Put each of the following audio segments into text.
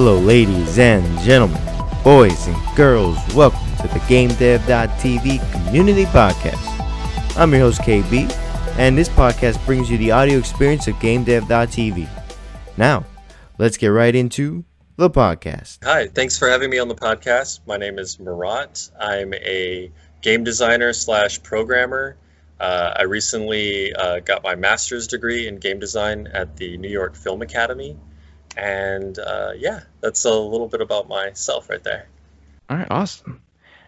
Hello, ladies and gentlemen, boys and girls. Welcome to the GameDev.tv Community Podcast. I'm your host, KB, and this podcast brings you the audio experience of GameDev.tv. Now, let's get right into the podcast. Hi, thanks for having me on the podcast. My name is Marat. I'm a game designer slash programmer. Uh, I recently uh, got my master's degree in game design at the New York Film Academy. And uh, yeah, that's a little bit about myself right there. All right, awesome.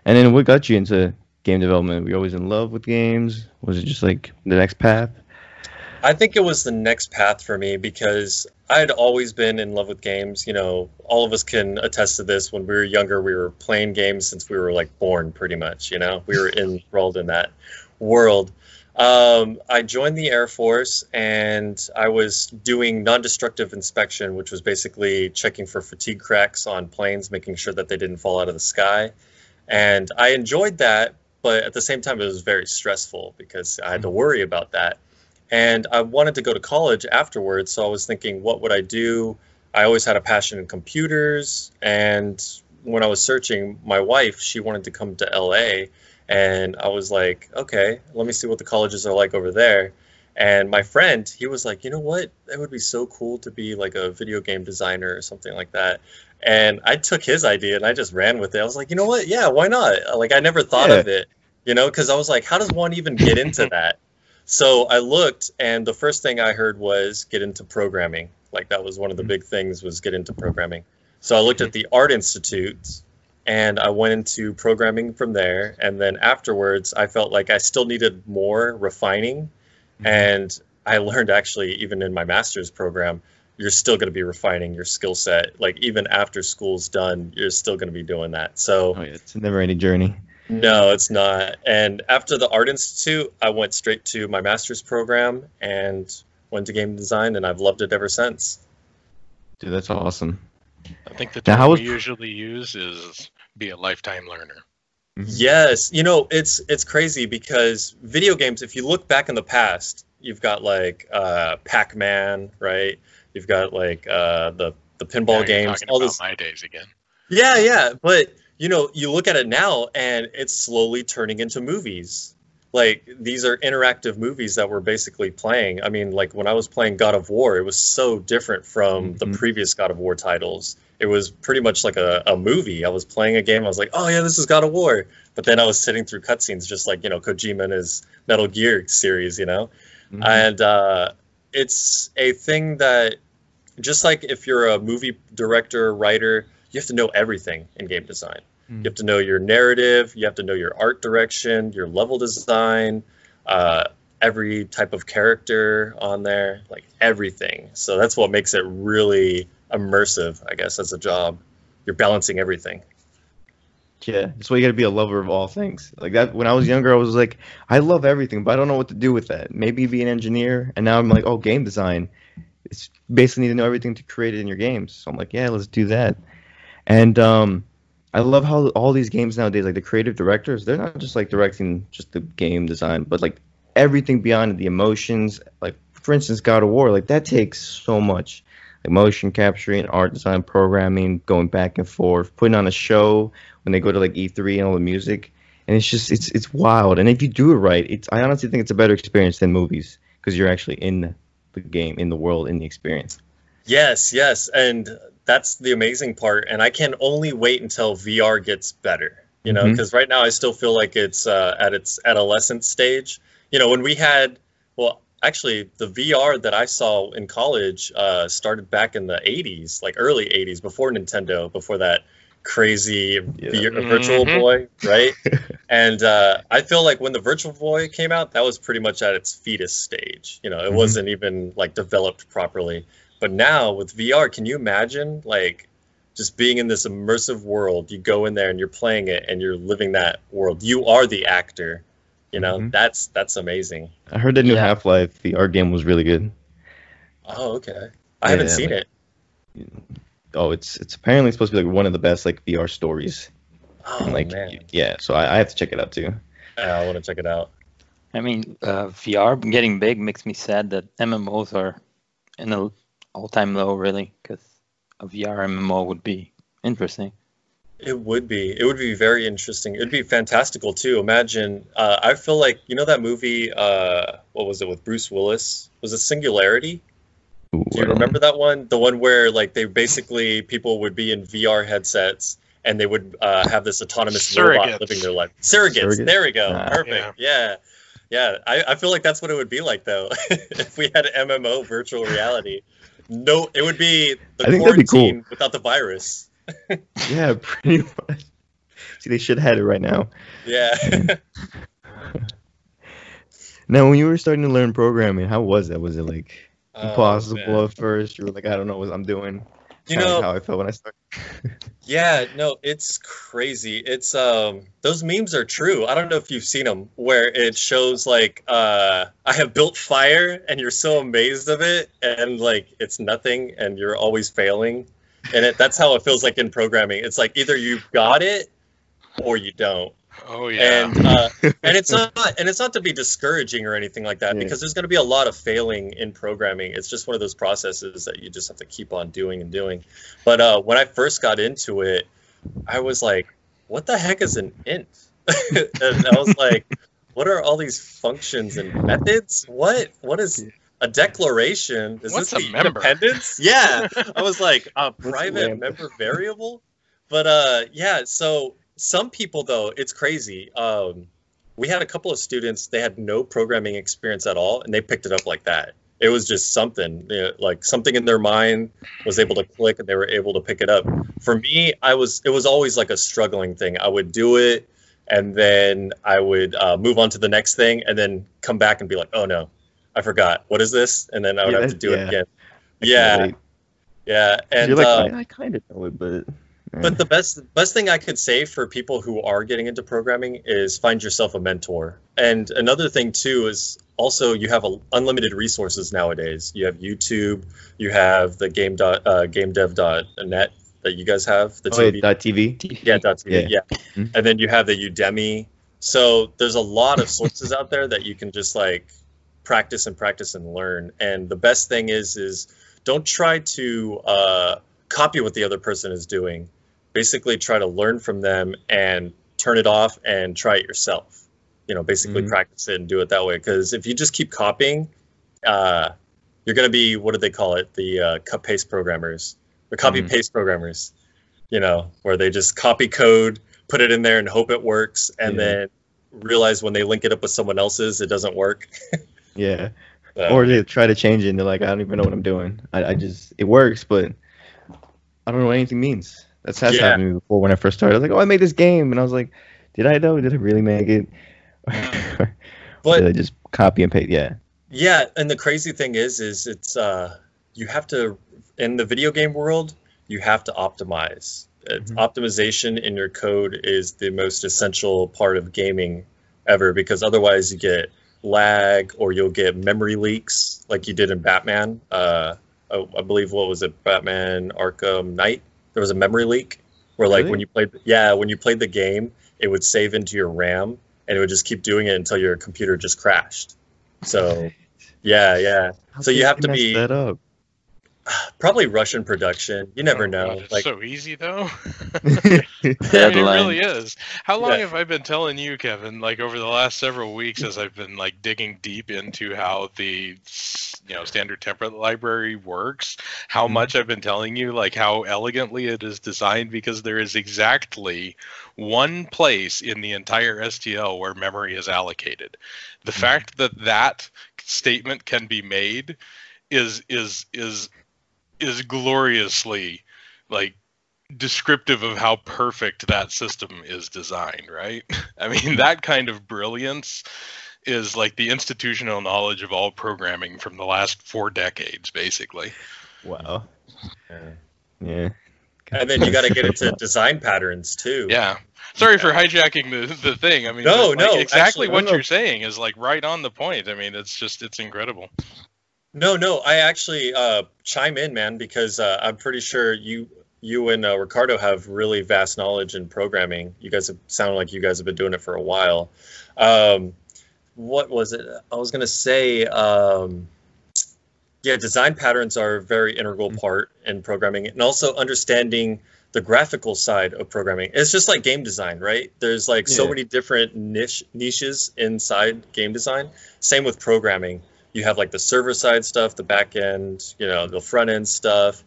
And then what got you into game development? Were you always in love with games? Was it just like the next path? I think it was the next path for me because I had always been in love with games. You know, all of us can attest to this. When we were younger, we were playing games since we were like born, pretty much. You know, we were enrolled in that world. Um, I joined the Air Force and I was doing non destructive inspection, which was basically checking for fatigue cracks on planes, making sure that they didn't fall out of the sky. And I enjoyed that, but at the same time, it was very stressful because I had to worry about that. And I wanted to go to college afterwards, so I was thinking, what would I do? I always had a passion in computers, and when I was searching, my wife, she wanted to come to LA, and I was like, okay, let me see what the colleges are like over there. And my friend, he was like, you know what? It would be so cool to be like a video game designer or something like that. And I took his idea and I just ran with it. I was like, you know what? Yeah, why not? Like, I never thought yeah. of it, you know, because I was like, how does one even get into that? So I looked, and the first thing I heard was get into programming. Like that was one of the mm-hmm. big things was get into programming. So I looked at the Art Institute, and I went into programming from there. And then afterwards, I felt like I still needed more refining, mm-hmm. and I learned actually even in my master's program, you're still going to be refining your skill set. Like even after school's done, you're still going to be doing that. So oh, yeah, it's a never-ending journey. No, it's not. And after the Art Institute, I went straight to my master's program and went to game design, and I've loved it ever since. Dude, that's awesome. I think the term was... we usually use is be a lifetime learner. Mm-hmm. Yes, you know it's it's crazy because video games. If you look back in the past, you've got like uh, Pac-Man, right? You've got like uh, the the pinball games. all this. My days again. Yeah, yeah, but you know, you look at it now and it's slowly turning into movies. Like these are interactive movies that we're basically playing. I mean, like when I was playing God of War, it was so different from mm-hmm. the previous God of War titles. It was pretty much like a, a movie. I was playing a game, I was like, oh yeah, this is God of War. But then I was sitting through cutscenes just like, you know, Kojima and his Metal Gear series, you know? Mm-hmm. And uh, it's a thing that just like if you're a movie director, writer, you have to know everything in game design. Mm. You have to know your narrative, you have to know your art direction, your level design, uh, every type of character on there, like everything. So that's what makes it really immersive, I guess, as a job. You're balancing everything. Yeah, that's why you got to be a lover of all things. Like that, when I was younger, I was like, I love everything, but I don't know what to do with that. Maybe be an engineer, and now I'm like, oh, game design. It's basically need to know everything to create it in your games. So I'm like, yeah, let's do that. And um, I love how all these games nowadays, like the creative directors, they're not just like directing just the game design, but like everything beyond the emotions. Like for instance, God of War, like that takes so much. Like motion capturing, art design, programming, going back and forth, putting on a show when they go to like E3 and all the music, and it's just it's it's wild. And if you do it right, it's I honestly think it's a better experience than movies because you're actually in the game, in the world, in the experience. Yes, yes, and that's the amazing part. And I can only wait until VR gets better. You know, because mm-hmm. right now I still feel like it's uh, at its adolescent stage. You know, when we had, well, actually, the VR that I saw in college uh, started back in the '80s, like early '80s, before Nintendo, before that crazy yeah. VR, Virtual mm-hmm. Boy, right? and uh, I feel like when the Virtual Boy came out, that was pretty much at its fetus stage. You know, it mm-hmm. wasn't even like developed properly. But now with VR, can you imagine like just being in this immersive world? You go in there and you're playing it and you're living that world. You are the actor. You know, mm-hmm. that's that's amazing. I heard the new yeah. Half Life VR game was really good. Oh, okay. I yeah, haven't seen like, it. Oh, it's it's apparently supposed to be like one of the best like VR stories. Oh and, like, man. Yeah, so I, I, have to check it out too. Yeah, I want to check it out. I mean, uh, VR getting big makes me sad that MMOs are in a all time low, really, because a VR MMO would be interesting. It would be. It would be very interesting. It'd be fantastical too. Imagine. Uh, I feel like you know that movie. Uh, what was it with Bruce Willis? Was it Singularity? Ooh, Do you remember that one? The one where like they basically people would be in VR headsets and they would uh, have this autonomous robot living their life. Surrogates. Surrogates? There we go. Ah. Perfect. Yeah. Yeah. I, I feel like that's what it would be like though if we had MMO virtual reality. No, it would be the I think that'd be cool. quarantine without the virus. Yeah, pretty much. See, they should have had it right now. Yeah. Now, when you were starting to learn programming, how was that? Was it like Oh, impossible man. at first? You were like, I don't know what I'm doing. You Kinda know, how I felt when I started. Yeah, no, it's crazy. It's um those memes are true. I don't know if you've seen them where it shows like uh I have built fire and you're so amazed of it and like it's nothing and you're always failing. And it, that's how it feels like in programming. It's like either you've got it or you don't. Oh yeah. And uh and it's not and it's not to be discouraging or anything like that Yeah. because there's going to be a lot of failing in programming it's just one of those processes that you just have to keep on doing and doing but uh when i first got into it i was like what the heck is an int and i was like what are all these functions and methods what what is a declaration? Is What's this a the member? independence? Yeah. I was like a private member variable? But uh yeah so some people though it's crazy. Um we had a couple of students they had no programming experience at all and they picked it up like that. It was just something you know, like something in their mind was able to click and they were able to pick it up. For me i was it was always like a struggling thing. I would do it and then i would uh, move on to the next thing and then come back and be like oh no i forgot what is this and then i would Yeah, have to do yeah. it again yeah yeah and like, uh, I, I kind of know it, but. but the best best thing I could say for people who are getting into programming is find yourself a mentor. And another thing too is also you have a, unlimited resources nowadays. You have YouTube, you have the game dot uh, gamedev.net that you guys have, the oh, TV, dot TV? yeah, dot TV, Yeah. yeah. Mhm. And then you have the Udemy. So there's a lot of sources out there that you can just like practice and practice and learn. And the best thing is is don't try to uh, copy what the other person is doing. Basically, try to learn from them and turn it off and try it yourself. You know, basically Mhm. practice it and do it that way. Because if you just keep copying, uh, you're going to be what do they call it? The uh, cut paste programmers, the copy paste programmers. You know, where they just copy code, put it in there, and hope it works, and Yeah. then realize when they link it up with someone else's, it doesn't work. Yeah. Or they try to change it and they're like, I don't even know what I'm doing. I, I just, it works, but I don't know what anything means. That's has Yeah. happened to me before when I first started. I was like, oh, I made this game. And I was like, did I though? Did I really make it? But- did I just copy and paste? Yeah. Yeah, and the crazy thing is, is it's uh, you have to in the video game world, you have to optimize. Mhm. Optimization in your code is the most essential part of gaming ever because otherwise you get lag or you'll get memory leaks like you did in Batman. Uh, I, I believe what was it, Batman Arkham Knight? There was a memory leak where like Really? when you played, yeah, when you played the game, it would save into your RAM and it would just keep doing it until your computer just crashed. So, yeah, yeah. How So you have to be-. Probably Russian production. You never Oh, know. God, it's Like, so easy though. I mean, it really is. How long Yeah. have I been telling you, Kevin? Like over the last several weeks, as I've been like digging deep into how the you know standard template library works, how Mhm. much I've been telling you, like how elegantly it is designed, because there is exactly one place in the entire STL where memory is allocated. The fact that that statement can be made is is is is gloriously like descriptive of how perfect that system is designed, right? I mean, that kind of brilliance is like the institutional knowledge of all programming from the last four decades, basically. wow. yeah. Yeah. and then you got to get into design patterns too. Yeah. Sorry for hijacking the, the thing. I mean, No, like, no, exactly actually, what no, no. you're saying is like right on the point. I mean, it's just it's incredible. No, no, I actually uh, chime in, man, because uh, I'm pretty sure you you and uh, Ricardo have really vast knowledge in programming. You guys have sound like you guys have been doing it for a while. Um, what was it? I was gonna say. Um, yeah, design patterns are a very integral part in programming, and also understanding the graphical side of programming. It's just like game design, right? There's like so many different niche niches inside game design. Same with programming. You have like the server side stuff, the back end, you know, the front end stuff.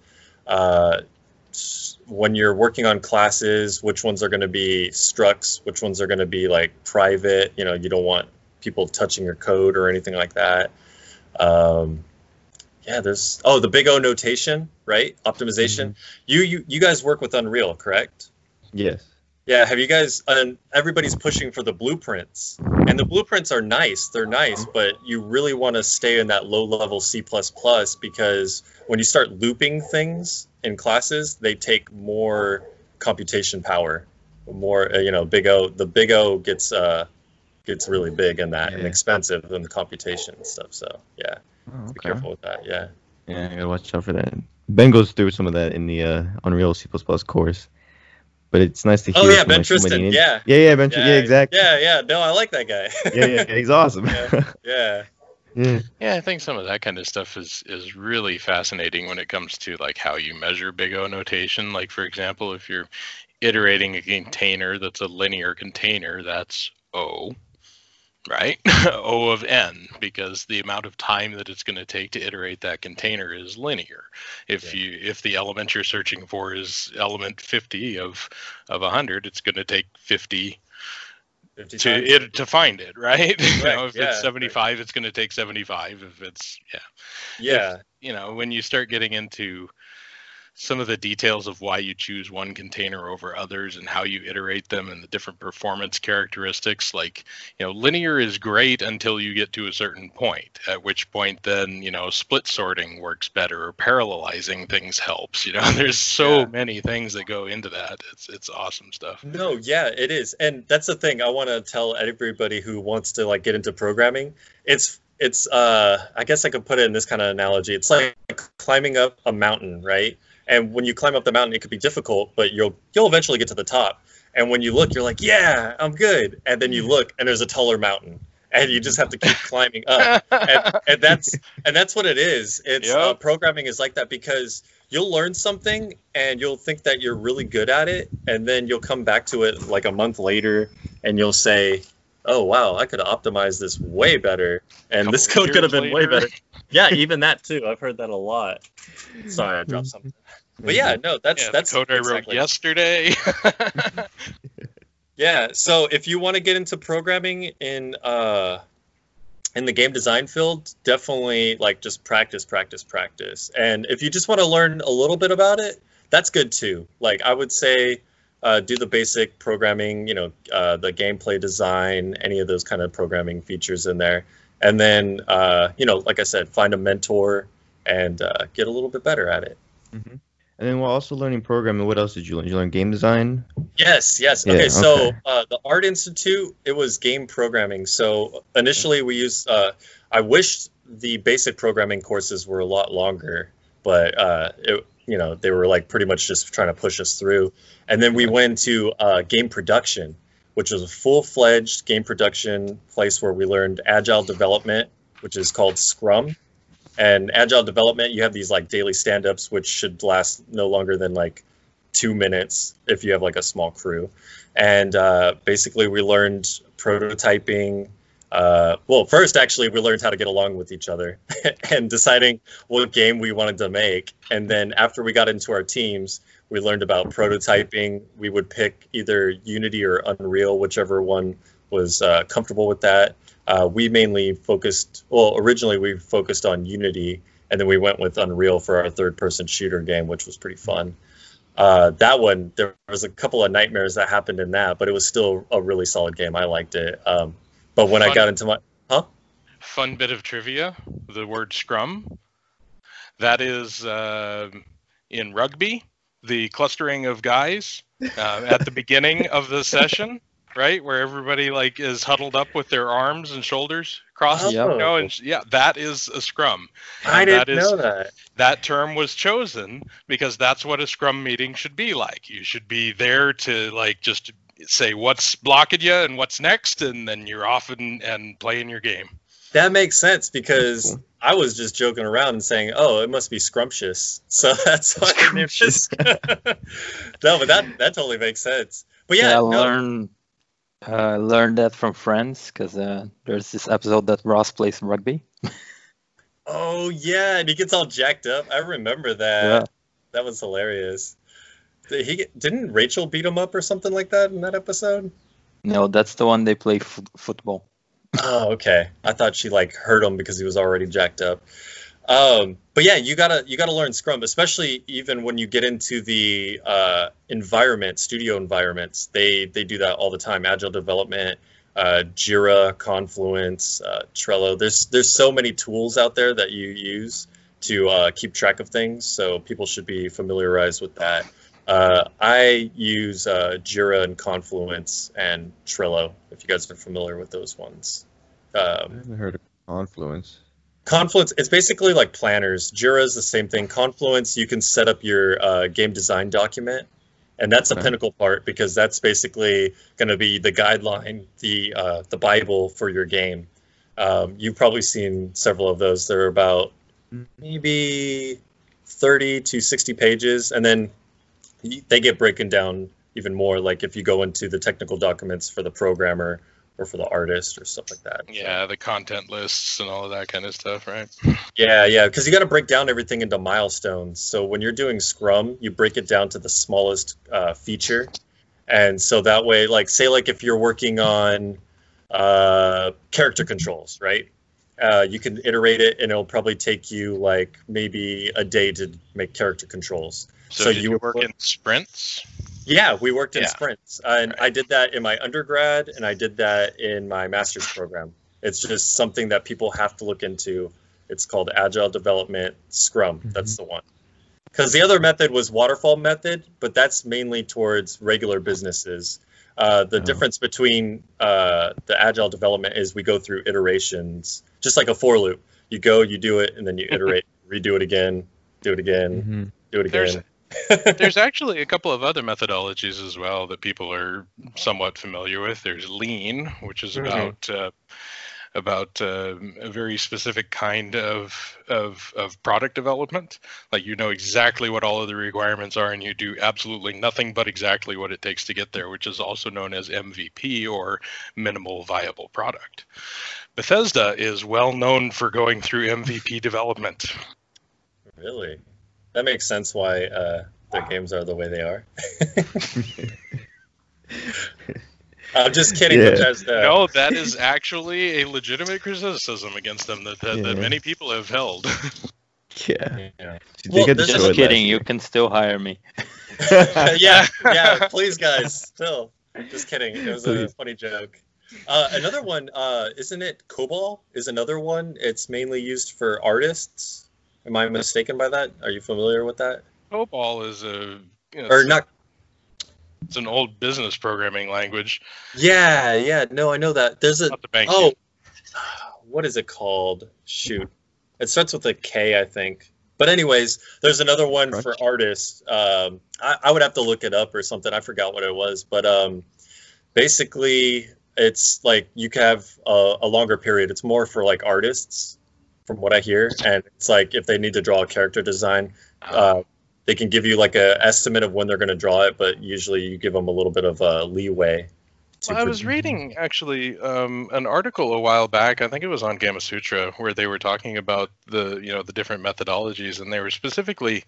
Uh, when you're working on classes, which ones are going to be structs, which ones are going to be like private. You know, you don't want people touching your code or anything like that. Um, yeah, there's oh the big O notation, right? Optimization. You you you guys work with Unreal, correct? Yes. Yeah, have you guys? Everybody's pushing for the blueprints, and the blueprints are nice. They're nice, but you really want to stay in that low level C because when you start looping things in classes, they take more computation power. More, uh, you know, big O. The big O gets uh gets really big in that and expensive in the computation and stuff. So yeah, Oh, be careful with that. Yeah. Yeah, I gotta watch out for that. Ben goes through some of that in the uh, Unreal C++ course, but it's nice to oh, hear. Oh yeah, Ben like, somebody Tristem. in- Yeah. yeah, yeah, Ben. Tristem. Yeah, exactly. Yeah, yeah. No, I like that guy. yeah, yeah, yeah, he's awesome. Yeah. yeah. yeah. Yeah, I think some of that kind of stuff is is really fascinating when it comes to like how you measure big O notation. Like for example, if you're iterating a container that's a linear container, that's O, right? O of n, because the amount of time that it's going to take to iterate that container is linear. If Yeah. you if the element you're searching for is element 50 of of 100, it's going to take 50 50 to it to find it, right? you know, if yeah, it's 75, it's going to take 75. If it's yeah, Yeah. you know, when you start getting into some of the details of why you choose one container over others and how you iterate them and the different performance characteristics like you know linear is great until you get to a certain point at which point then you know split sorting works better or parallelizing things helps you know there's so Yeah. many things that go into that it's it's awesome stuff No, yeah, it is. And that's the thing I want to tell everybody who wants to like get into programming. It's it's uh I guess I could put it in this kind of analogy. It's like climbing up a mountain, right? And when you climb up the mountain, it could be difficult, but you'll you'll eventually get to the top. And when you look, you're like, "Yeah, I'm good." And then you look and there's a taller mountain. And you just have to keep climbing up. and, and that's and that's what it is. It's uh, programming is like that because you'll learn something and you'll think that you're really good at it, and then you'll come back to it like a month later, and you'll say, "Oh wow, I could have optimized this way better, and this code could have been way better." Yeah, even that too. I've heard that a lot. Sorry, I dropped something. But yeah, no, that's yeah, that's the code I wrote yesterday Yeah, so if you want to get into programming in uh in the game design field, definitely like just practice, practice, practice. And if you just want to learn a little bit about it, that's good too. Like I would say uh, do the basic programming, you know, uh, the gameplay design, any of those kind of programming features in there. And then, uh, you know, like I said, find a mentor and uh, get a little bit better at it. And then while also learning programming, what else did you learn? Did you learn game design? Yes, yes. Yeah, okay, so okay. uh, the Art Institute, it was game programming. So initially we used, uh, I wish the basic programming courses were a lot longer, but uh, it, you know, they were like pretty much just trying to push us through. And then we went to uh, game production, which was a full-fledged game production place where we learned agile development, which is called Scrum. And agile development, you have these like daily stand-ups, which should last no longer than like two minutes if you have like a small crew. And uh, basically, we learned prototyping. Uh, well, first, actually, we learned how to get along with each other and deciding what game we wanted to make. And then after we got into our teams, we learned about prototyping. We would pick either Unity or Unreal, whichever one was uh, comfortable with that. Uh, we mainly focused, well, originally we focused on Unity, and then we went with Unreal for our third person shooter game, which was pretty fun. Uh, that one there was a couple of nightmares that happened in that but it was still a really solid game. I liked it. Um, but when i got into my Huh? fun bit of trivia the word scrum. That is uh, in rugby the clustering of guys uh, at the beginning of the session right? Where everybody like is huddled up with their arms and shoulders crossed Oh. you know, and yeah that is a scrum. I didn't that is- know that. that term was chosen because that's what a scrum meeting should be like. You should be there to like just say what's blocking you and what's next and then you're off and, and playing your game. That makes sense because I was just joking around and saying, "Oh, it must be scrumptious," so that's why I named this. no, but that that totally makes sense. But yeah, I no, learned uh, learned that from Friends because uh, there's this episode that Ross plays rugby. oh yeah, and he gets all jacked up. I remember that. Yeah. That was hilarious. Did he didn't Rachel beat him up or something like that in that episode? No, that's the one they play f- football. Oh, okay. I thought she like hurt him because he was already jacked up. Um, but yeah, you gotta you gotta learn Scrum, especially even when you get into the uh, environment, studio environments. They they do that all the time. Agile development, uh, Jira, Confluence, uh, Trello. There's there's so many tools out there that you use to uh, keep track of things. So people should be familiarized with that. Uh, I use uh, Jira and Confluence and Trello. If you guys are familiar with those ones. I Um, haven't heard of Confluence. Confluence, it's basically like planners. Jira is the same thing. Confluence, you can set up your uh, game design document, and that's the Okay. pinnacle part because that's basically going to be the guideline, the uh, the Bible for your game. Um, you've probably seen several of those. They're about maybe 30 to 60 pages, and then they get broken down even more. Like if you go into the technical documents for the programmer or for the artist or stuff like that. Yeah, the content lists and all of that kind of stuff, right? Yeah, yeah, because you got to break down everything into milestones. So when you're doing Scrum, you break it down to the smallest uh, feature, and so that way, like, say, like if you're working on uh, character controls, right? Uh, you can iterate it, and it'll probably take you like maybe a day to make character controls. So, So you you, would work in sprints? Yeah, we worked in Yeah. sprints, and I did that in my undergrad, and I did that in my master's program. It's just something that people have to look into. It's called Agile Development Scrum. That's the one. Because the other method was waterfall method, but that's mainly towards regular businesses. Uh, the Oh. difference between uh, the agile development is we go through iterations, just like a for loop. You go, you do it, and then you iterate, redo it again, do it again, hmm do it again. There's actually a couple of other methodologies as well that people are somewhat familiar with. There's Lean, which is Mhm. about uh, about uh, a very specific kind of, of of product development. Like you know exactly what all of the requirements are, and you do absolutely nothing but exactly what it takes to get there, which is also known as MVP or minimal viable product. Bethesda is well known for going through MVP development. Really? That makes sense why uh, their games are the way they are. I'm just kidding, Yeah. Bethesda. No, that is actually a legitimate criticism against them that, that, that many people have held. Yeah. Yeah. Well, got there's destroyed Just kidding, you can still hire me. yeah, yeah. Please, guys. Still, just kidding. It was a funny joke. Uh, another one, uh, isn't it? COBOL is another one. It's mainly used for artists. Am I mistaken by that? Are you familiar with that? COBOL is a you know, Or it's, not? it's an old business programming language, Yeah, yeah. No, I know that. There's a. not the bank. Oh, what is it called? Shoot, it starts with a K, I think. But anyways, there's another one Crunch? for artists. Um, I, I would have to look it up or something. I forgot what it was, but um, basically, it's like you can have a, a longer period. It's more for like artists, from what I hear, and it's like if they need to draw a character design, uh, they can give you like a estimate of when they're going to draw it, but usually you give them a little bit of uh, leeway. Well, I was reading actually um, an article a while back. I think it was on Gamasutra, where they were talking about the you know the different methodologies, and they were specifically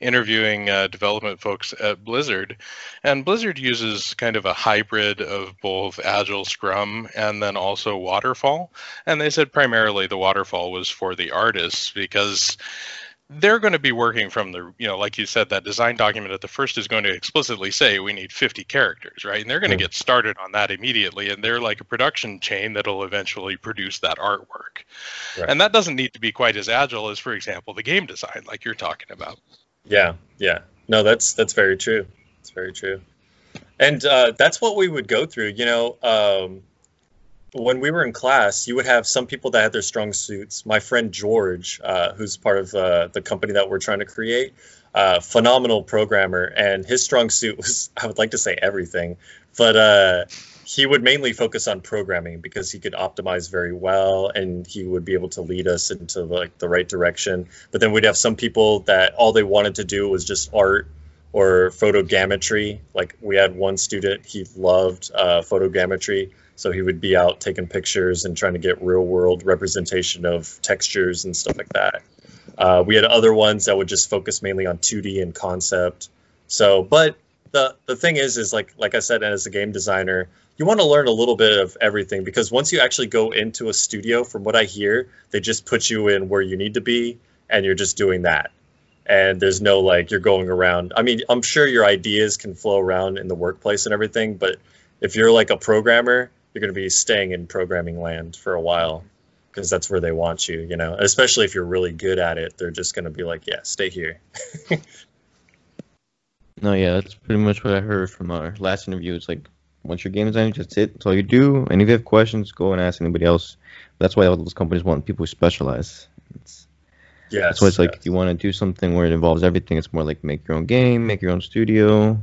interviewing uh, development folks at Blizzard. And Blizzard uses kind of a hybrid of both Agile, Scrum, and then also Waterfall. And they said primarily the Waterfall was for the artists because they're going to be working from the you know like you said that design document at the first is going to explicitly say we need 50 characters right and they're going to get started on that immediately and they're like a production chain that'll eventually produce that artwork Right. and that doesn't need to be quite as agile as for example the game design like you're talking about Yeah, yeah. No, that's that's very true. It's very true. And uh, that's what we would go through. You know, um, when we were in class, you would have some people that had their strong suits. My friend George, uh, who's part of uh, the company that we're trying to create, uh, phenomenal programmer, and his strong suit was I would like to say everything, but uh, he would mainly focus on programming because he could optimize very well and he would be able to lead us into like the right direction. But then we'd have some people that all they wanted to do was just art or photogrammetry like we had one student he loved uh, photogrammetry so he would be out taking pictures and trying to get real world representation of textures and stuff like that uh, we had other ones that would just focus mainly on 2d and concept so but the the thing is is like like i said as a game designer you want to learn a little bit of everything because once you actually go into a studio, from what I hear, they just put you in where you need to be and you're just doing that. And there's no like you're going around. I mean, I'm sure your ideas can flow around in the workplace and everything, but if you're like a programmer, you're going to be staying in programming land for a while because that's where they want you, you know. Especially if you're really good at it, they're just going to be like, "Yeah, stay here." No, yeah, that's pretty much what I heard from our last interview. It's like once you're game designer, just it. That's all you do. And if you have questions, go and ask anybody else. That's why all those companies want people who specialize. It's, yeah, that's why it's like if you want to do something where it involves everything, it's more like make your own game, make your own studio,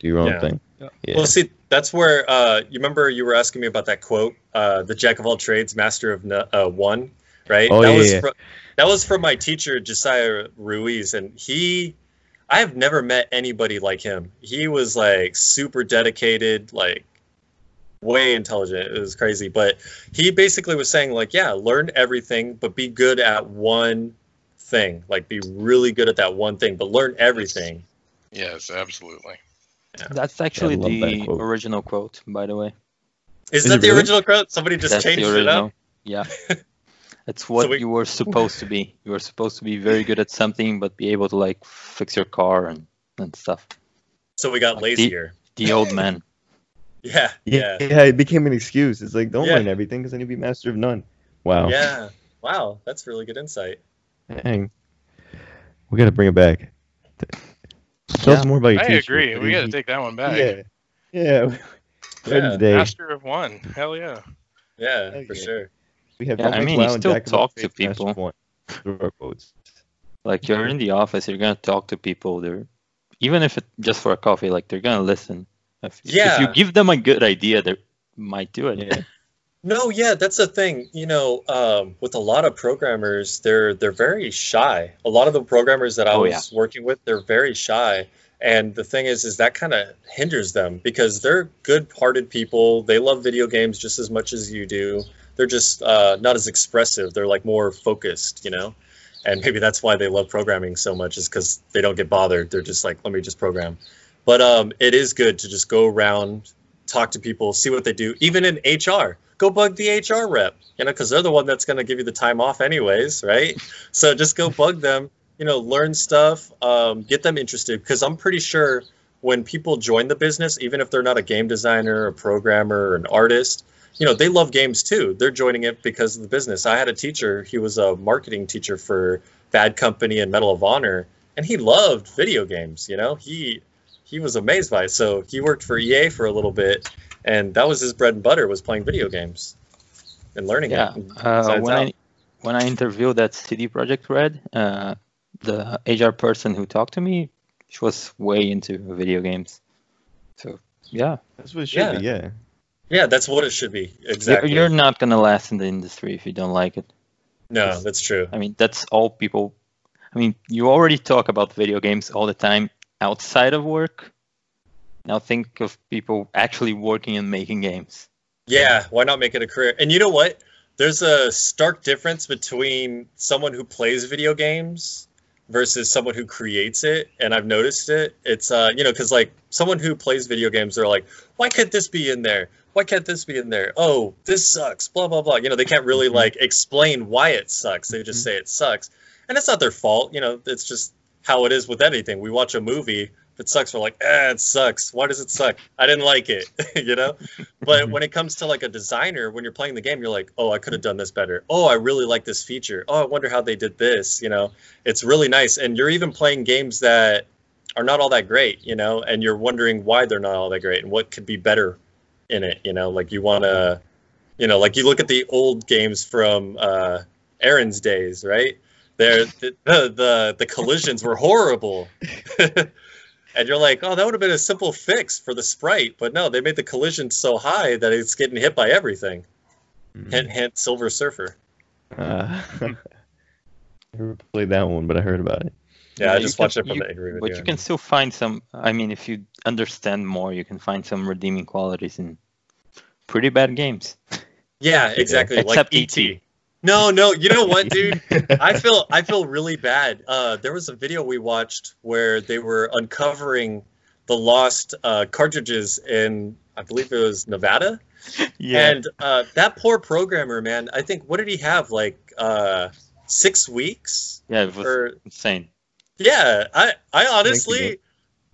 do your own Yeah. thing. Yeah. Yeah. Well, see, that's where uh, you remember you were asking me about that quote, uh, "The jack of all trades, master of no, uh, one." Right? Oh, that yeah, was yeah. fro- that was from my teacher Josiah Ruiz, and he, I have never met anybody like him. He was like super dedicated, like way intelligent. It was crazy, but he basically was saying like, yeah, learn everything, but be good at one thing. Like, be really good at that one thing, but learn everything. Yes, absolutely. That's actually love that the quote. original quote, by the way. Is, Is that the really? original quote? Somebody just That's changed it up. Yeah. It's what we- you were supposed to be. You were supposed to be very good at something, but be able to like fix your car and, and stuff. So we got Like, lazier. The old man. Yeah, yeah, yeah, yeah, it became an excuse. It's like don't Yeah. learn everything because then you'll be master of none. Wow. yeah. Wow, that's really good insight. Dang. We gotta bring it back. Tell us more about your I teacher. agree. What We got to take that one back. Yeah. Yeah. Right Yeah. Master of one. Hell yeah. Yeah, Okay. for sure. We have Yeah, I mean, you still Jack of all talk to trades, master of people. one. Those our quotes. Like you're in the office, you're gonna talk to people. They're even if it's just for a coffee, like they're gonna listen. If, if you give them a good idea, they might do it. Yeah. No, yeah, that's the thing. You know, um, with a lot of programmers, they're they're very shy. A lot of the programmers that I Oh, was working with, they're very shy. And the thing is, is that kind of hinders them because they're good-hearted people. They love video games just as much as you do. They're just uh, not as expressive. They're like more focused, you know. And maybe that's why they love programming so much is because they don't get bothered. They're just like, let me just program. But um, it is good to just go around, talk to people, see what they do. Even in HR, go bug the HR rep, you know, because they're the one that's going to give you the time off anyways, right? So just go bug them, you know, learn stuff, um, get them interested. Because I'm pretty sure when people join the business, even if they're not a game designer, a programmer, an artist, you know, they love games too. They're joining it because of the business. I had a teacher, he was a marketing teacher for Bad Company and Medal of Honor, and he loved video games, you know, he he was amazed by it. So he worked for EA for a little bit, and that was his bread and butter was playing video games and learning Yeah. it. and Uh, when that. I when I interviewed that CD Projekt Red, uh, the HR person who talked to me, she was way into video games. So yeah, That's what it should be. Yeah. yeah, that's what it should be. You're- Exactly. you're not gonna last in the industry if you don't like it. no, that's true. I mean, that's all people. I mean, you already talk about video games all the time outside of work. Now think of people actually working and making games. Yeah, why not make it a career? And you know what? There's a stark difference between someone who plays video games versus someone who creates it, and I've noticed it. It's uh, you know, because like someone who plays video games, they're like, why can't this be in there? Why can't this be in there? Oh, this sucks. Blah blah blah. You know, they can't really Mhm. like explain why it sucks. They just say it sucks, and it's not their fault. You know, it's just how it is with anything. We watch a movie. If it sucks, we're like, eh, it sucks. Why does it suck? I didn't like it. you know. But when it comes to like a designer, when you're playing the game, you're like, oh, I could have done this better. Oh, I really like this feature. Oh, I wonder how they did this. You know, it's really nice. And you're even playing games that are not all that great, you know, and you're wondering why they're not all that great and what could be better in it. You know, like you want to, you know, like you look at the old games from uh, Aaron's days, right? There, the, the the collisions were horrible. And you're like, oh, that would have been a simple fix for the sprite, but no, they made the collision so high that it's getting hit by everything. Mm. Hint, hint, Silver Surfer. Uh, never played that one, but I heard about it. Yeah, I you just can- watched it from you- the angry video. But you can still find some. I mean, if you understand more, you can find some redeeming qualities in pretty bad games. Yeah, exactly. like Except ET. ET. No, no, you know what, dude? I feel I feel really bad. Uh, there was a video we watched where they were uncovering the lost uh, cartridges in, I believe it was Nevada, Yeah. and uh, that poor programmer, man. I think what did he have? Like uh, six weeks? yeah, it was Or insane. yeah, I I honestly,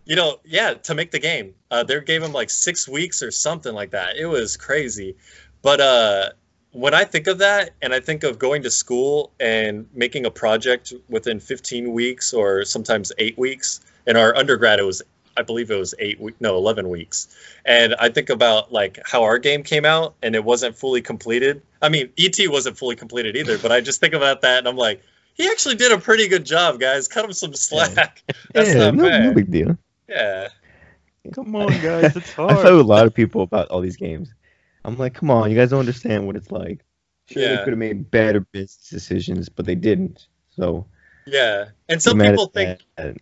you know, yeah, to make the game, uh, they gave him like six weeks or something like that. It was crazy, but uh, when I think of that, and I think of going to school and making a project within 15 weeks or sometimes eight weeks. In our undergrad, it was, I believe it was eight, we- no, 11 weeks. And I think about like how our game came out and it wasn't fully completed. I mean, ET wasn't fully completed either, but I just think about that and I'm like, he actually did a pretty good job, guys. Cut him some slack. That's yeah, not no, bad. no big deal. Yeah. Come on, guys, it's hard. I hard. fight with a lot of people about all these games. I'm like, come on, you guys don't understand what it's like. Sure, they Yeah. could have made better business decisions, but they didn't. So Yeah. And some people think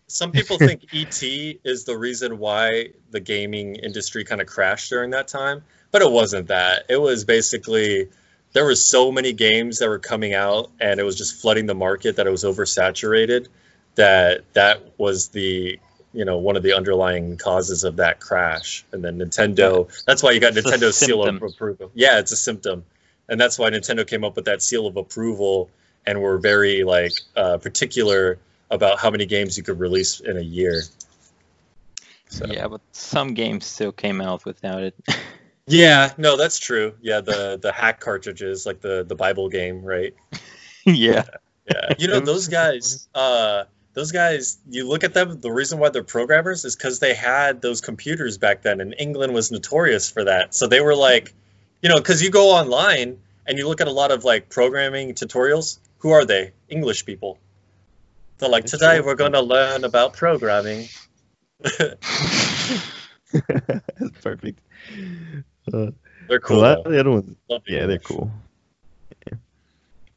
some people think ET is the reason why the gaming industry kind of crashed during that time, but it wasn't that. It was basically there were so many games that were coming out and it was just flooding the market that it was oversaturated that that was the you know one of the underlying causes of that crash. And then nintendo that's why you got It's nintendo's seal of approval. Yeah it's a symptom. And that's why nintendo came up with that seal of approval and were very like uh, particular about how many games you could release in a year. So. Yeah, but some games still came out without it. yeah no that's true. Yeah the the hack cartridges like the the bible game right? Yeah. Yeah, you know those guys. Uh, those guys. You look at them. The reason why they're programmers is because they had those computers back then, and England was notorious for that. So they were like, you know, because you go online and you look at a lot of like programming tutorials. Who are they? English people. They're like, today we're going to learn about programming. Perfect. Uh, They're cool. of though. the other the yeah, they're cool.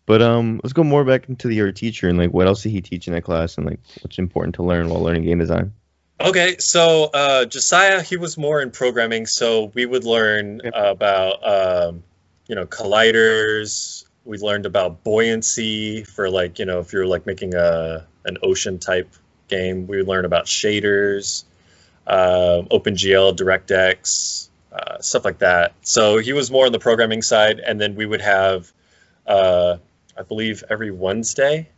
But um, let's go more back into the, your teacher and like what else did he teach in that class and like what's important to learn while learning game design. Okay, so uh, Josiah, he was more in programming, so we would learn about, um, you know, colliders. We learned about buoyancy for like, you know, if you're like making a an ocean type game. We would learn about shaders, um, OpenGL, DirectX, uh, stuff like that. So he was more on the programming side, and then we would have, uh, I believe, every Wednesday.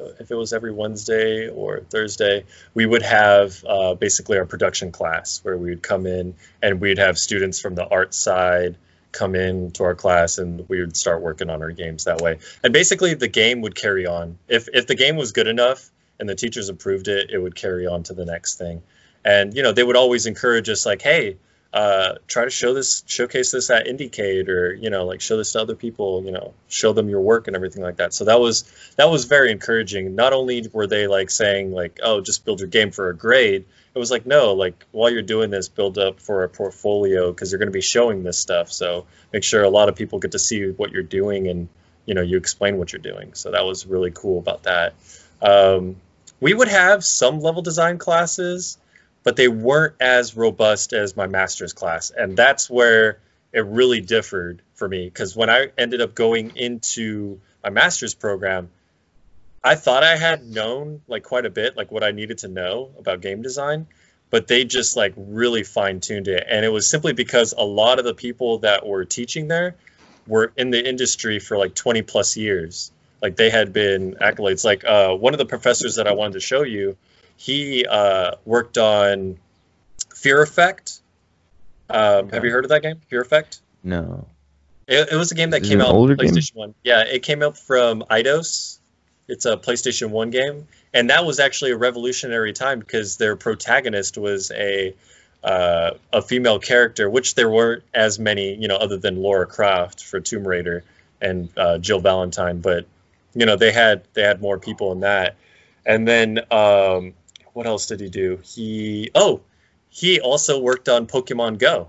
uh, If it was every Wednesday or Thursday, we would have uh, basically our production class where we would come in and we'd have students from the art side come in to our class and we would start working on our games that way. And basically the game would carry on. If if the game was good enough and the teachers approved it, it would carry on to the next thing. And you know, they would always encourage us like, hey, uh, try to show this, showcase this at IndieCade, or you know, like show this to other people. You know, show them your work and everything like that. So that was that was very encouraging. Not only were they like saying like, oh, just build your game for a grade. It was like, no, like while you're doing this, build up for a portfolio because you're going to be showing this stuff. So make sure a lot of people get to see what you're doing and you know you explain what you're doing. So that was really cool about that. Um, we would have some level design classes, but they weren't as robust as my master's class, and that's where it really differed for me because when I ended up going into my master's program, I thought I had known like quite a bit, like what I needed to know about game design, but they just like really fine tuned it. And it was simply because a lot of the people that were teaching there were in the industry for like 20 plus years. Like they had been accolades. Like uh, one of the professors that I wanted to show you, he uh, worked on Fear Effect. Um, Okay. Have you heard of that game, Fear Effect? No. It, it was a game that Is came out on older game? PlayStation One. Yeah, it came out from Eidos. It's a PlayStation One game, and that was actually a revolutionary time because their protagonist was a uh, a female character, which there weren't as many, you know, other than Lara Croft for Tomb Raider and uh, Jill Valentine. But you know, they had they had more people in that. And then um, what else did he do? He oh, he also worked on Pokemon Go.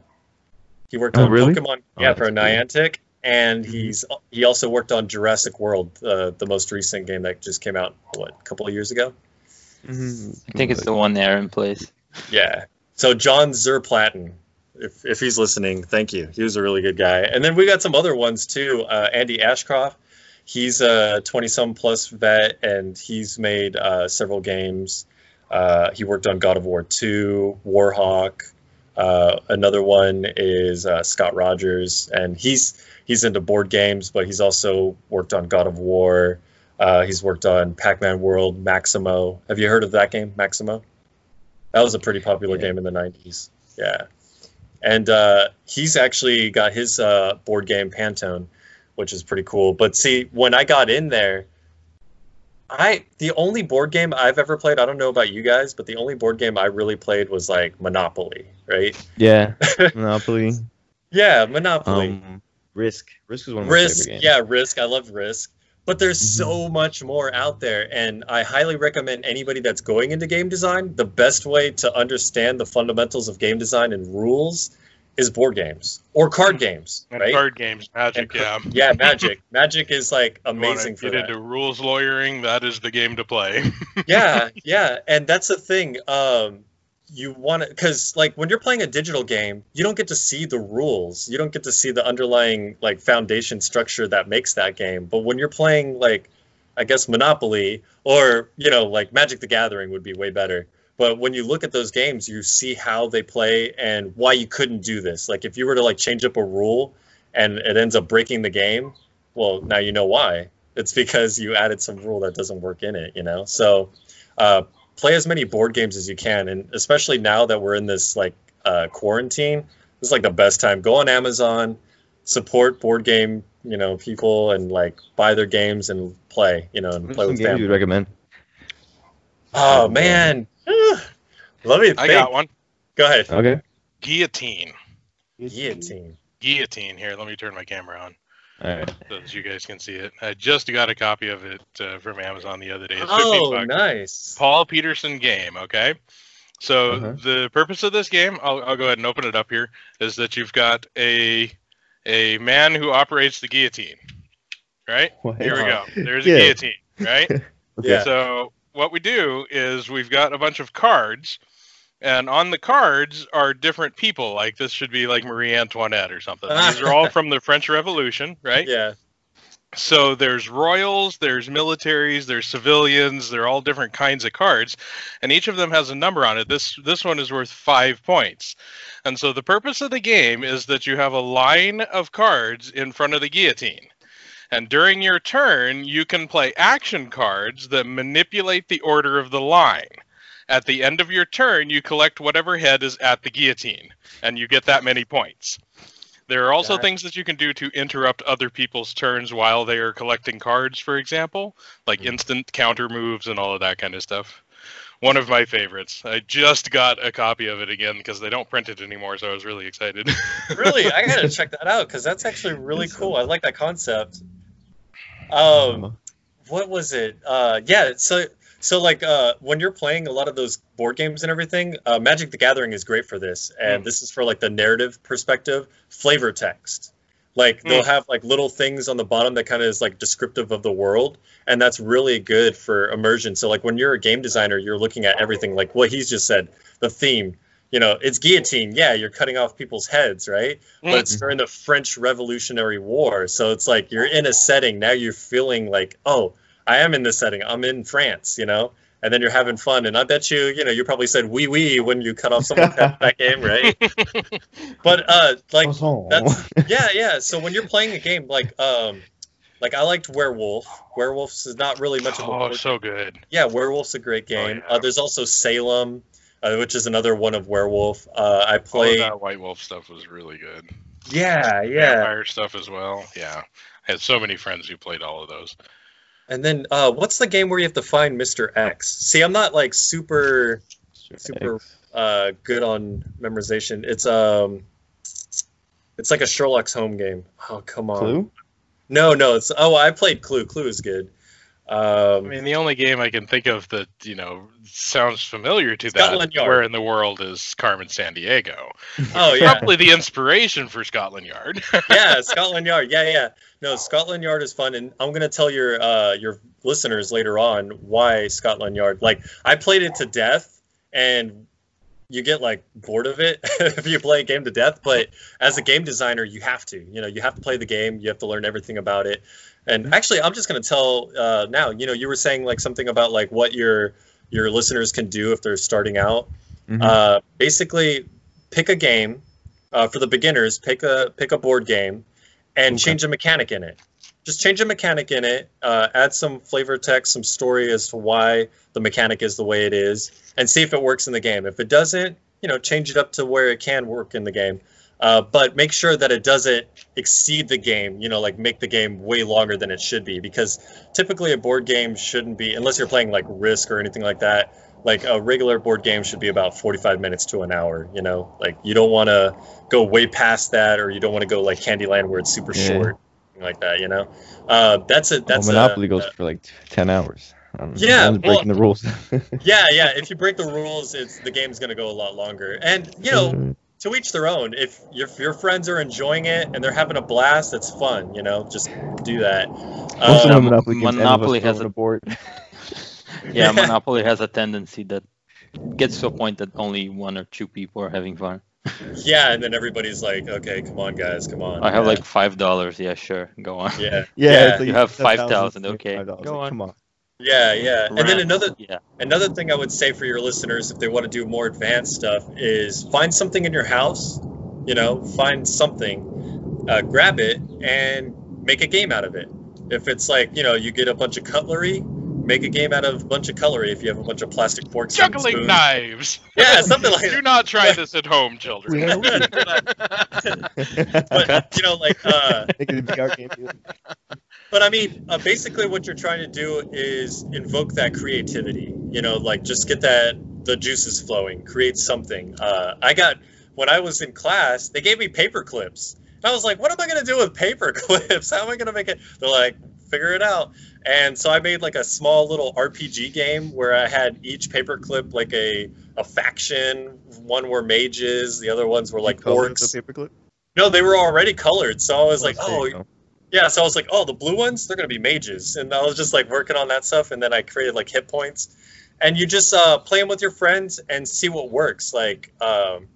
He worked Oh, on really? Pokemon Oh, yeah that's for cool. Niantic, and Mhm. he's he also worked on Jurassic World, uh, the most recent game that just came out what a couple of years ago. Mhm. I think it's the one there in place. Yeah. So John Zuur Platten, if if he's listening, thank you. He was a really good guy. And then we got some other ones too. Uh, Andy Ashcroft, he's a 20 some plus vet, and he's made uh, several games. Uh, he worked on God of War 2, Warhawk. Uh, another one is uh, Scott Rogers, and he's he's into board games, but he's also worked on God of War. Uh, he's worked on Pac-Man World, Maximo. Have you heard of that game, Maximo? That was a pretty popular Yeah. game in the 90s. Yeah. And uh, he's actually got his uh, board game Pantone, which is pretty cool. But see, when I got in there, I the only board game I've ever played, I don't know about you guys, but the only board game I really played was like Monopoly, right? Yeah, Monopoly. Yeah, Monopoly. Um, Risk. Risk is one of my Risk, favorite games. yeah, Risk. I love Risk. But there's Mhm. so much more out there, and I highly recommend anybody that's going into game design. The best way to understand the fundamentals of game design and rules is board games or card games, And right? card games, Magic, And yeah. Yeah, Magic. Magic is like You amazing for get that. into rules lawyering, that is the game to play. yeah, yeah, and that's the thing. Um, you want to because like when you're playing a digital game, you don't get to see the rules. You don't get to see the underlying like foundation structure that makes that game. But when you're playing like, I guess Monopoly or you know like Magic the Gathering would be way better. But when you look at those games, you see how they play and why you couldn't do this. Like if you were to like change up a rule and it ends up breaking the game, well now you know why. It's because you added some rule that doesn't work in it. You know, so uh, play as many board games as you can and especially now that we're in this like uh, quarantine this is like the best time go on amazon support board game you know people and like buy their games and play you know and What play with family you'd recommend? oh man let me think. I got one. go ahead Okay. Guillotine. guillotine Guillotine. Here, let me turn my camera on All right. so that you guys can see it. I just got a copy of it uh, from Amazon the other day. It's oh nice Paul Peterson game, okay? So Uh-huh. the purpose of this game, I'll, I'll go ahead and open it up here, is that you've got a a man who operates the guillotine. Right? What? Here we go. There's Yeah. a guillotine, right? yeah So what we do is we've got a bunch of cards, and on the cards are different people. Like this should be like Marie Antoinette or something. These are all from the French Revolution, right? yeah So there's royals, there's militaries, there's civilians. They're all different kinds of cards, and each of them has a number on it. This this one is worth five points, and so the purpose of the game is that you have a line of cards in front of the guillotine. And during your turn, you can play action cards that manipulate the order of the line. At the end of your turn, you collect whatever head is at the guillotine, and you get that many points. There are also things that you can do to interrupt other people's turns while they are collecting cards, for example, like Mhm. instant counter moves and all of that kind of stuff. One of my favorites. I just got a copy of it again because they don't print it anymore, so I was really excited. really i gotta check that out because that's actually really cool i like that concept um what was it? Uh, yeah, so so like uh, when you're playing a lot of those board games and everything, uh, Magic the Gathering is great for this, and Mm. this is for like the narrative perspective, flavor text. Like they'll Mm. have like little things on the bottom that kind of is like descriptive of the world, and that's really good for immersion. So like when you're a game designer, you're looking at everything like what he's just said, the theme. You know, it's guillotine. Yeah, you're cutting off people's heads, right? but it's during the French Revolutionary War. So it's like you're in a setting now. You're feeling like, oh, I am in this setting. I'm in France, you know. And then you're having fun, and I bet you, you know, you probably said "wee wee" when you cut off someone's head in that game, right? But uh, like, that's yeah, yeah. So when you're playing a game like, um, like I liked Werewolf. Werewolves is not really much of a oh, so good. yeah, Werewolf's a great game. yeah. Uh, there's also Salem, uh, which is another one of Werewolf. Uh, I All of played. that White Wolf stuff was really good. Yeah, yeah. Vampire stuff as well. Yeah. I had so many friends who played all of those. And then uh, what's the game where you have to find Mr. X? See, I'm not like super super uh, good on memorization. It's um, it's like a Sherlock Holmes game. Oh come on. Clue? No, no. It's oh, I played Clue. Clue is good. I Um, mean, the only game I can think of that you know sounds familiar to Scotland that, Yard. where in the world is Carmen Sandiego? oh yeah, Probably the inspiration for Scotland Yard. yeah, Scotland Yard. Yeah, yeah. No, Scotland Yard is fun, and I'm gonna tell your uh, your listeners later on why Scotland Yard. Like, I played it to death, and you get like bored of it if you play a game to death. But as a game designer, you have to. You know, you have to play the game. You have to learn everything about it. And actually, I'm just gonna tell uh, now. You know, you were saying like something about like what your your listeners can do if they're starting out. Mhm. Uh, basically, pick a game uh, for the beginners. Pick a pick a board game, and Okay. change a mechanic in it. Just change a mechanic in it. Uh, add some flavor text, some story as to why the mechanic is the way it is, and see if it works in the game. If it doesn't, you know, change it up to where it can work in the game. Uh, but make sure that it doesn't exceed the game. You know, like make the game way longer than it should be, because typically a board game shouldn't be, unless you're playing like Risk or anything like that like a regular board game should be about 45 minutes to an hour you know like you don't want to go way past that or you don't want to go like candyland where it's super Yeah. short like that you know uh, that's a that's well, Monopoly a, goes for like ten hours. Don't. Yeah, breaking the rules. yeah yeah if you break the rules it's the game's going to go a lot longer and you know to each their own if your, if your friends are enjoying it and they're having a blast that's fun you know just do that Most of Uh, Monopoly Monopoly Monopoly has has a- a board. Yeah, Monopoly has a tendency that gets to a point that only one or two people are having fun. yeah and then everybody's like okay come on guys come on I have yeah. like five dollars. Yeah, sure, go on. yeah Yeah, Yeah, it's like you have 5,000, okay, $5. go Like, on. Come on. Yeah yeah and then another Yeah, Another thing I would say for your listeners, if they want to do more advanced stuff, is find something in your house. You know, find something, uh, grab it, and make a game out of it. If it's like, you know, you get a bunch of cutlery, make a game out of a bunch of cutlery. If you have a bunch of plastic forks, and Juggling spoons. knives. Yeah, something like Do that. not try this at home, children. But you know, like, uh, Make it a VR game. dude. but I mean, uh, basically, what you're trying to do is invoke that creativity. You know, like just get that the juices flowing, create something. Uh, I got when I was in class, they gave me paper clips. And I was like, what am I gonna do with paper clips? How am I gonna make it? They're like, figure it out. And so I made like a small little RPG game where I had each paperclip like a a faction. One were mages, the other ones were like orcs. the paperclip? No, they were already colored. So I was like, there oh, yeah, so I was like, oh, the blue ones, they're gonna be mages, and I was just like working on that stuff, and then I created like hit points, and you just uh, play them with your friends and see what works. Like, um,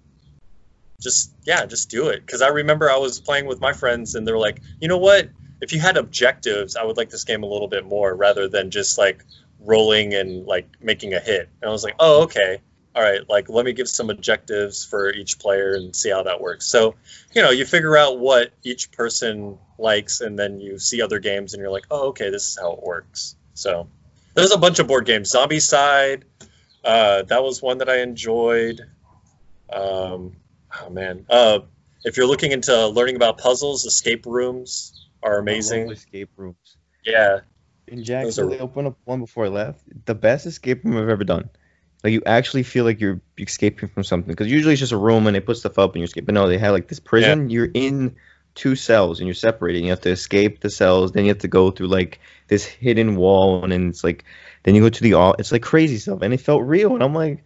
just yeah, just do it. Because I remember I was playing with my friends, and they're like, you know what? If you had objectives, I would like this game a little bit more, rather than just like rolling and like making a hit. And I was like, oh, okay. All right, like let me give some objectives for each player and see how that works. So, you know, you figure out what each person likes, and then you see other games, and you're like, oh, okay, this is how it works. So, there's a bunch of board games. Zombicide, uh, that was one that I enjoyed. Um, oh man, uh, if you're looking into learning about puzzles, escape rooms are I love amazing. Escape rooms. Yeah, In Jackson, are- they opened up one before I left. The best escape room I've ever done. Like you actually feel like you're escaping from something because usually it's just a room and they put stuff up and you escape. But no, they had like this prison. You're in two cells and you're separated. You have to escape the cells. Then you have to go through like this hidden wall and then it's like then you go to the all. It's like crazy stuff and it felt real. And I'm like,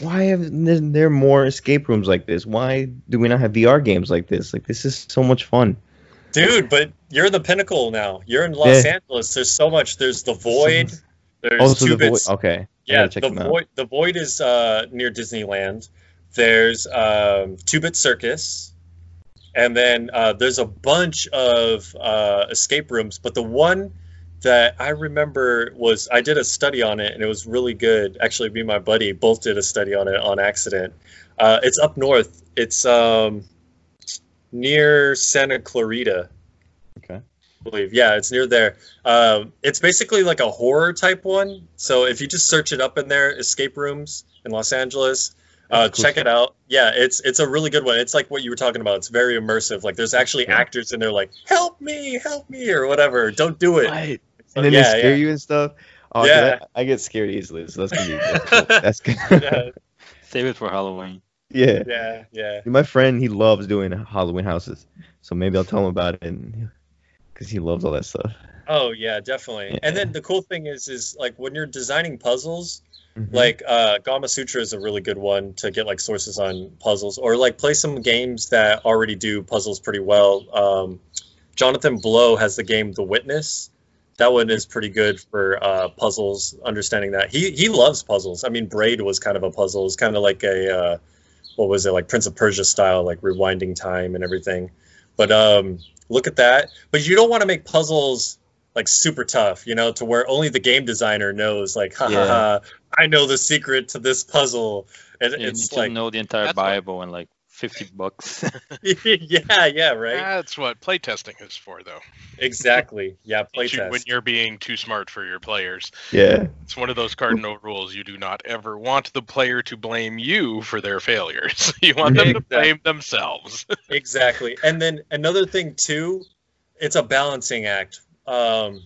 why have there more escape rooms like this? Why do we not have VR games like this? Like this is so much fun. Dude, but you're the pinnacle now. You're in Los Yeah. Angeles. There's so much. There's the Void. There's Also, two the void. bits. Okay. Yeah, the void. The void is uh, near Disneyland. There's um, Two Bit Circus, and then uh, there's a bunch of uh, escape rooms. But the one that I remember was I did a study on it, and it was really good. Actually, me and my buddy both did a study on it on accident. Uh, it's up north. It's um, near Santa Clarita. Okay. I believe. Yeah, it's near there. Um, it's basically like a horror type one. So if you just search it up in there, escape rooms in Los Angeles, uh, cool check it out. Yeah, it's it's a really good one. It's like what you were talking about. It's very immersive. Like there's actually Yeah. actors in there like help me, help me, or whatever. Don't do it. Right. So, And then yeah, they scare yeah. you and stuff. Oh, 'cause Yeah. I, I get scared easily, so that's gonna be good. that's good. yeah, save it for Halloween. Yeah. yeah, yeah. My friend, he loves doing Halloween houses, so maybe I'll tell him about it, because he loves all that stuff. Oh yeah, definitely. Yeah. And then the cool thing is, is like when you're designing puzzles, Mhm. like uh, Gamasutra is a really good one to get like sources on puzzles, or like play some games that already do puzzles pretty well. Um, Jonathan Blow has the game The Witness. That one is pretty good for uh, puzzles. Understanding that he he loves puzzles. I mean, Braid was kind of a puzzle. It's kind of like a uh, what was it like Prince of Persia style, like rewinding time and everything. But um, look at that. But you don't want to make puzzles like super tough, you know, to where only the game designer knows, like, ha ha Yeah. ha, I know the secret to this puzzle. And You it's need to like, know the entire That's what- Bible in like 50 bucks. yeah, yeah, right. That's what playtesting is for, though. Exactly. Yeah, Teach you When you're being too smart for your players. Yeah. It's one of those cardinal rules. You do not ever want the player to blame you for their failures. You want them to blame themselves. Exactly. And then another thing too, it's a balancing act. Um,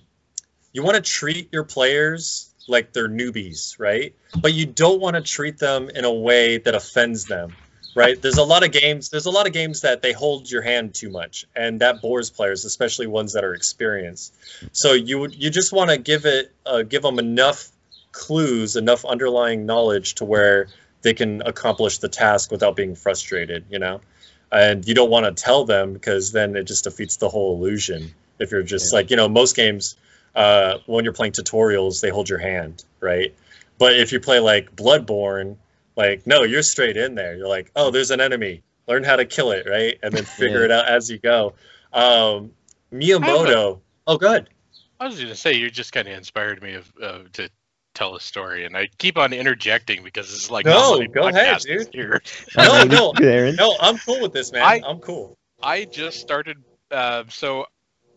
you want to treat your players like they're newbies, right? But you don't want to treat them in a way that offends them, right? There's a lot of games. There's a lot of games that they hold your hand too much, and that bores players, especially ones that are experienced. So you you just want to give it uh, give them enough clues, enough underlying knowledge to where they can accomplish the task without being frustrated, you know and you don't want to tell them because then it just defeats the whole illusion if you're just Yeah. like you know most games uh, when you're playing tutorials they hold your hand right but if you play like bloodborne like no you're straight in there you're like oh there's an enemy learn how to kill it right and then figure Yeah. it out as you go um, miyamoto oh good I was going to say you just kind of inspired me of, uh, to tell a story, and I keep on interjecting because it's like No, go ahead, dude. Here. no no no i'm cool with this man I- i'm cool I just started. Uh, so,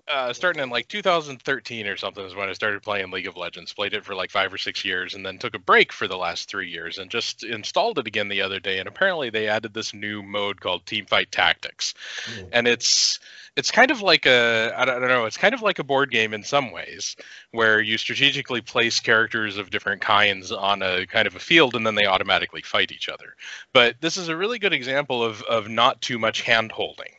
uh, starting in like 2013 or something is when I started playing League of Legends. Played it for like five or six years, and then took a break for the last three years, and just installed it again the other day. And apparently, they added this new mode called Teamfight Tactics, Mm. and it's it's kind of like a I don't, I don't know. It's kind of like a board game in some ways, where you strategically place characters of different kinds on a kind of a field, and then they automatically fight each other. But this is a really good example of of not too much hand holding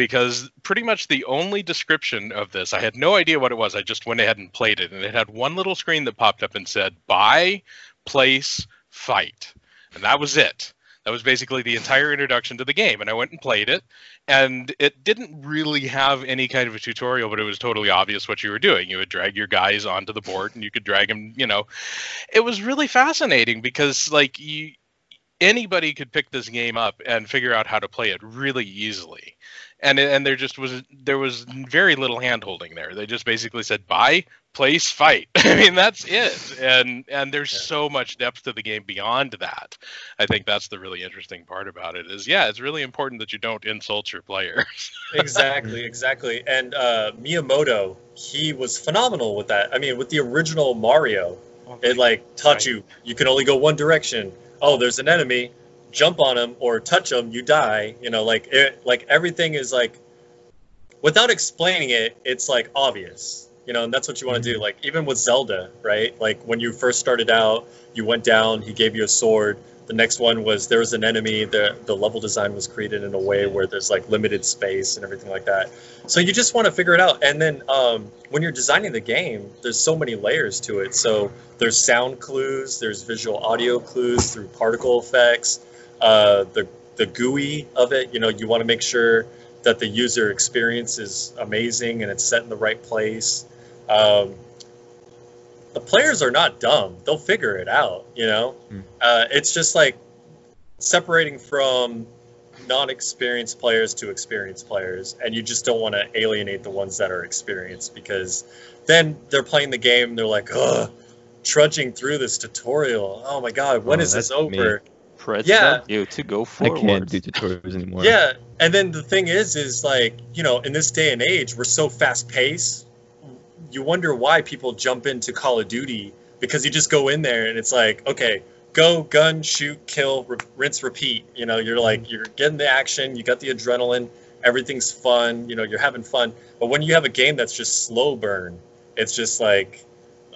because pretty much the only description of this, I had no idea what it was. I just went ahead and played it, and it had one little screen that popped up and said "Buy, place, fight," and that was it. That was basically the entire introduction to the game, and I went and played it, and it didn't really have any kind of a tutorial, but it was totally obvious what you were doing. You would drag your guys onto the board, and you could drag them. You know, it was really fascinating because like you anybody could pick this game up and figure out how to play it really easily and and there just was there was very little hand holding there they just basically said buy place fight i mean that's it and and there's Yeah. so much depth to the game beyond that i think that's the really interesting part about it is yeah it's really important that you don't insult your players exactly, exactly. And uh, Miyamoto, he was phenomenal with that. I mean, with the original Mario, it like taught Right. you you can only go one direction. Oh, there's an enemy, jump on them or touch them, you die. You know, like it, like everything is like without explaining it, it's like obvious. You know, and that's what you want to do. Like even with Zelda, right? Like when you first started out, you went down, he gave you a sword. The next one was there was an enemy. The the level design was created in a way where there's like limited space and everything like that. So you just want to figure it out. And then um, when you're designing the game, there's so many layers to it. So there's sound clues, there's visual audio clues through particle effects, uh, the the GUI of it. You know, you want to make sure that the user experience is amazing and it's set in the right place. Um, the players are not dumb; they'll figure it out. You know, Mm. uh, it's just like separating from non-experienced players to experienced players, and you just don't want to alienate the ones that are experienced because then they're playing the game. They're like, ugh, trudging through this tutorial. Oh my god, when Oh, is this over? me. Over? Press Yeah. W to go forward. I can't do tutorials anymore. Yeah, and then the thing is, is like you know, in this day and age, we're so fast paced. You wonder why people jump into Call of Duty because you just go in there and it's like, okay, go, gun, shoot, kill, re- rinse, repeat. You know, you're like you're getting the action, you got the adrenaline, everything's fun. You know, you're having fun. But when you have a game that's just slow burn, it's just like,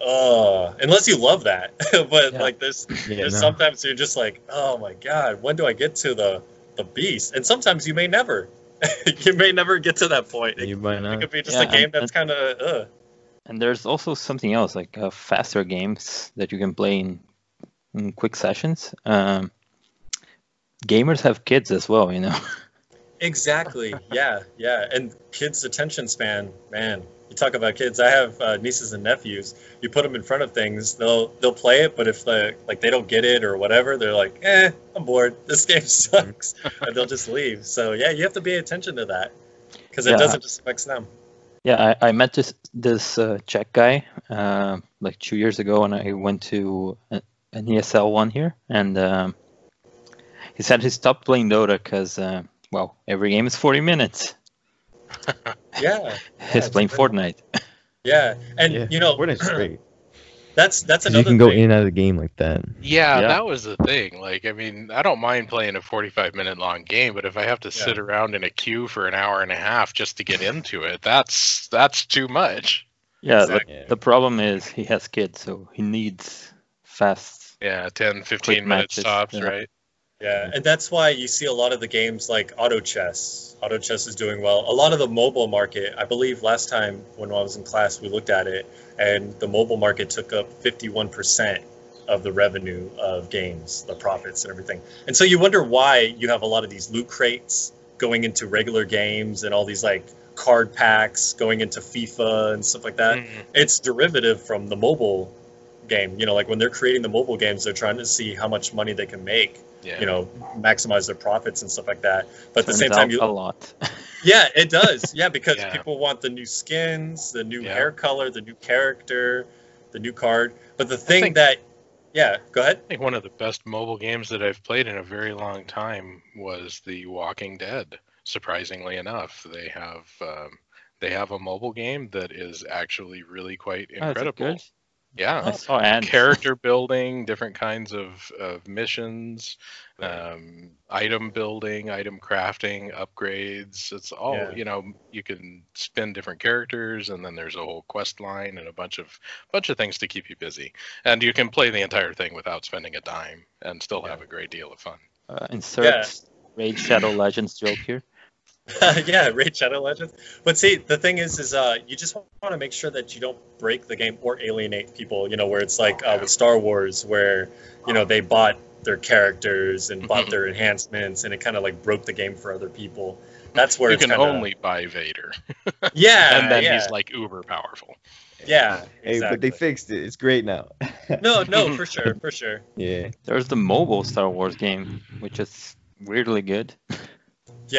uh, unless you love that. but Yeah. like there's Yeah, there's no. sometimes you're just like, oh my god, when do I get to the the beast? And sometimes you may never. you may never get to that point. It, You might not. it could be just Yeah, a game and- that's kind of uh. and there's also something else like uh, faster games that you can play in, in quick sessions. Um, gamers have kids as well, you know. Exactly. Yeah, yeah. And kids' attention span, man. You talk about kids. I have uh, nieces and nephews. You put them in front of things, they'll they'll play it, but if the like they don't get it or whatever, they're like, "Eh, I'm bored. This game sucks," and they'll just leave. So yeah, you have to pay attention to that because it Yeah. doesn't just affect them. Yeah, I, I met this this uh, Czech guy uh, like two years ago, and I went to an ESL one here, and um, he said he stopped playing Dota because, uh, well, every game is 40 minutes. Yeah, He's it's playing great. Fortnite. yeah. And Yeah, you know, Fortnite's great. that's that's another you can go thing. in and out of the game like that. Yeah, Yeah. that was the thing. Like, I mean, I don't mind playing a 45 minute long game, but if I have to Yeah. sit around in a queue for an hour and a half just to get into it, that's that's too much. Yeah, Exactly. the, the problem is he has kids, so he needs fast. Yeah, 10, 15 Quick minutes matches, tops, yeah. right? Yeah, and that's why you see a lot of the games like Auto Chess. Auto Chess is doing well. A lot of the mobile market, I believe last time when I was in class, we looked at it, and the mobile market took up 51% of the revenue of games, the profits and everything. And so you wonder why you have a lot of these loot crates going into regular games and all these like card packs going into FIFA and stuff like that Mhm. it's derivative from the mobile game. You know, like when they're creating the mobile games, they're trying to see how much money they can make. Yeah. You know, maximize their profits and stuff like that. But at the same time, you a lot. yeah, it does. Yeah, because Yeah. people want the new skins, the new Yeah. hair color, the new character, the new card. But the thing think- that, yeah, go ahead. I think one of the best mobile games that I've played in a very long time was The Walking Dead. Surprisingly enough, they have um, they have a mobile game that is actually really quite Oh, is it incredible. good? Yeah, I saw ads. character building, different kinds of, of missions, um, item building, item crafting, upgrades. It's all Yeah. you know. You can spin different characters, and then there's a whole quest line and a bunch of bunch of things to keep you busy. And you can play the entire thing without spending a dime and still have a great deal of fun. Uh, insert Yeah. Raid Shadow Legends joke here. yeah, Raid Shadow Legends. But see, the thing is, is uh, you just want to make sure that you don't break the game or alienate people. You know, where it's like uh, with Star Wars, where you know they bought their characters and bought Mhm. their enhancements, and it kind of like broke the game for other people. That's where you it's can kinda, only buy Vader, yeah, and then yeah, he's like uber powerful. yeah, Hey, but they fixed it. It's great now. no, no, for sure, for sure. yeah. There's the mobile Star Wars game, which is weirdly good.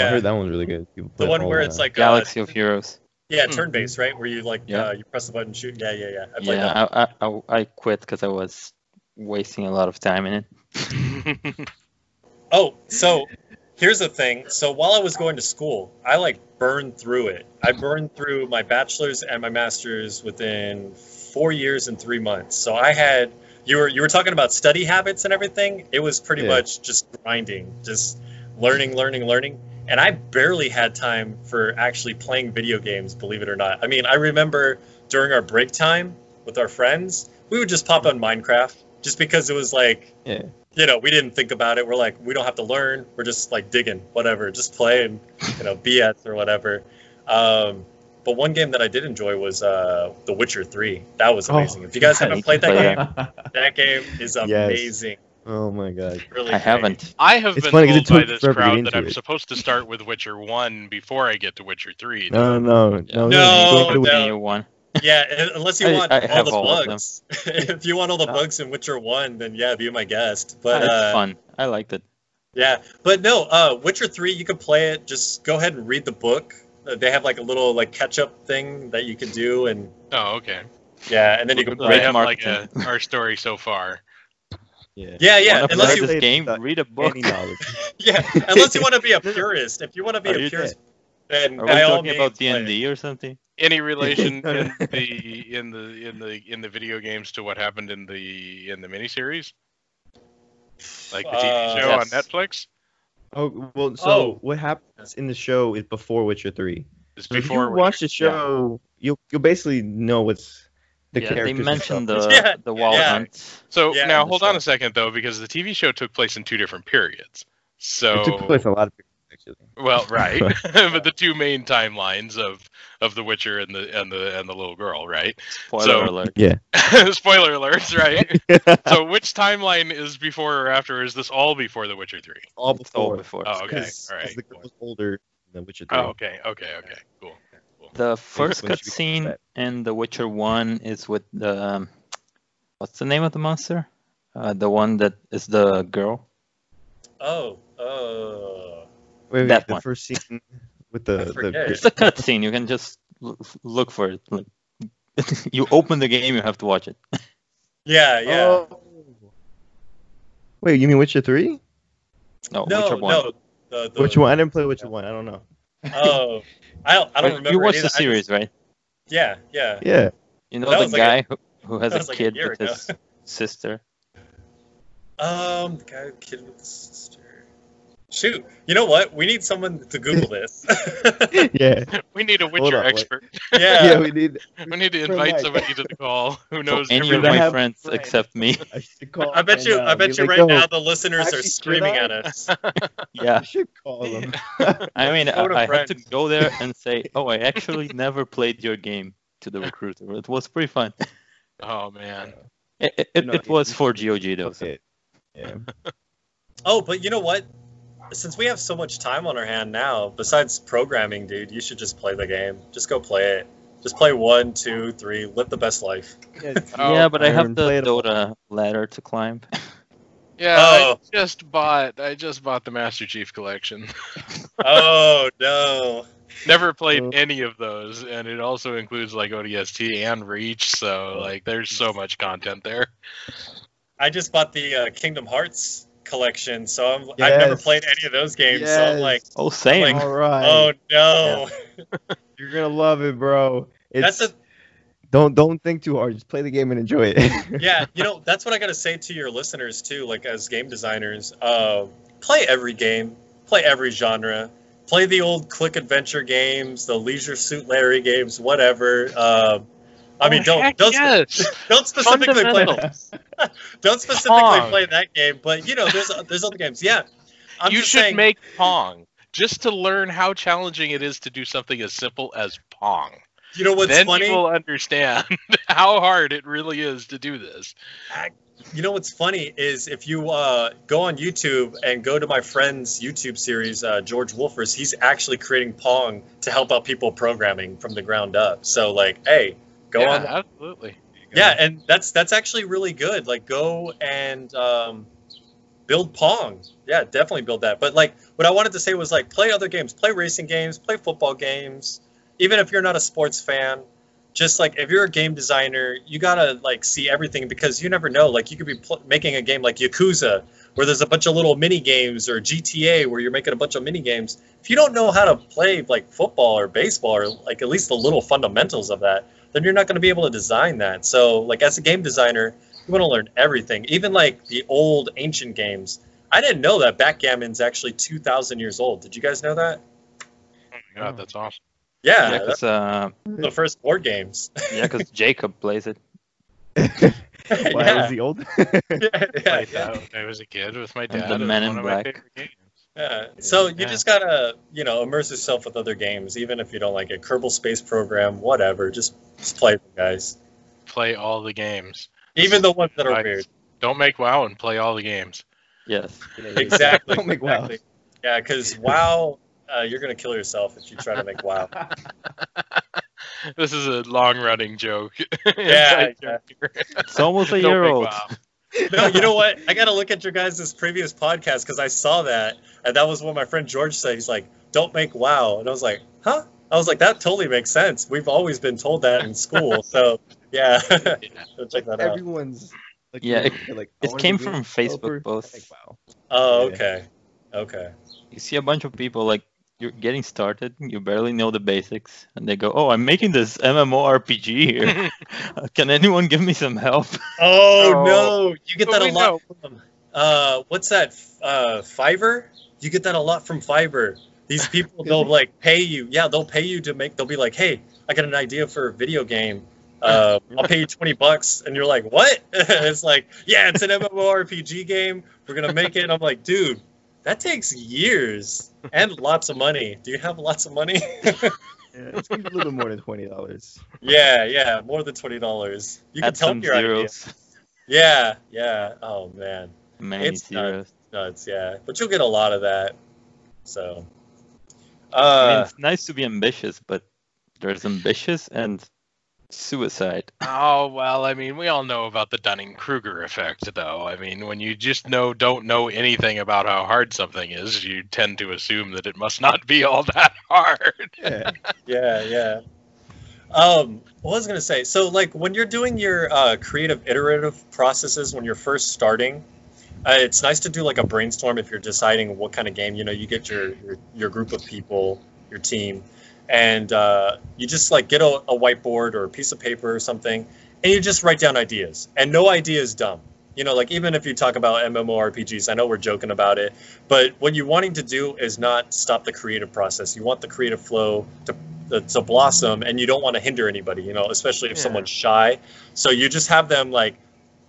I heard that one's really good. People the play it one where it's time. like Galaxy uh, of Heroes. yeah, Hmm. turn-based, right? Where you like Yeah. uh, you press the button, and shoot. Yeah, yeah, yeah. I played that. Yeah, I, I, I, I quit because I was wasting a lot of time in it. Oh, so here's the thing. So while I was going to school, I like burned through it. I burned through my bachelor's and my master's within four years and three months. So I had you were you were talking about study habits and everything. It was pretty Yeah. much just grinding, just learning, learning, learning. And I barely had time for actually playing video games, believe it or not. I mean, I remember during our break time with our friends, we would just pop on Minecraft just because it was like Yeah. you know, we didn't think about it. We're like, we don't have to learn. We're just like digging, whatever, just play and you know, BS or whatever. Um, but one game that I did enjoy was uh, The Witcher Three. That was Oh, amazing. if you guys haven't played that game, that game is amazing. Oh my god. Really, I great. haven't. I have It's been funny 'cause told it by took this forever to get crowd into that I'm it. supposed to start with Witcher One before I get to Witcher Three. No, no, no. No, go to the- no. New one. Yeah, and- unless you I- want I all have the all of bugs. if you want all the No. bugs in Witcher One, then yeah, be my guest. But it's uh, fun. I liked it. Yeah, but no, uh, Witcher Three, you can play it. Just go ahead and read the book. Uh, they have like a little like catch up thing that you can do, and Oh, okay. yeah, and then you can So play. they have like a, our story so far. Yeah. Yeah, yeah. Unless play you, this game? Read a book. Yeah, unless you want to be a purist. If you want to be Are a you purist, then Are we by all talking means about D play and it. D or something? Any relation in the in the in the in the video games to what happened in the in the miniseries? Like the TV Uh, show yes. on Netflix? Oh well. So Oh. what happens in the show is before Witcher Three. It's So if before you Witcher- watch the show, you'll you'll basically know what's the yeah, characters. they mentioned the Yeah, the wall yeah. hunt. So Yeah, now in the hold on a second though, because the TV show took place in two different periods. So It took place a lot of. silly. Well, right, but the two main timelines of of The Witcher and the and the and the little girl, right? Spoiler So- alert. Yeah. Spoiler alerts, right? so which timeline is before or after? Is this all before The Witcher Three? all It's all before. before. Oh, okay, 'Cause- all 'cause right. The cool. girl's older than Witcher 3. Oh, okay, okay, okay, cool. The first when she becomes cutscene in The Witcher One is with the um, what's the name of the monster? Uh, the one that is the girl. Oh, oh. Wait, wait, that the one. first scene with I the. It's a cutscene. You can just l- look for it. Like, you open the game, you have to watch it. Yeah, yeah. Oh. Wait, you mean Witcher 3? No, no, Witcher One. no. The, the, Which one? I didn't play Witcher 1. I don't know. Oh, I don't, I don't remember. you watched the of that. I series, just- right? Yeah, yeah. Yeah. You know That the was like guy who, who has a was like a kid with ago. his sister. Um, the guy with the kid with the sister. Shoot, you know what? We need someone to Google this. Yeah. We need a Witcher on, wait. expert. yeah. Yeah, we need. We need to invite Mike. somebody to the call who knows any of my friends friends. except me. I should call. I bet you. I bet you right "Yo, now the listeners actually, are screaming at us. Yeah, I should call them. I mean, I, I had to go there and say, "Oh, I actually never played your game." To the recruiter, it was pretty fun. Oh man. It, it, it, it was for GOG though. so- Yeah. Oh, but you know what? Since we have so much time on our hand now, besides programming, dude, you should just play the game. Just go play it. Just play one, two, three. Live the best life. Oh, yeah, but I have Iron the Blade. Dota ladder to climb. Yeah, Oh. I just bought. I just bought the Master Chief collection. Oh no. Never played Oh. any of those, and it also includes like ODST and Reach. So like, there's so much content there. I just bought the uh, Kingdom Hearts collection, so I'm, I've never played any of those games. So I'm like, Oh, same. Like, All right. oh no. You're gonna love it, bro. It's, That's a don't don't think too hard. Just play the game and enjoy it. yeah. You know, that's what I gotta say to your listeners too. Like as game designers, uh, play every game, play every genre, play the old click adventure games, the Leisure Suit Larry games, whatever. Uh, I mean, Oh, don't don't, yes. don't specifically play Fundamentals. don't specifically Pong. play that game, but you know, there's there's other games. Yeah, I'm you just should saying, make Pong just to learn how challenging it is to do something as simple as Pong. You know what's then funny? you will understand how hard it really is to do this. You know what's funny is if you uh, go on YouTube and go to my friend's YouTube series, uh, George Wolfers, he's actually creating Pong to help out people programming from the ground up. So like, hey, go yeah, on. absolutely. Yeah, and that's that's actually really good. Like, go and um, build Pong. Yeah, definitely build that. But like, what I wanted to say was like, play other games, play racing games, play football games. Even if you're not a sports fan, just like if you're a game designer, you gotta like see everything because you never know. Like, you could be pl- making a game like Yakuza, where there's a bunch of little mini games, or GTA, where you're making a bunch of mini games. If you don't know how to play like football or baseball, or like at least the little fundamentals of that, then you're not going to be able to design that. So, like as a game designer, you want to learn everything, even like the old ancient games. I didn't know that backgammon's actually 2,000 years old. Did you guys know that? Oh my God, that's awesome. Yeah, Yeah, that's uh, the first board games. yeah, because Jacob plays it. Why yeah. was he old? yeah, Played yeah, I was a kid with my And dad. the Men in one of my Black. Favorite yeah. So you Yeah. just gotta, you know, immerse yourself with other games, even if you don't like it. Kerbal Space Program, whatever. Just, just play them, guys. Play all the games. Even the ones that are Right. weird. Don't make WoW and play all the games. Yes. Exactly. Don't make WoW. exactly. Yeah, because WoW, uh, you're gonna kill yourself if you try to make WoW. this is a long-running joke. Yeah, Inside joke here. It's almost a year make old. WoW. no, you know what? I gotta look at your guys' previous podcast because I saw that, and that was what my friend George said. He's like, "Don't make WoW," and I was like, "Huh?" I was like, "That totally makes sense. We've always been told that in school." so yeah, go check that out. Everyone's like, Yeah, it- like, It came from. Facebook both. Like, wow. Oh, Yeah. okay, okay. You see a bunch of people like you're getting started, you barely know the basics, and they go, "Oh, I'm making this MMORPG here. Can anyone give me some help?" Oh Oh. no, you get that a lot from uh, what's that? Uh, Fiverr. You get that a lot from Fiverr. These people they'll like pay you. Yeah, they'll pay you to make. They'll be like, "Hey, I got an idea for a video game. Uh, I'll pay you twenty bucks," and you're like, "What?" it's like, "Yeah, it's an MMORPG game. We're gonna make it." And I'm like, "Dude, that takes years and lots of money. Do you have lots of money? Yeah, it's gonna be a little more than twenty dollars. yeah, yeah, more than twenty dollars. You can Add tell some me your idea. Yeah, yeah. Oh man, Many It's not- zeros. nuts. Yeah, but you'll get a lot of that. So, I mean, uh, it's nice to be ambitious, but there's ambitious and suicide. Oh well, I mean, we all know about the Dunning Kruger effect, though. I mean, when you just know don't know anything about how hard something is, you tend to assume that it must not be all that hard. Yeah. yeah, yeah. Um, what was I gonna say? So, like, when you're doing your uh, creative iterative processes when you're first starting, uh, it's nice to do like a brainstorm if you're deciding what kind of game. You know, you get your your, your group of people, your team, and uh, you just like get a, a whiteboard or a piece of paper or something, and you just write down ideas. And no idea is dumb. You know, like even if you talk about MMORPGs, I know we're joking about it, but what you're wanting to do is not stop the creative process. You want the creative flow to to blossom, and you don't want to hinder anybody. You know, especially if Yeah. someone's shy. So you just have them like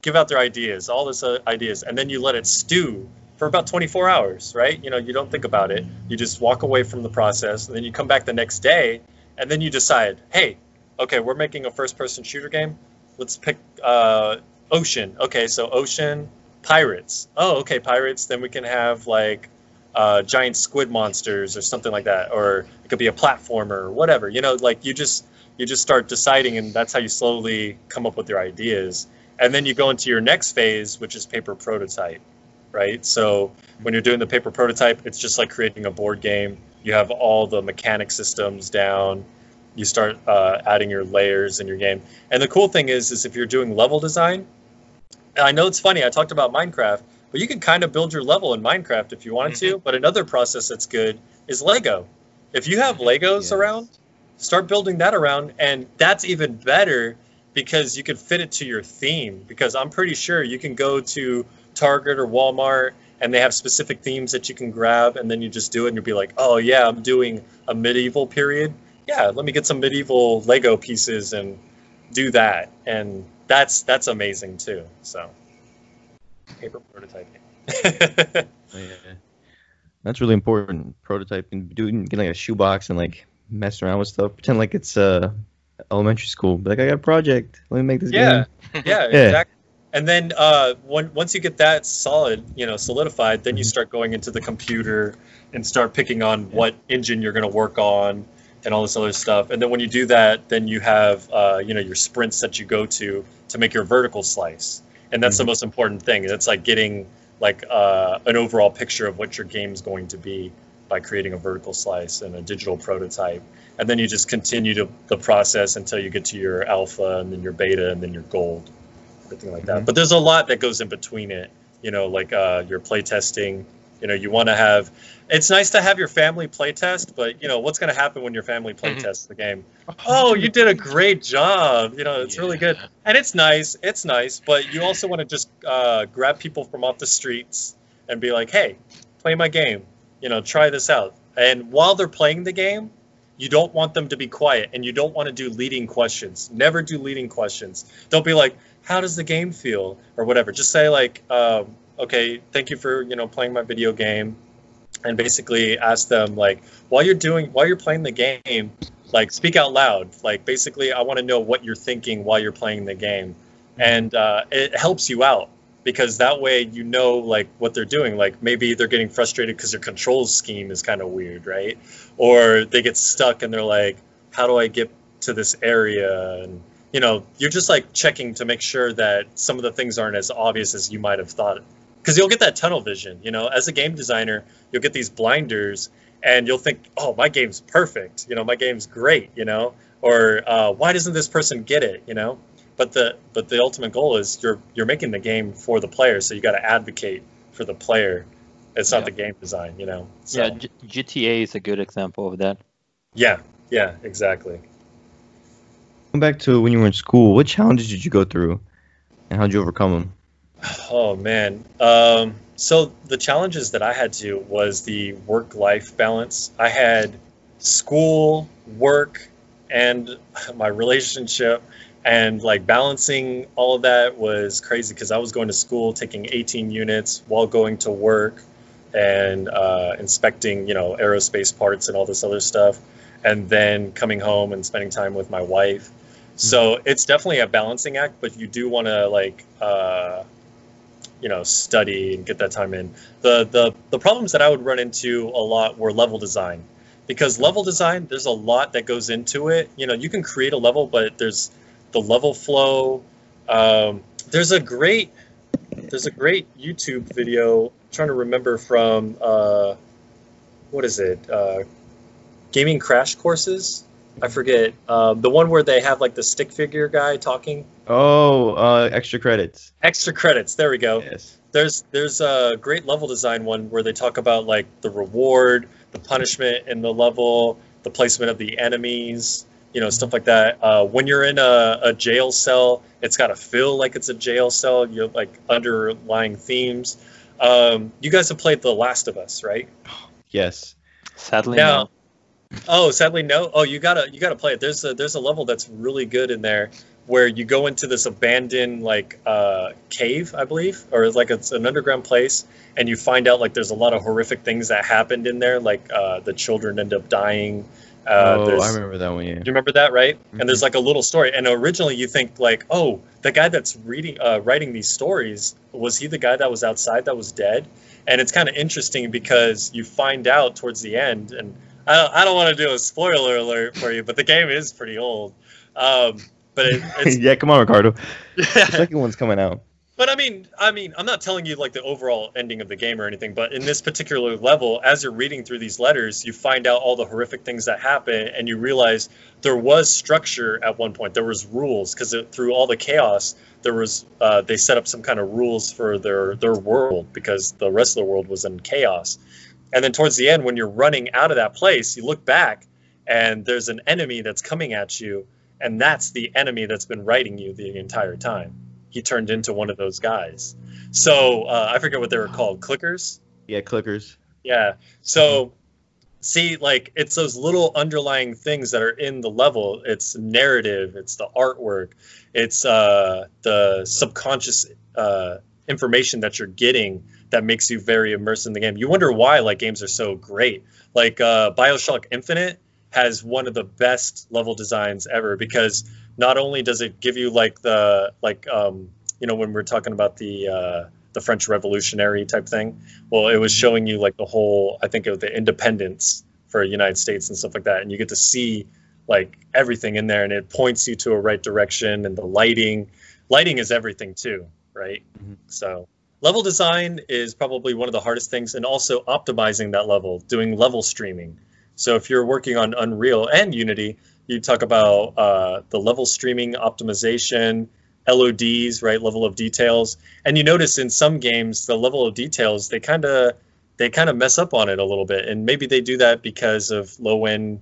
give out their ideas, all this uh, ideas, and then you let it stew for about 24 hours, right? You know, you don't think about it. You just walk away from the process, and then you come back the next day, and then you decide, hey, okay, we're making a first-person shooter game. Let's pick uh, Ocean. Okay, so Ocean, pirates. Oh, okay, pirates. Then we can have like uh, giant squid monsters or something like that, or it could be a platformer or whatever. You know, like you just you just start deciding, and that's how you slowly come up with your ideas. And then you go into your next phase, which is paper prototype, right? So when you're doing the paper prototype, it's just like creating a board game. You have all the mechanic systems down. You start uh, adding your layers in your game. And the cool thing is, is if you're doing level design, and I know it's funny. I talked about Minecraft, but you can kind of build your level in Minecraft if you wanted to. But another process that's good is Lego. If you have Legos Yes. around, start building that around, and that's even better because you can fit it to your theme. Because I'm pretty sure you can go to Target or Walmart and they have specific themes that you can grab, and then you just do it, and you'll be like, oh yeah, I'm doing a medieval period. Yeah, let me get some medieval Lego pieces and do that, and that's that's amazing too. So, paper prototyping. Oh, yeah. That's really important. Prototyping, doing getting like a shoebox and like messing around with stuff. Pretend like it's uh elementary school. Be like I got a project. Let me make this Yeah. game. yeah, Yeah. exactly. And then uh, when, once you get that solid, you know, solidified, then you start going into the computer and start picking on what engine you're going to work on and all this other stuff. And then when you do that, then you have, uh, you know, your sprints that you go to to make your vertical slice. And that's the most important thing. It's like getting like uh, an overall picture of what your game's going to be by creating a vertical slice and a digital prototype. And then you just continue to the process until you get to your alpha and then your beta and then your gold, everything like that. Mhm. But there's a lot that goes in between it. You know, like uh, your play testing. You know, you want to have. It's nice to have your family play test, but you know what's going to happen when your family play Mhm. tests the game? Oh, you did a great job. You know, it's really good, and it's nice. It's nice, but you also want to just uh, grab people from off the streets and be like, "Hey, play my game. You know, try this out." And while they're playing the game, you don't want them to be quiet, and you don't want to do leading questions. Never do leading questions. Don't be like, "How does the game feel?" or whatever. Just say like, um, "Okay, thank you for you know playing my video game," and basically ask them like, while you're doing while you're playing the game, like speak out loud. Like basically, I want to know what you're thinking while you're playing the game, and uh, it helps you out because that way you know like what they're doing. Like maybe they're getting frustrated because their control scheme is kind of weird, right? Or they get stuck and they're like, how do I get to this area? And you know, you're just like checking to make sure that some of the things aren't as obvious as you might have thought. Because you'll get that tunnel vision, you know, as a game designer, you'll get these blinders and you'll think, oh, my game's perfect, you know, my game's great, you know, or uh, why doesn't this person get it, you know? But the but the ultimate goal is you're you're making the game for the player, so you got to advocate for the player. It's not Yeah. the game design, you know. So, Yeah, G- GTA is a good example of that. yeah, yeah, exactly. Going back to when you were in school, what challenges did you go through, and how did you overcome them? Oh man. Um, so the challenges that I had to was the work-life balance. I had school, work, and my relationship, and like balancing all of that was crazy because I was going to school, taking 18 units while going to work, and uh, inspecting, you know, aerospace parts and all this other stuff, and then coming home and spending time with my wife. So it's definitely a balancing act, but you do want to like, uh, you know, study and get that time in. The the the problems that I would run into a lot were level design, because level design there's a lot that goes into it. You know, you can create a level, but there's the level flow. Um, there's a great there's a great YouTube video. I'm trying to remember from uh, what is it? Uh, gaming crash courses. I forget um, the one where they have like the stick figure guy talking. Oh, uh, extra credits. Extra credits. There we go. Yes. There's there's a great level design one where they talk about like the reward, the punishment in the level, the placement of the enemies, you know, stuff like that. Uh, when you're in a, a jail cell, it's got to feel like it's a jail cell. You have like underlying themes. Um, you guys have played The Last of Us, right? Yes. Sadly, Now- no. Oh, sadly no. Oh, you gotta you gotta play it. There's a there's a level that's really good in there where you go into this abandoned like uh, cave, I believe, or it's like it's an underground place, and you find out like there's a lot of horrific things that happened in there, like uh, the children end up dying. Uh, oh, I remember that one. Yeah. do you remember that, right? And there's like a little story. And originally you think like, oh, the guy that's reading, uh, writing these stories, was he the guy that was outside that was dead? And it's kind of interesting because you find out towards the end, and I don't, I don't want to do a spoiler alert for you, but the game is pretty old. Um, but it, it's yeah, come on, Ricardo. The second one's coming out. But I mean, I mean, I'm not telling you like the overall ending of the game or anything. But in this particular level, as you're reading through these letters, you find out all the horrific things that happen, and you realize there was structure at one point. There was rules because through all the chaos, there was uh, they set up some kind of rules for their their world because the rest of the world was in chaos. And then towards the end, when you're running out of that place, you look back, and there's an enemy that's coming at you, and that's the enemy that's been writing you the entire time he turned into one of those guys. So uh, I forget what they were called, clickers. Yeah, clickers. Yeah. So see, like it's those little underlying things that are in the level. It's narrative. It's the artwork. It's uh, the subconscious uh, information that you're getting that makes you very immersed in the game. You wonder why like games are so great. Like uh, Bioshock Infinite has one of the best level designs ever because not only does it give you like the like um, you know when we're talking about the uh, the French Revolutionary type thing, well, it was showing you like the whole I think of the independence for United States and stuff like that, and you get to see like everything in there, and it points you to a right direction, and the lighting, lighting is everything too, right? Mhm. So level design is probably one of the hardest things, and also optimizing that level, doing level streaming. So if you're working on Unreal and Unity, you talk about uh, the level streaming optimization, LODs, right, level of details, and you notice in some games the level of details they kind of they kind of mess up on it a little bit, and maybe they do that because of low end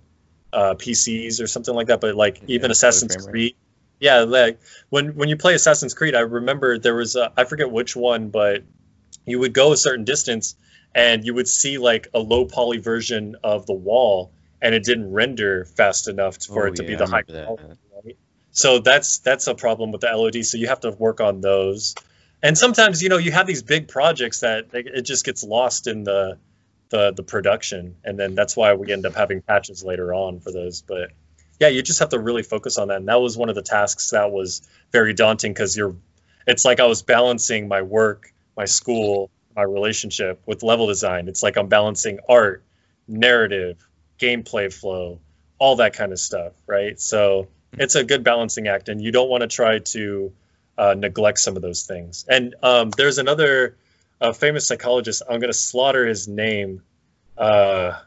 uh, PCs or something like that. But like Yeah, even Assassin's. Creed, yeah, like when when you play Assassin's Creed, I remember there was a, I forget which one, but you would go a certain distance and you would see like a low poly version of the wall and it didn't render fast enough for Oh, it to be the high quality, right? So that's that's a problem with the LOD. So you have to work on those. And sometimes you know you have these big projects that it just gets lost in the the the production, and then that's why we end up having patches later on for those. But yeah, you just have to really focus on that. And that was one of the tasks that was very daunting because you're it's like I was balancing my work, my school, my relationship with level design. It's like I'm balancing art, narrative, gameplay flow, all that kind of stuff, right? So it's a good balancing act, and you don't want to try to uh, neglect some of those things. And um, there's another uh, famous psychologist. I'm going to slaughter his name. Uh,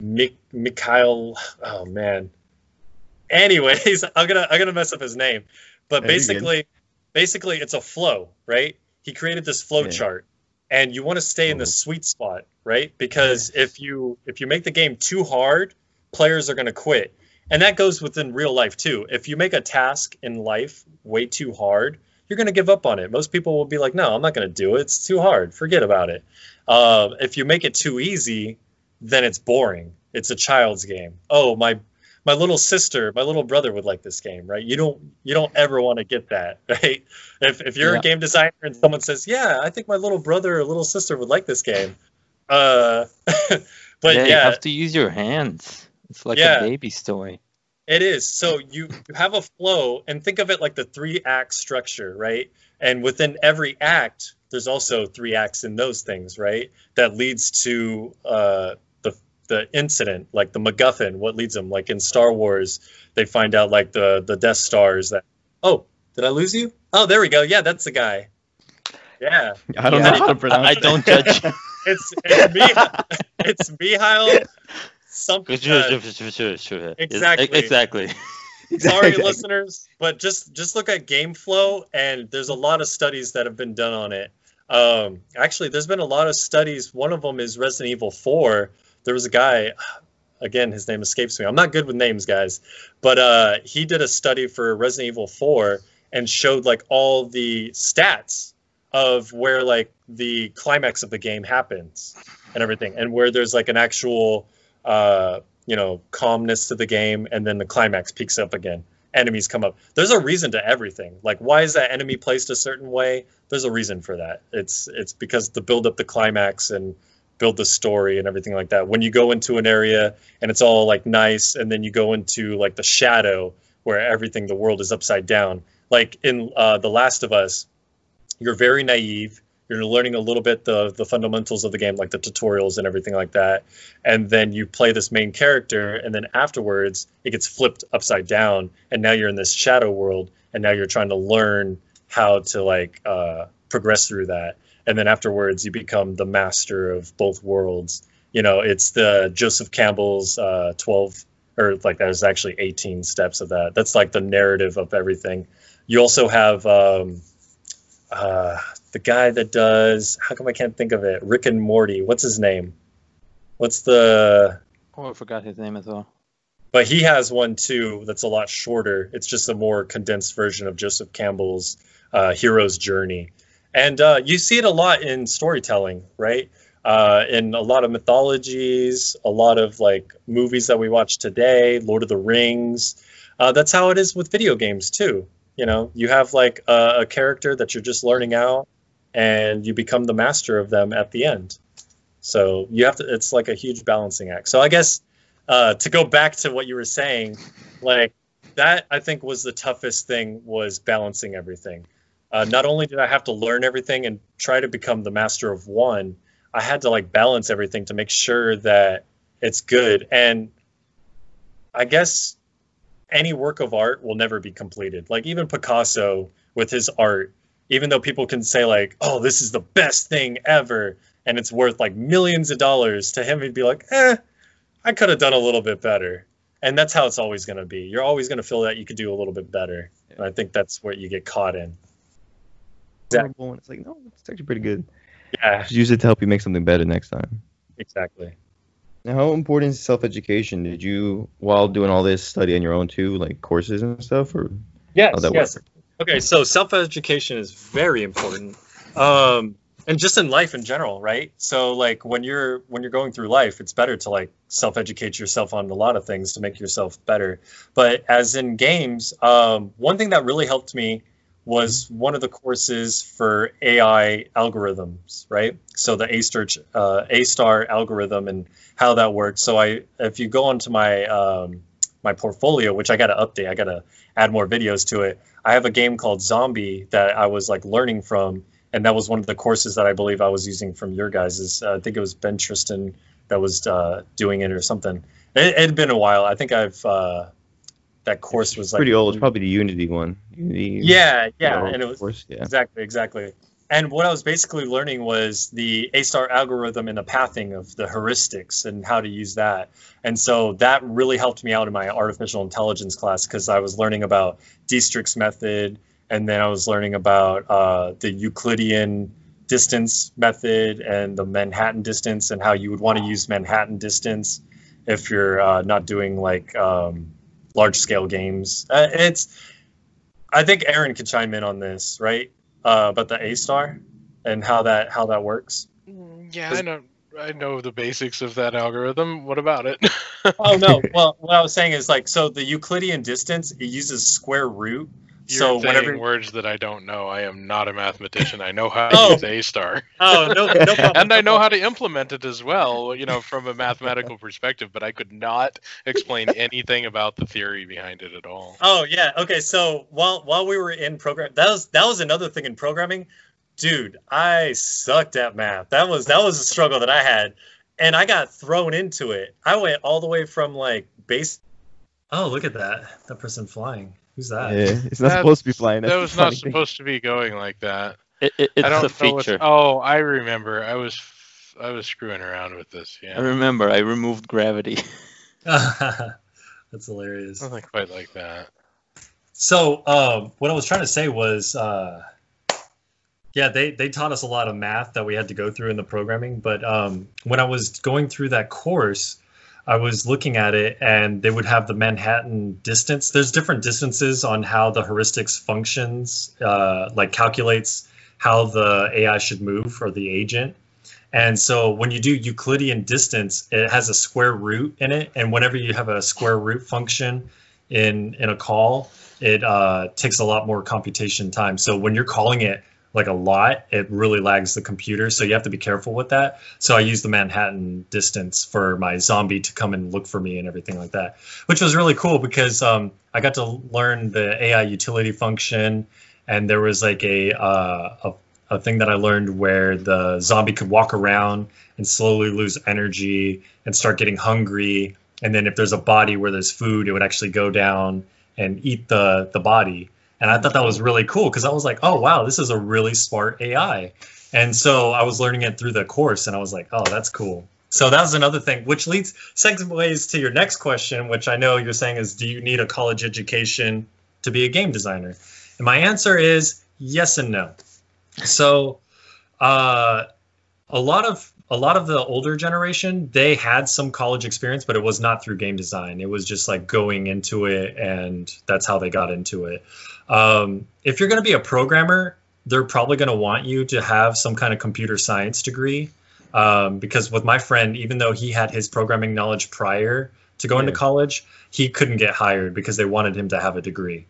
Mik- Mikhail. Oh man. Anyways, I'm gonna I'm gonna mess up his name, but basically, basically it's a flow, right? He created this flow Yeah. chart, and you want to stay in the Mhm. sweet spot, right? Because if you if you make the game too hard, players are gonna quit, and that goes within real life too. If you make a task in life way too hard, you're gonna give up on it. Most people will be like, "No, I'm not gonna do it. It's too hard. Forget about it." Uh, if you make it too easy, then it's boring. It's a child's game. Oh, my my little sister, my little brother would like this game, right? You don't you don't ever want to get that, right? If if you're Yeah. a game designer and someone says, "Yeah, I think my little brother or little sister would like this game." Uh, but yeah, yeah, you have to use your hands. It's like Yeah. a baby toy. It is. So you you have a flow and think of it like the three act structure, right? And within every act, there's also three acts in those things, right? That leads to uh, the the incident, like the MacGuffin. What leads them? Like in Star Wars, they find out like the the Death Stars. That oh, did I lose you? Oh, there we go. Yeah, that's the guy. Yeah, I don't Yeah, know how to pronounce I it. don't judge. it's it's me. it's Mihail. Something. uh, Exactly. Exactly. Exactly. sorry Exactly. listeners but just just look at game flow and there's a lot of studies that have been done on it um actually there's been a lot of studies one of them is resident evil 4 there was a guy again his name escapes me. I'm not good with names guys. But uh he did a study for resident evil 4 and showed like all the stats of where like the climax of the game happens and everything and where there's like an actual uh you know calmness to the game and then the climax peaks up again. Enemies come up. There's a reason to everything. Like why is that enemy placed a certain way? There's a reason for that. It's it's because to build up the climax and build the story and everything like that. When you go into an area and it's all like nice and then you go into like the shadow where everything the world is upside down. Like in uh, the last of us you're very naive. You're learning a little bit the the fundamentals of the game like the tutorials and everything like that. And then you play this main character and then afterwards it gets flipped upside down and now you're in this shadow world and now you're trying to learn how to like uh, progress through that and then afterwards you become the master of both worlds. You know it's the joseph campbell's uh, 12 or like there's actually 18 steps of that. That's like the narrative of everything. You also have um, uh, the guy that does how come i can't think of it? Rick and morty. What's his name? What's the Oh, I forgot his name as well. but he has one too that's a lot shorter. It's just a more condensed version of Joseph Campbell's uh, hero's journey, and uh, you see it a lot in storytelling, right? Uh, in a lot of mythologies, a lot of like movies that we watch today, Lord of the Rings. Uh, that's how it is with video games too. You know, you have like a, a character that you're just learning out, and you become the master of them at the end. So you have to. It's like a huge balancing act. So I guess uh, to go back to what you were saying, like that, I think was the toughest thing was balancing everything. Uh, not only did I have to learn everything and try to become the master of one, I had to like balance everything to make sure that it's good. And I guess any work of art will never be completed. Like even Picasso with his art, even though people can say like, "Oh, this is the best thing ever," and it's worth like millions of dollars, to him he'd be like, "Eh." I could have done a little bit better. And that's how it's always going to be. You're always going to feel that you could do a little bit better. And I think that's what you get caught in. Horrible, and it's like, no, it's actually pretty good. Yeah, Just use it to help you make something better next time. exactly. Now, how important is self-education? Did you, while doing all this, study on your own too, like courses and stuff, or Yes, how that yes. work? Okay, so self-education is very important. Um and just in life in general, right? So like when you're when you're going through life, it's better to like self-educate yourself on a lot of things to make yourself better. But as in games, um, one thing that really helped me was one of the courses for AI algorithms, right? So the A star uh, A star algorithm and how that works. So I, if you go onto my um, my portfolio, which I got to update, I got to add more videos to it. I have a game called Zombie that I was like learning from, and that was one of the courses that I believe I was using from your guys's. Uh, I think it was Ben Tristem that was uh, doing it or something. It had been a while. I think I've uh, that course was like pretty old. It's probably the Unity one. Unity. yeah, yeah, and it was course, yeah. exactly, exactly. And what I was basically learning was the A star algorithm and the pathing of the heuristics and how to use that. And so that really helped me out in my artificial intelligence class because I was learning about Dijkstra's method, and then I was learning about uh, the Euclidean distance method and the Manhattan distance and how you would want to use Manhattan distance if you're uh, not doing like um, large scale games. Uh, it's I think Aaron could chime in on this, right? Uh, about the A star and how that how that works. Yeah, I know. I know the basics of that algorithm. What about it? Oh no. Well, what I was saying is like so the Euclidean distance it uses square root. You're so saying whenever words that I don't know. I am not a mathematician. I know how Oh. to use A star, oh no no problem, and I know how to implement it as well. You know, from a mathematical perspective, but I could not explain anything about the theory behind it at all. Oh yeah. Okay. So while while we were in program, that was that was another thing in programming, dude. I sucked at math. That was that was a struggle that I had, and I got thrown into it. I went all the way from like base. Oh, look at that! That person flying. Who's that? Yeah, it's not That- supposed to be flying. That's That was not funny thing. supposed to be going like that. It, it, it's I don't a know what's- feature. Oh, I remember. I was I was screwing around with this. Yeah, I remember I removed gravity. That's hilarious. something quite like that. So, um, what I was trying to say was, uh, yeah, they, they taught us a lot of math that we had to go through in the programming. But um, when I was going through that course, I was looking at it and they would have the Manhattan distance. There's different distances on how the heuristics functions, uh, like calculates how the AI should move or the agent. And so when you do Euclidean distance, it has a square root in it. And whenever you have a square root function in in a call, it uh, takes a lot more computation time. So when you're calling it like a lot, it really lags the computer. So you have to be careful with that. So I use the Manhattan distance for my zombie to come and look for me and everything like that, which was really cool because um, I got to learn the AI utility function, and there was like a, uh, a a thing that I learned where the zombie could walk around and slowly lose energy and start getting hungry. And then if there's a body where there's food, it would actually go down and eat the the body. And I thought that was really cool because I was like, oh wow, this is a really smart AI. And so I was learning it through the course, and I was like, oh, that's cool. So that was another thing, which leads segues to your next question, which I know you're saying is, do you need a college education to be a game designer? And my answer is yes and no. So, uh, a lot of a lot of the older generation they had some college experience, but it was not through game design. It was just like going into it, and that's how they got into it. Um, if you're going to be a programmer, they're probably going to want you to have some kind of computer science degree. Um, because with my friend, even though he had his programming knowledge prior to going to college, he couldn't get hired because they wanted him to have a degree.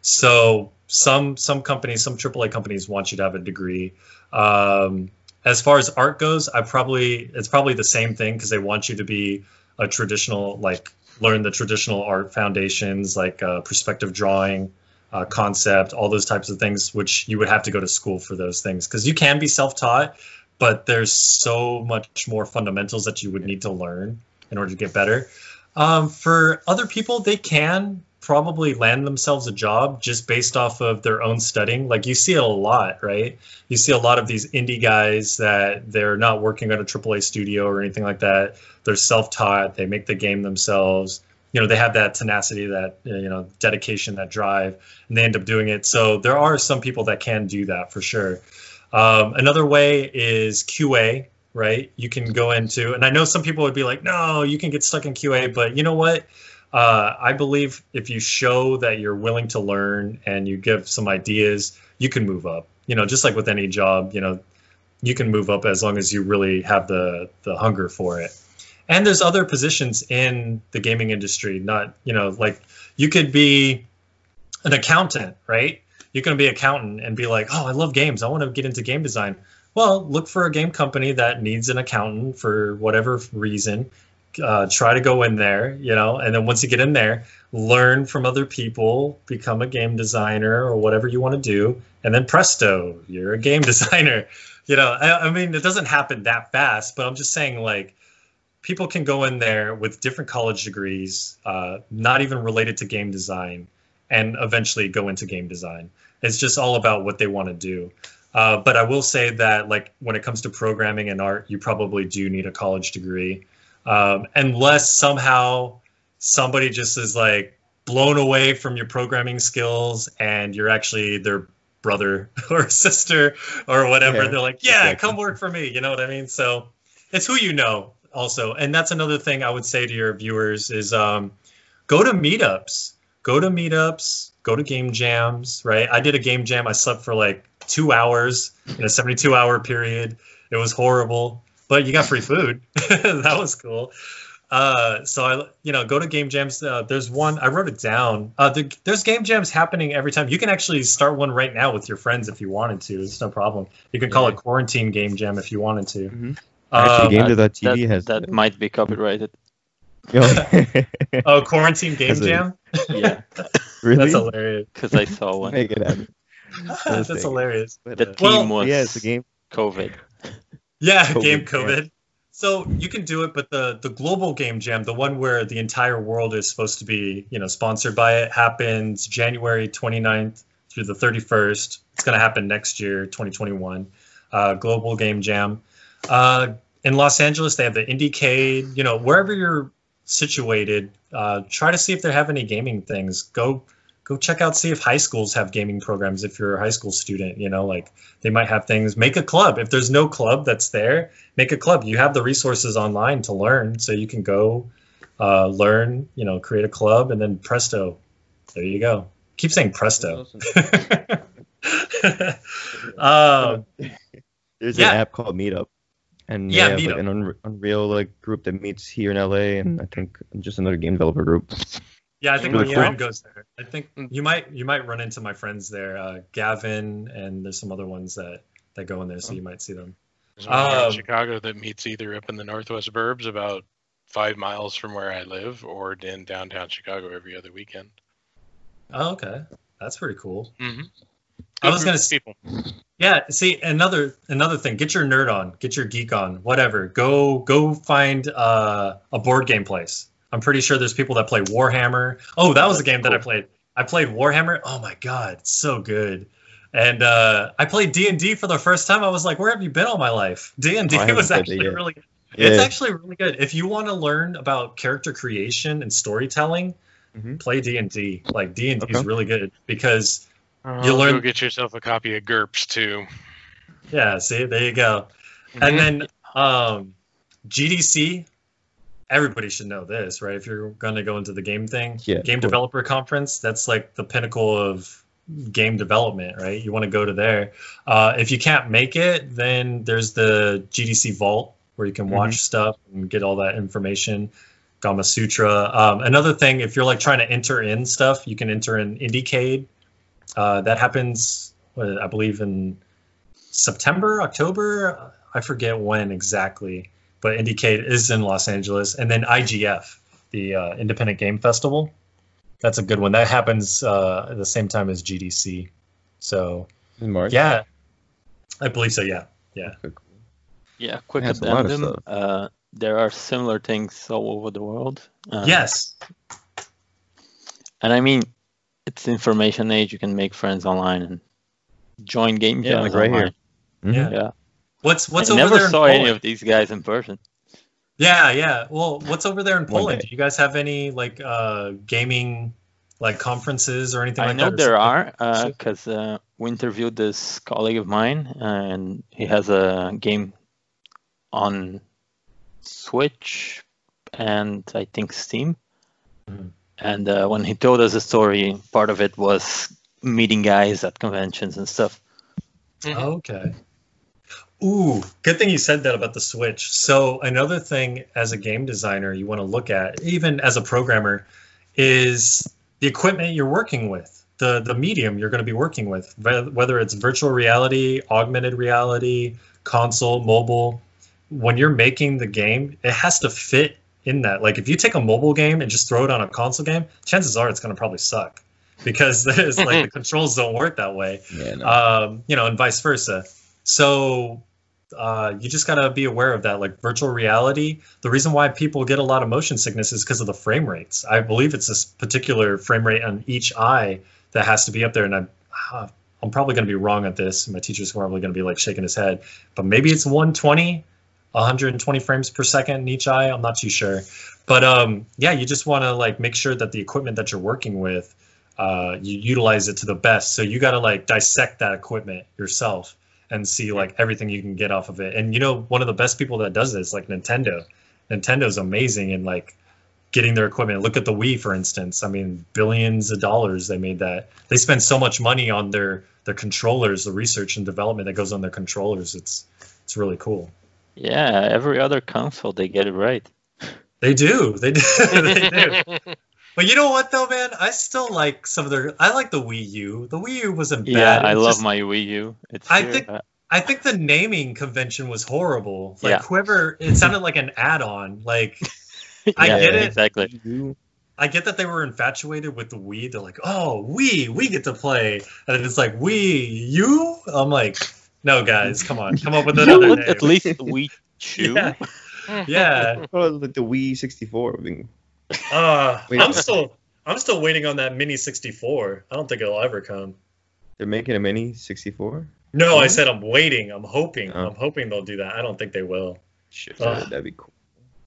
So some some companies, some AAA companies want you to have a degree. Um, as far as art goes, I probably it's probably the same thing because they want you to be a traditional like learn the traditional art foundations like uh, perspective drawing, uh, concept, all those types of things, which you would have to go to school for those things because you can be self-taught, but there's so much more fundamentals that you would need to learn in order to get better. Um, for other people, they can probably land themselves a job just based off of their own studying. Like you see it a lot, right? You see a lot of these indie guys that they're not working at a AAA studio or anything like that. They're self-taught. They make the game themselves. You know, they have that tenacity, that uh, you know, dedication, that drive, and they end up doing it. So there are some people that can do that for sure. Um, another way is QA, right? You can go into, and I know some people would be like, no, you can get stuck in QA, but you know what? Uh, I believe if you show that you're willing to learn and you give some ideas, you can move up. You know, just like with any job, you know, you can move up as long as you really have the the hunger for it. And there's other positions in the gaming industry, not, you know, like you could be an accountant, right? You can be an accountant and be like, oh, I love games. I want to get into game design. Well, look for a game company that needs an accountant for whatever reason. Uh, try to go in there, you know, and then once you get in there, learn from other people, become a game designer or whatever you want to do, and then presto, you're a game designer. You know, I, I mean, it doesn't happen that fast, but I'm just saying, like, people can go in there with different college degrees, uh, not even related to game design, and eventually go into game design. It's just all about what they want to do. Uh, but I will say that, like, when it comes to programming and art, you probably do need a college degree, um, unless somehow somebody just is like blown away from your programming skills and you're actually their brother or sister or whatever. Yeah, They're like, yeah, exactly. come work for me. You know what I mean? So it's who you know also. And that's another thing I would say to your viewers is um, go to meetups, go to meetups, go to game jams, right? I did a game jam. I slept for like two hours in a 72 hour period. It was horrible, but you got free food. that was cool. Uh, so I, you know, go to game jams. Uh, there's one I wrote it down. Uh, the, there's game jams happening every time. You can actually start one right now with your friends if you wanted to. It's no problem. You can call it quarantine game jam if you wanted to. Mhm. Actually, Um, Game that, TV that, has that might be copyrighted. Oh, quarantine game jam. Yeah, really? That's hilarious. because I saw one. Make it happen. That's thing. hilarious. The uh, team Well, was yeah, it's a game. COVID. Yeah, COVID, game yeah. COVID. So you can do it, but the the global game jam, the one where the entire world is supposed to be, you know, sponsored by it, happens January 29th through the 31st. It's going to happen next year, 2021. Uh, global game jam. Uh, in Los Angeles, they have the Indiecade. You know, wherever you're situated, uh, try to see if they have any gaming things. Go go check out see if high schools have gaming programs if you're a high school student you know like they might have things make a club if there's no club that's there make a club you have the resources online to learn so you can go uh, learn you know create a club and then presto there you go keep saying presto um, There's yeah. an app called Meetup, and they Yeah, have like an Unre- Unreal like group that meets here in LA, and I think just another game developer group. yeah i think Really my cool. friend goes there i think you might you might run into my friends there uh, gavin and there's some other ones that that go in there so you might see them There's one Um, in Chicago that meets either up in the northwest burbs, about five miles from where I live, or in downtown Chicago every other weekend. oh okay that's pretty cool Mm-hmm. I was gonna people. Yeah, see another another thing. Get your nerd on, get your geek on, whatever. Go go find uh, a board game place. I'm pretty sure there's people that play Warhammer. Oh, that was the game that I played. I played Warhammer. Oh my god, it's so good. And uh, I played D and D for the first time. I was like, where have you been all my life? D and D Oh, was actually really. It's actually really good. If you want to learn about character creation and storytelling, Mhm. play D and D. Like D and D is really good because You learn- Go get yourself a copy of GURPS too. yeah. See, there you go. Mhm. And then um, GDC, everybody should know this, right? If you're going to go into the game thing, Yeah, game developer conference, that's like the pinnacle of game development, right? You want to go to there. Uh, if you can't make it, then there's the GDC Vault where you can watch stuff and get all that information. Gamasutra. Um, another thing, if you're like trying to enter in stuff, you can enter in Indiecade. Uh, that happens, I believe, in September, October. I forget when exactly, but Indiecade is in Los Angeles, and then IGF, the uh, Independent Game Festival. That's a good one. That happens uh, at the same time as GDC. So In March. yeah, I believe so. Yeah, yeah. Yeah, quick Yeah, it's a lot of addendum. Uh, there are similar things all over the world. Uh, yes. And I mean, it's information age. You can make friends online and join game Yeah, jams like right here. online. Mhm. Yeah. Yeah. What's what's I over never there in saw Poland? any of these guys in person. Yeah, yeah. Well, what's over there in Poland? Do you guys have any like uh, gaming like conferences or anything I like know that? or there something? are because uh, we interviewed this colleague of mine, and he has a game on Switch and I think Steam. Mhm. And uh, when he told us the story, part of it was meeting guys at conventions and stuff. Okay. Ooh, good thing you said that about the Switch. So another thing as a game designer you want to look at, even as a programmer, is the equipment you're working with, the the medium you're going to be working with, whether it's virtual reality, augmented reality, console, mobile. When you're making the game, it has to fit in that. Like if you take a mobile game and just throw it on a console game, chances are it's going to probably suck because there's like the controls don't work that way Yeah, no. um, you know, and vice versa. So uh, you just got to be aware of that. Like virtual reality, the reason why people get a lot of motion sickness is because of the frame rates. I believe it's this particular frame rate on each eye that has to be up there. And I, uh, I'm probably going to be wrong at this. My teacher's probably going to be like shaking his head, but maybe it's 120, 120 frames per second in each eye. I'm not too sure. But um, yeah, you just want to like make sure that the equipment that you're working with uh, you utilize it to the best. So you got to like dissect that equipment yourself and see like everything you can get off of it. And you know, one of the best people that does this, like Nintendo. Nintendo's amazing in like getting their equipment. Look at the Wii, for instance. I mean, billions of dollars they made that. They spend so much money on their their controllers, the research and development that goes on their controllers. It's it's really cool. Yeah, every other console they get it right. They do. They do. they do. But you know what though, man? I still like some of their. I like the Wii U. The Wii U wasn't Yeah, bad. I love just- my Wii U. It's I here. think- Uh, I think the naming convention was horrible. Like Yeah. whoever, it sounded like an add-on. Like I yeah, get it. exactly. I get that they were infatuated with the Wii. They're like, oh, we, we get to play, and it's like, we, you. I'm like, no, guys, come on, come up with another would name. at least Wii Chew. Yeah. yeah. Oh, like the Wii 64. being- Uh, Wait. I'm still, I'm still waiting on that Mini 64. I don't think it'll ever come. They're making a mini 64. No, I said I'm waiting. I'm hoping. Oh. I'm hoping they'll do that. I don't think they will. Shit, Ugh. that'd be cool.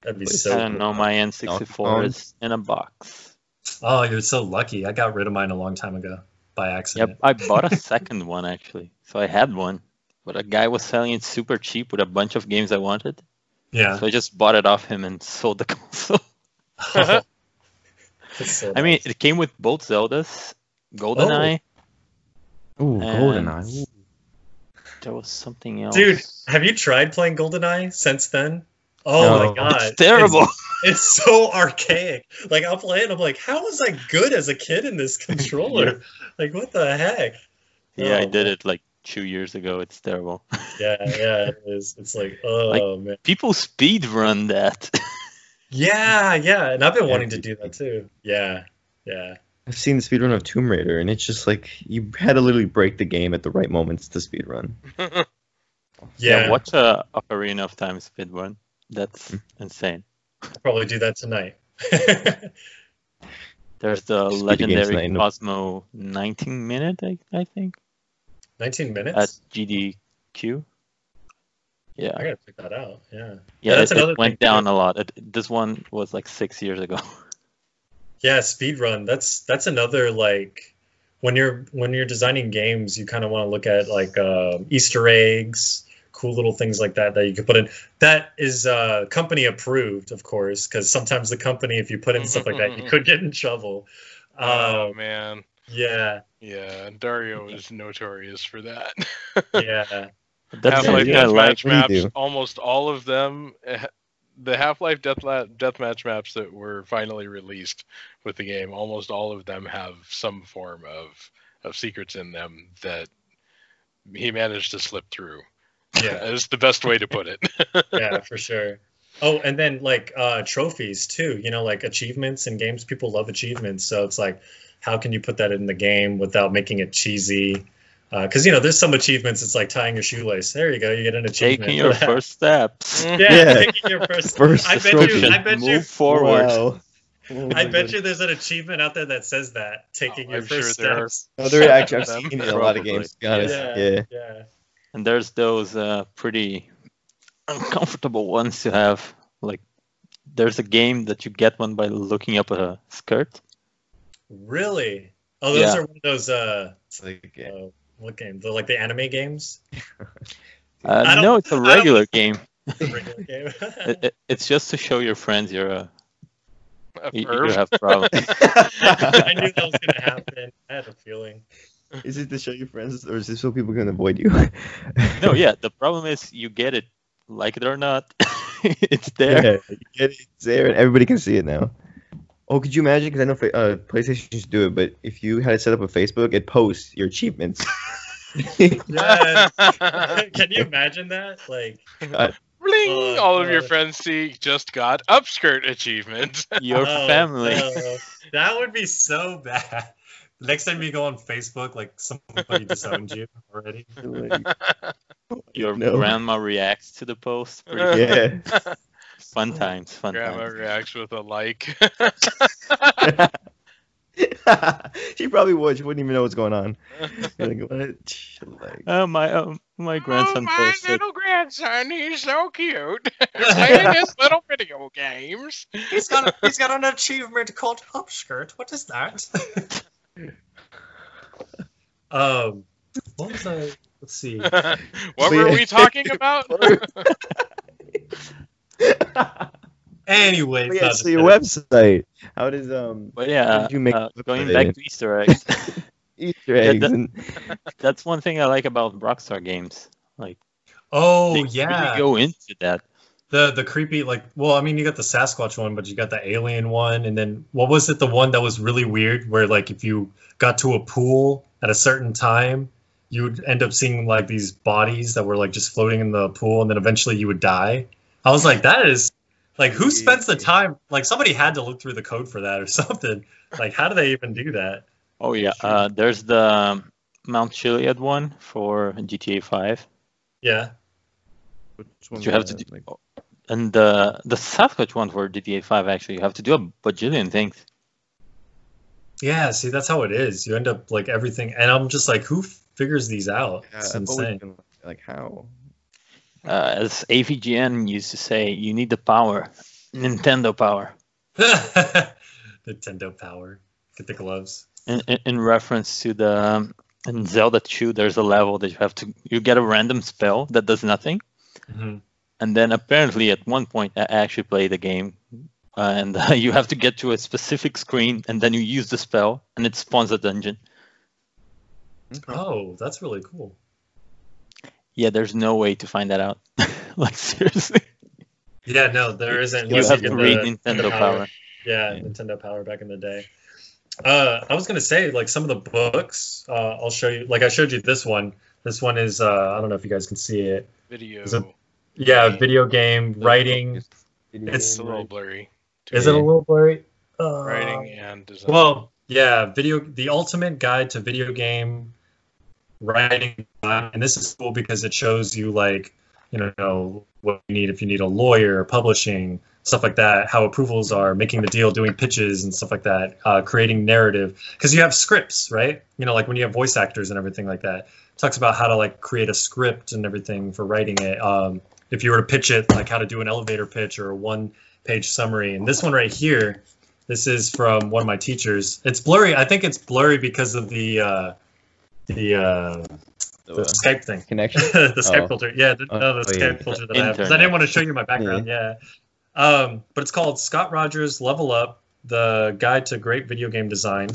That'd be I so. I don't know. My N64 Kong. is in a box. Oh, you're so lucky. I got rid of mine a long time ago by accident. Yep, I bought a second one actually. So I had one, but a guy was selling it super cheap with a bunch of games I wanted. Yeah. So I just bought it off him and sold the console. Uh-huh. That's so I mean, nice. it came with both Zeldas, GoldenEye. Oh. Ooh, And- GoldenEye. Ooh. There was something else. dude, have you tried playing GoldenEye since then? Oh No. my god, it's terrible. It's, so archaic. Like I'll play it, I'm like, how was I good as a kid in this controller? like what the heck? yeah, I Oh, did it like two years ago. It's terrible. Yeah, yeah, it is. It's like, oh man. People speed run that. Yeah, yeah, and I've been Yeah, wanting to do that too. Yeah, yeah. I've seen the speedrun of Tomb Raider, and it's just like you had to literally break the game at the right moments to speedrun. Yeah, watch a Ocarina of Time speed run. That's Hmm. insane. I'll probably do that tonight. There's the Speed legendary tonight, Cosmo 19 minute, I, I think, 19 minutes? at GDQ. Yeah. I gotta pick that out. Yeah. Yeah, that's it, another it went thing, down too. a lot. It, this one was like six years ago. Yeah, speedrun. That's that's another like when you're when you're designing games, you kind of want to look at like uh, Easter eggs, cool little things like that that you could put in. That is uh, company approved, of course, because sometimes the company, if you put in stuff like that, you could get in trouble. oh Um, man, yeah, yeah, Dario is notorious for that. yeah, That's Half-Life something I Deathmatch like. What do you maps, almost all of them, eh, the Half-Life Deathla- Deathmatch maps that were finally released with the game, almost all of them have some form of of secrets in them that he managed to slip through. yeah, Is the best way to put it. yeah, for sure. Oh, and then like uh, trophies too. You know, like achievements in games. People love achievements, so it's like, how can you put that in the game without making it cheesy? Because you know, there's some achievements. It's like tying your shoelace. There you go. You get an achievement. Taking your first steps. Yeah, Yeah. taking your first. First I bet you. I bet you. Move forward. Wow. Oh I bet God. you there's an achievement out there that says that taking Oh, your I'm sure first there are. steps. No, there actually I've seen it in a lot of games. To be honest. Yeah, Yeah. yeah. And there's those uh, pretty uncomfortable ones you have. Like, there's a game that you get one by looking up a skirt. Really? Oh, those Yeah. are one of those. Uh, It's like, yeah. uh, what game? The like the anime games. Uh, no, it's a regular game. The regular game. It, it, it's just to show your friends you're a, A you, you have problems. I knew that was gonna happen. I had a feeling. Is it to show your friends, or is this so people can avoid you? no, yeah, the problem is you get it, like it or not. it's there. Yeah, you get it, it's there, and everybody can see it now. Oh, could you imagine? Because I know uh, PlayStation used to do it, but if you had it set up a Facebook, it posts your achievements. Yes. Can you imagine that? Like, Bling! Oh, All of your friends see just got upskirt achievement. Your oh, family. no. that would be so bad. Next time you go on Facebook, like somebody disowned you already. Your No. grandma reacts to the post. Pretty yeah. fun times, fun Grandma times. reacts with a like. she probably would. She wouldn't even know what's going on. Like, what? Like, Oh my, um, my grandson oh, my posted. little grandson, he's so cute. Playing his little video games. He's got a, he's got an achievement called upskirt. What is that? um, what was I? Let's see. what But were yeah. we talking about? Anyway, yeah, so your website. How does um But yeah, did you make uh, going website? back to Easter eggs, Easter Yeah, eggs that- and that's one thing I like about Rockstar games. Like Oh they yeah. really go into that. The the creepy like well i mean you got the sasquatch one but you got the alien one. And then what was it the one that was really weird where like if you got to a pool at a certain time you would end up seeing like these bodies that were like just floating in the pool and then eventually you would die? I was like that is like who spends the time like somebody had to look through the code for that or something. Like how do they even do that? Oh yeah, uh, there's the Mount Chiliad one for GTA 5, yeah Which one you have to do- Like, and the the Sasquatch one for GTA 5 actually you have to do a bajillion things. yeah see that's how it is you end up like everything and i'm just like who figures these out yeah, it's insane been like, like how? Uh, as AVGN used to say, you need the power, Nintendo power, Nintendo Power. Get the gloves. in, in, in reference to the um, in Zelda 2. There's a level that you have to you get a random spell that does nothing, hmm and then apparently at one point I actually played the game. Uh, and uh, you have to get to a specific screen, and then you use the spell, and it spawns a dungeon. Oh, that's really cool. Yeah, there's no way to find that out. like seriously, Yeah, no, there isn't. you have to read the Nintendo Power. Yeah, Yeah. Nintendo Power back in the day. Uh, I was gonna say like some of the books. Uh, I'll show you. Like I showed you this one. This one is. Uh, I don't know if you guys can see it. Video. Is it- Yeah, video game writing. It's- It's- It's a little blurry. to Is it a little blurry? Uh, writing and design? Well, yeah, video the ultimate guide to video game writing, and this is cool because it shows you like you know what you need if you need a lawyer, publishing stuff like that, how approvals are, making the deal, doing pitches and stuff like that, uh, creating narrative because you have scripts, right? You know, like when you have voice actors and everything like that. It talks about how to like create a script and everything for writing it. Um, if you were to pitch it, like how to do an elevator pitch or a one page summary. And this one right here, this is from one of my teachers. It's blurry. I think it's blurry because of the uh, the uh, the, the Skype thing, connection. the Skype Oh. filter. Yeah, the, no, the Oh, Skype yeah. filter that I have. 'cause I didn't want to show you my background. Yeah. Um, but it's called Scott Rogers Level Up: The Guide to Great Video Game Design.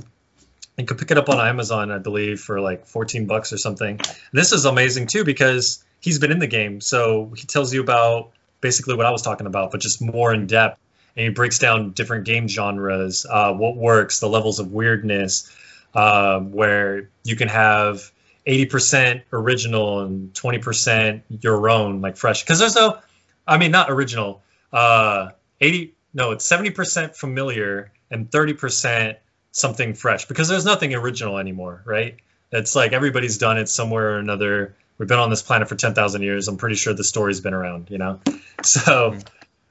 You can pick it up on Amazon, I believe, for like 14 bucks or something. This is amazing too because he's been in the game, so he tells you about basically what I was talking about, but just more in depth. And he breaks down different game genres, uh, what works, the levels of weirdness, um, where you can have 80% original and 20% your own, like fresh. Because there's no, I mean, not original. Uh, 80, no, it's 70% familiar and 30% something fresh. Because there's nothing original anymore, right? It's like everybody's done it somewhere or another. We've been on this planet for 10,000 years. I'm pretty sure the story's been around, you know? So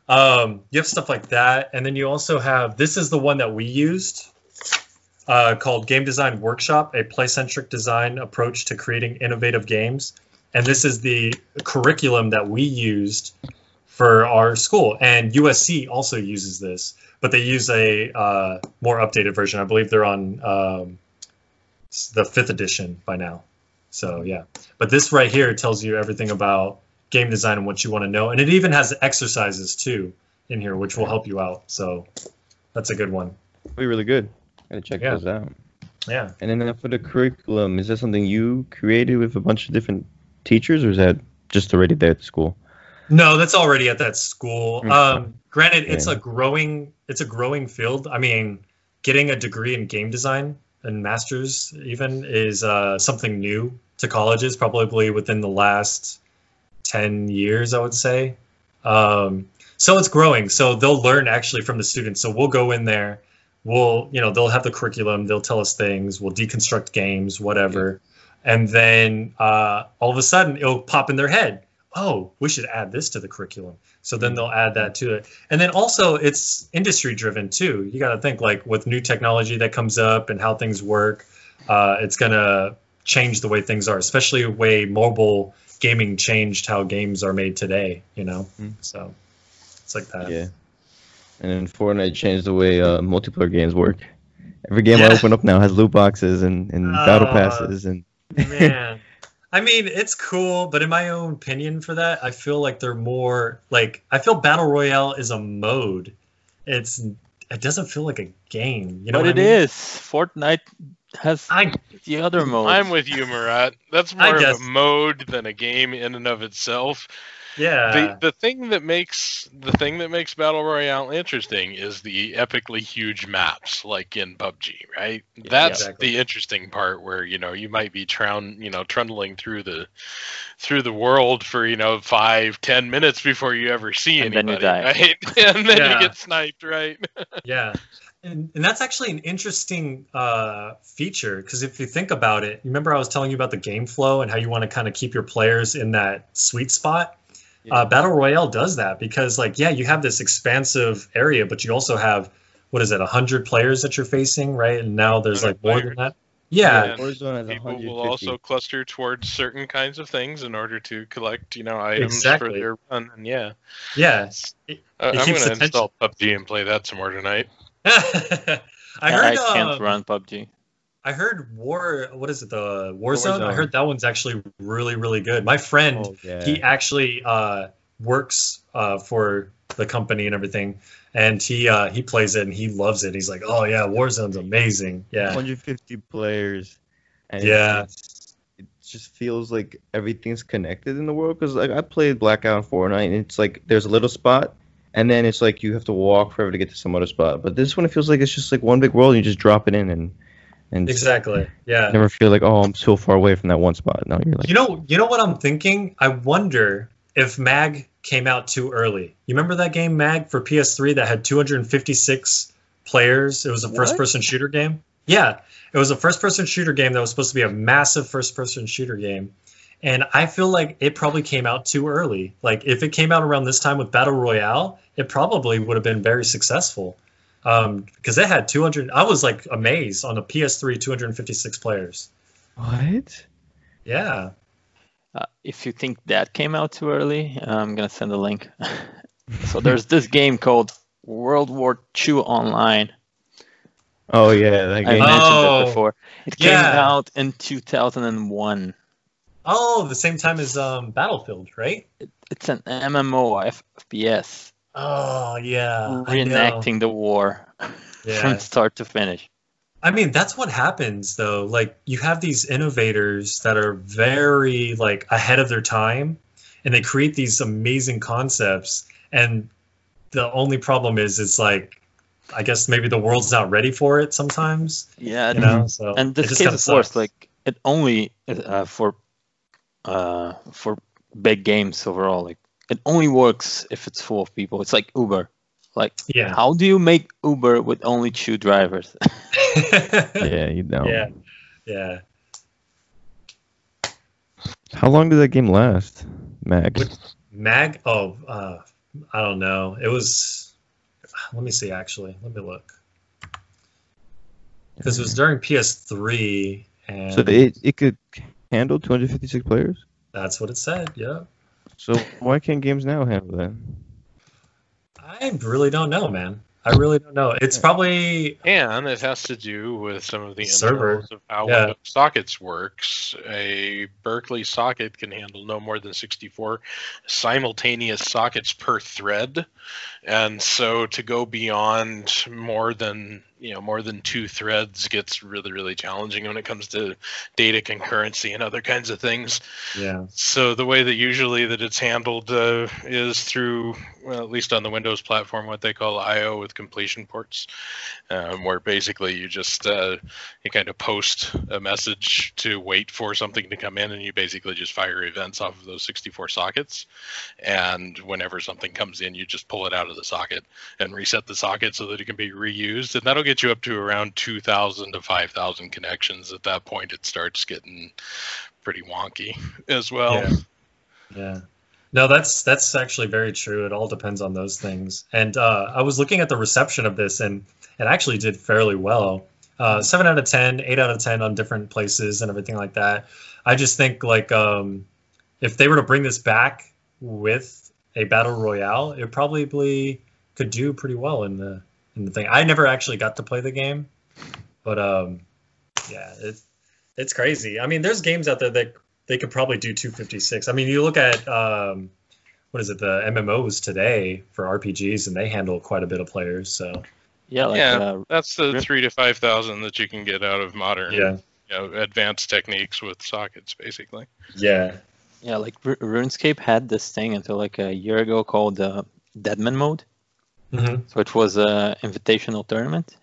um, you have stuff like that. And then you also have this is the one that we used uh, called Game Design Workshop, a play centric design approach to creating innovative games. And this is the curriculum that we used for our school. And USC also uses this, but they use a uh, more updated version. I believe they're on um, the fifth edition by now. So, yeah. But this right here tells you everything about game design and what you want to know. And it even has exercises too in here, which will help you out. So, that's a good one. Be really good. Gotta check Yeah. those out. Yeah. And then uh, for the curriculum, is that something you created with a bunch of different teachers, or is that just already there at the school? No, that's already at that school. Um, granted, it's Yeah. a growing it's a growing field. I mean, getting a degree in game design and masters even is uh, something new to colleges, probably within the last ten years, I would say. Um, so it's growing. So they'll learn actually from the students. So we'll go in there. We'll you know they'll have the curriculum. They'll tell us things. We'll deconstruct games, whatever. And then uh, all of a sudden it'll pop in their head oh, we should add this to the curriculum. So then they'll add that to it. And then also it's industry driven too. You got to think like with new technology that comes up and how things work, uh, it's going to change the way things are, especially the way mobile gaming changed how games are made today, you know? Mm. So it's like that. Yeah. And then Fortnite changed the way uh, multiplayer games work. Every game I open up now has loot boxes and, and battle Uh, passes and Man. I mean, it's cool, but in my own opinion for that, I feel like they're more like I feel battle royale is a mode. It's it doesn't feel like a game. You know but what it I mean? is. Fortnite has I the other mode. I'm with you, Murat. That's more of a mode than a game in and of itself. Yeah. the the thing that makes the thing that makes battle royale interesting is the epically huge maps like in PUBG, right? That's exactly. the interesting part where you know you might be troun you know trundling through the through the world for you know five ten minutes before you ever see And then you anybody, die. right? and then Yeah. you get sniped, right? Yeah. And, and that's actually an interesting uh, feature because if you think about it, remember I was telling you about the game flow and how you want to kind of keep your players in that sweet spot? Yeah. Uh, Battle Royale does that because, like, yeah, you have this expansive area, but you also have, what is it, 100 players that you're facing, right? And now there's like more players. than that. Yeah. yeah. people will also cluster towards certain kinds of things in order to collect, you know, items Exactly. for their run. And yeah, Yeah. uh, It I'm gonna install PUBG and play that some more tonight. I Yeah, heard. I can't um, run PUBG. I heard War. What is it? The Warzone. I heard that one's actually really, really good. My friend, Oh, yeah. he actually uh, works uh, for the company and everything, and he uh, he plays it and he loves it. He's like, oh yeah, Warzone's amazing. Yeah, 150 players. And Yeah. It just feels like everything's connected in the world because like I played Blackout and Fortnite and it's like there's a little spot and then it's like you have to walk forever to get to some other spot. But this one it feels like it's just like one big world and you just drop it in and and exactly. Yeah. never feel like oh I'm so far away from that one spot. No, you're like You know, you know what I'm thinking? I wonder if Mag came out too early. You remember that game Mag for PS3 that had 256 players? It was a first-person shooter game. Yeah, it was a first-person shooter game that was supposed to be a massive first-person shooter game. And I feel like it probably came out too early. Like if it came out around this time with Battle Royale, it probably would have been very successful. Um, because it had 200 I was like amazed on a PS3 256 players. what? Yeah. Uh, if you think that came out too early, I'm gonna send a link. so there's this game called World War II Online. Oh yeah, that I mentioned Oh, it before. It came yeah. out in 2001. Oh, the same time as um, Battlefield, right? It's an MMO FPS Oh yeah, reenacting the war Yeah. from start to finish. I mean, that's what happens though. Like you have these innovators that are very like ahead of their time, and they create these amazing concepts. And the only problem is, it's like, I guess maybe the world's not ready for it sometimes. Yeah, You know, so and this case, of course, like it only uh, for uh, for big games overall. Like it only works if it's full of people. It's like Uber. Like yeah, how do you make Uber with only two drivers? Yeah, you know. yeah, yeah. How long did that game last, Mag? Which- Mag. Oh, uh, I don't know. It was. Let me see. Actually, let me look. Because it was during PS3, and So it it could handle 256 players. that's what it said. Yeah. So why can't games now handle that? I really don't know, man. I really don't know. It's probably And it has to do with some of the Server. internals of how Yeah. Windows sockets works. A Berkeley socket can handle no more than 64 simultaneous sockets per thread, and so to go beyond more than you know more than two threads gets really really challenging when it comes to data concurrency and other kinds of things. yeah. So the way that usually that it's handled uh, is through, well, at least on the Windows platform, what they call I/O with completion ports, um, where basically you just uh, you kind of post a message to wait for something to come in, and you basically just fire events off of those 64 sockets, and whenever something comes in, you just pull it out of the socket and reset the socket so that it can be reused, and that'll get you up to around 2,000 to 5,000 connections. At that point, it starts getting pretty wonky as well. Yeah. Yeah. No, that's that's actually very true. It all depends on those things. And uh, I was looking at the reception of this, and it actually did fairly well. Uh, seven out of 10, 8 out of ten on different places and everything like that. I just think like um, if they were to bring this back with a battle royale, it probably could do pretty well in the in the thing. I never actually got to play the game, but um, yeah, it, it's crazy. I mean, there's games out there that they could probably do 256. I mean, you look at um, what is it, the MMOs today for RPGs, and they handle quite a bit of players. So Yeah, like Yeah. uh, That's the Rip. three to five thousand that you can get out of modern, yeah, you know, advanced techniques with sockets, basically. yeah, Yeah, like R- RuneScape had this thing until like a year ago called uh, Deadman mode. Hmm So it was an invitational tournament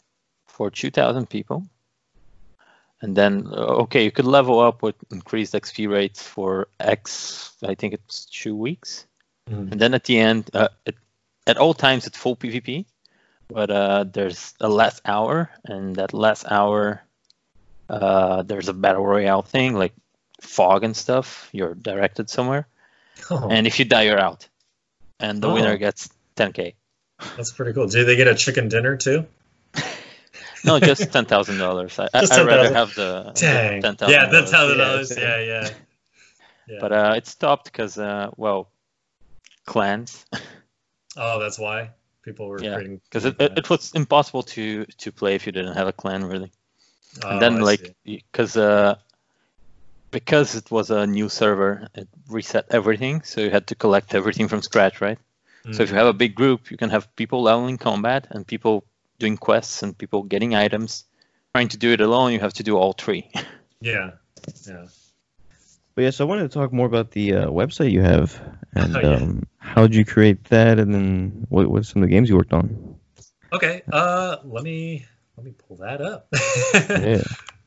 for 2,000 people. And then, uh, okay, you could level up with increased XP rates for X, I think it's two weeks. Mhm. And then at the end, uh, it, at all times, it's full PvP. But uh, there's a last hour, and that last hour, uh, there's a battle royale thing like fog and stuff. You're directed somewhere, Oh, and if you die, you're out. And the Oh. winner gets 10k. That's pretty cool. Do they get a chicken dinner too? No, just ten thousand dollars. I I rather $10,000. have the Dang. ten thousand. yeah, ten thousand Yeah, dollars. Yeah, yeah. yeah. But uh, it stopped because uh, well, clans. oh, that's why people were Yeah, creating. Because it, it, it was impossible to to play if you didn't have a clan really. Oh, and then I like because uh, because it was a new server, it reset everything. So you had to collect everything from scratch, right? So if you have a big group, you can have people leveling combat and people doing quests and people getting items. Trying to do it alone, you have to do all three. yeah, yeah. But yeah, so I wanted to talk more about the uh, website you have, and Oh, yeah. um, how did you create that, and then what what some of the games you worked on? Okay. Uh, let me let me pull that up. Yeah.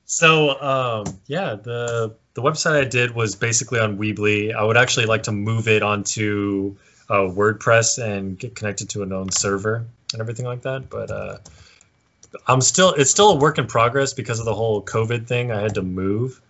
So um, yeah, the the website I did was basically on Weebly. I would actually like to move it onto uh, WordPress and get connected to a known server and everything like that. But uh, I'm still it's still a work in progress because of the whole COVID thing. I had to move.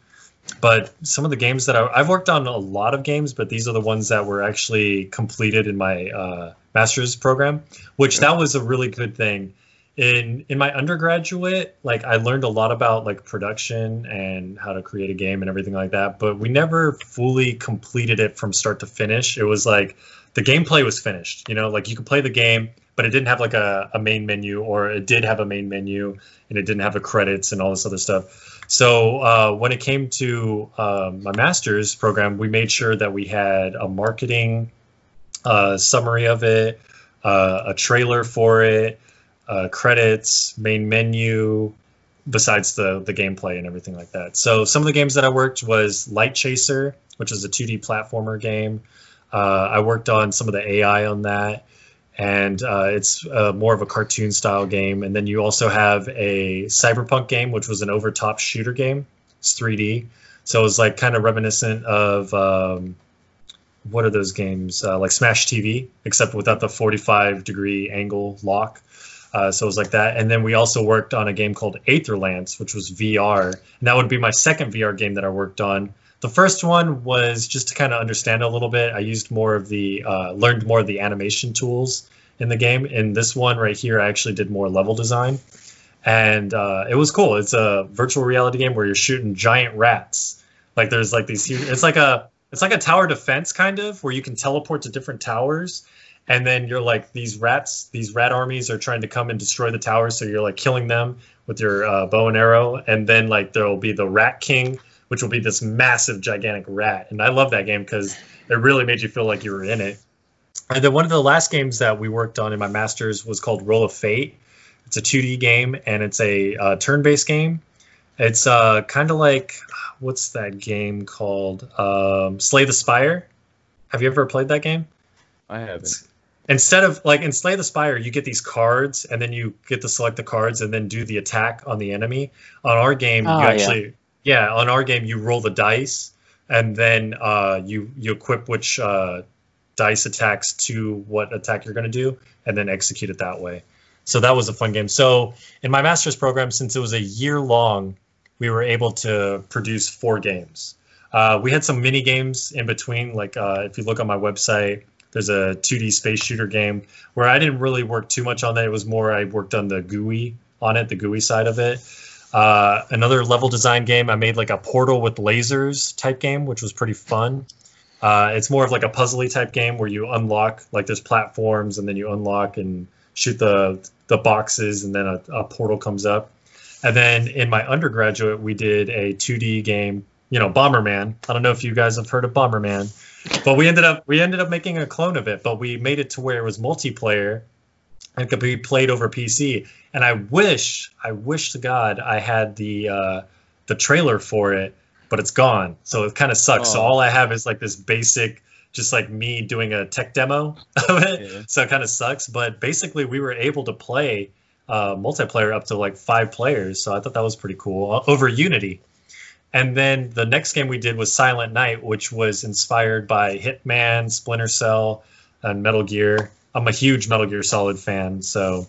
But some of the games that I, I've worked on a lot of games, but these are the ones that were actually completed in my uh, master's program, which that was a really good thing in in my undergraduate like i learned a lot about like production and how to create a game and everything like that but we never fully completed it from start to finish it was like the gameplay was finished you know like you could play the game but it didn't have like a, a main menu or it did have a main menu and it didn't have the credits and all this other stuff so uh, when it came to um, my master's program we made sure that we had a marketing uh, summary of it uh, a trailer for it uh, credits, main menu, besides the the gameplay and everything like that. So some of the games that I worked was Light Chaser, which is a 2D platformer game. Uh, I worked on some of the AI on that, and uh, it's uh, more of a cartoon style game. And then you also have a Cyberpunk game, which was an overtop shooter game. It's 3D, so it was like kind of reminiscent of. Um, what are those games uh, like Smash TV, except without the 45 degree angle lock. Uh, so it was like that. And then we also worked on a game called Aetherlands, which was VR. And that would be my second VR game that I worked on. The first one was just to kind of understand a little bit. I used more of the, uh, learned more of the animation tools in the game. In this one right here, I actually did more level design. And uh, it was cool. It's a virtual reality game where you're shooting giant rats. Like there's like these huge, it's like a, it's like a tower defense kind of where you can teleport to different towers and then you're like these rats these rat armies are trying to come and destroy the towers so you're like killing them with your uh, bow and arrow and then like there will be the rat king which will be this massive gigantic rat. And i love that game because it really made you feel like you were in it. And then one of the last games that we worked on in my masters was called roll of fate. It's a 2d game and it's a uh, turn-based game. It's uh, kind of like what's that game called? Um, slay the spire. Have you ever played that game? I haven't. instead of like in Slay the Spire, you get these cards and then you get to select the cards and then do the attack on the enemy. On our game, Ah, you actually yeah. On our game you roll the dice and then uh, you you equip which uh, dice attacks to what attack you're going to do and then execute it that way. So that was a fun game. So in my master's program, since it was a year long, we were able to produce four games. Uh, we had some mini games in between. Like uh, if you look on my website, there's a 2D space shooter game where I didn't really work too much on that. It was more I worked on the GUI on it, the GUI side of it. Uh, another level design game, I made like a portal with lasers type game, which was pretty fun. Uh, it's more of like a puzzly type game where you unlock like there's platforms and then you unlock and shoot the the boxes and then a, a portal comes up. And then in my undergraduate, we did a 2D game, you know, Bomberman. I don't know if you guys have heard of Bomberman, but we ended up we ended up making a clone of it, but we made it to where it was multiplayer and could be played over PC. And I wish, I wish to God I had the uh, the trailer for it, but it's gone. So it kind of sucks. So Oh. all I have is like this basic, just like me doing a tech demo of it. Yeah. So it kind of sucks. But basically, we were able to play uh, multiplayer up to like five players. So I thought that was pretty cool uh, over Unity. And then the next game we did was Silent Night, which was inspired by Hitman, Splinter Cell, and Metal Gear. I'm a huge Metal Gear Solid fan, so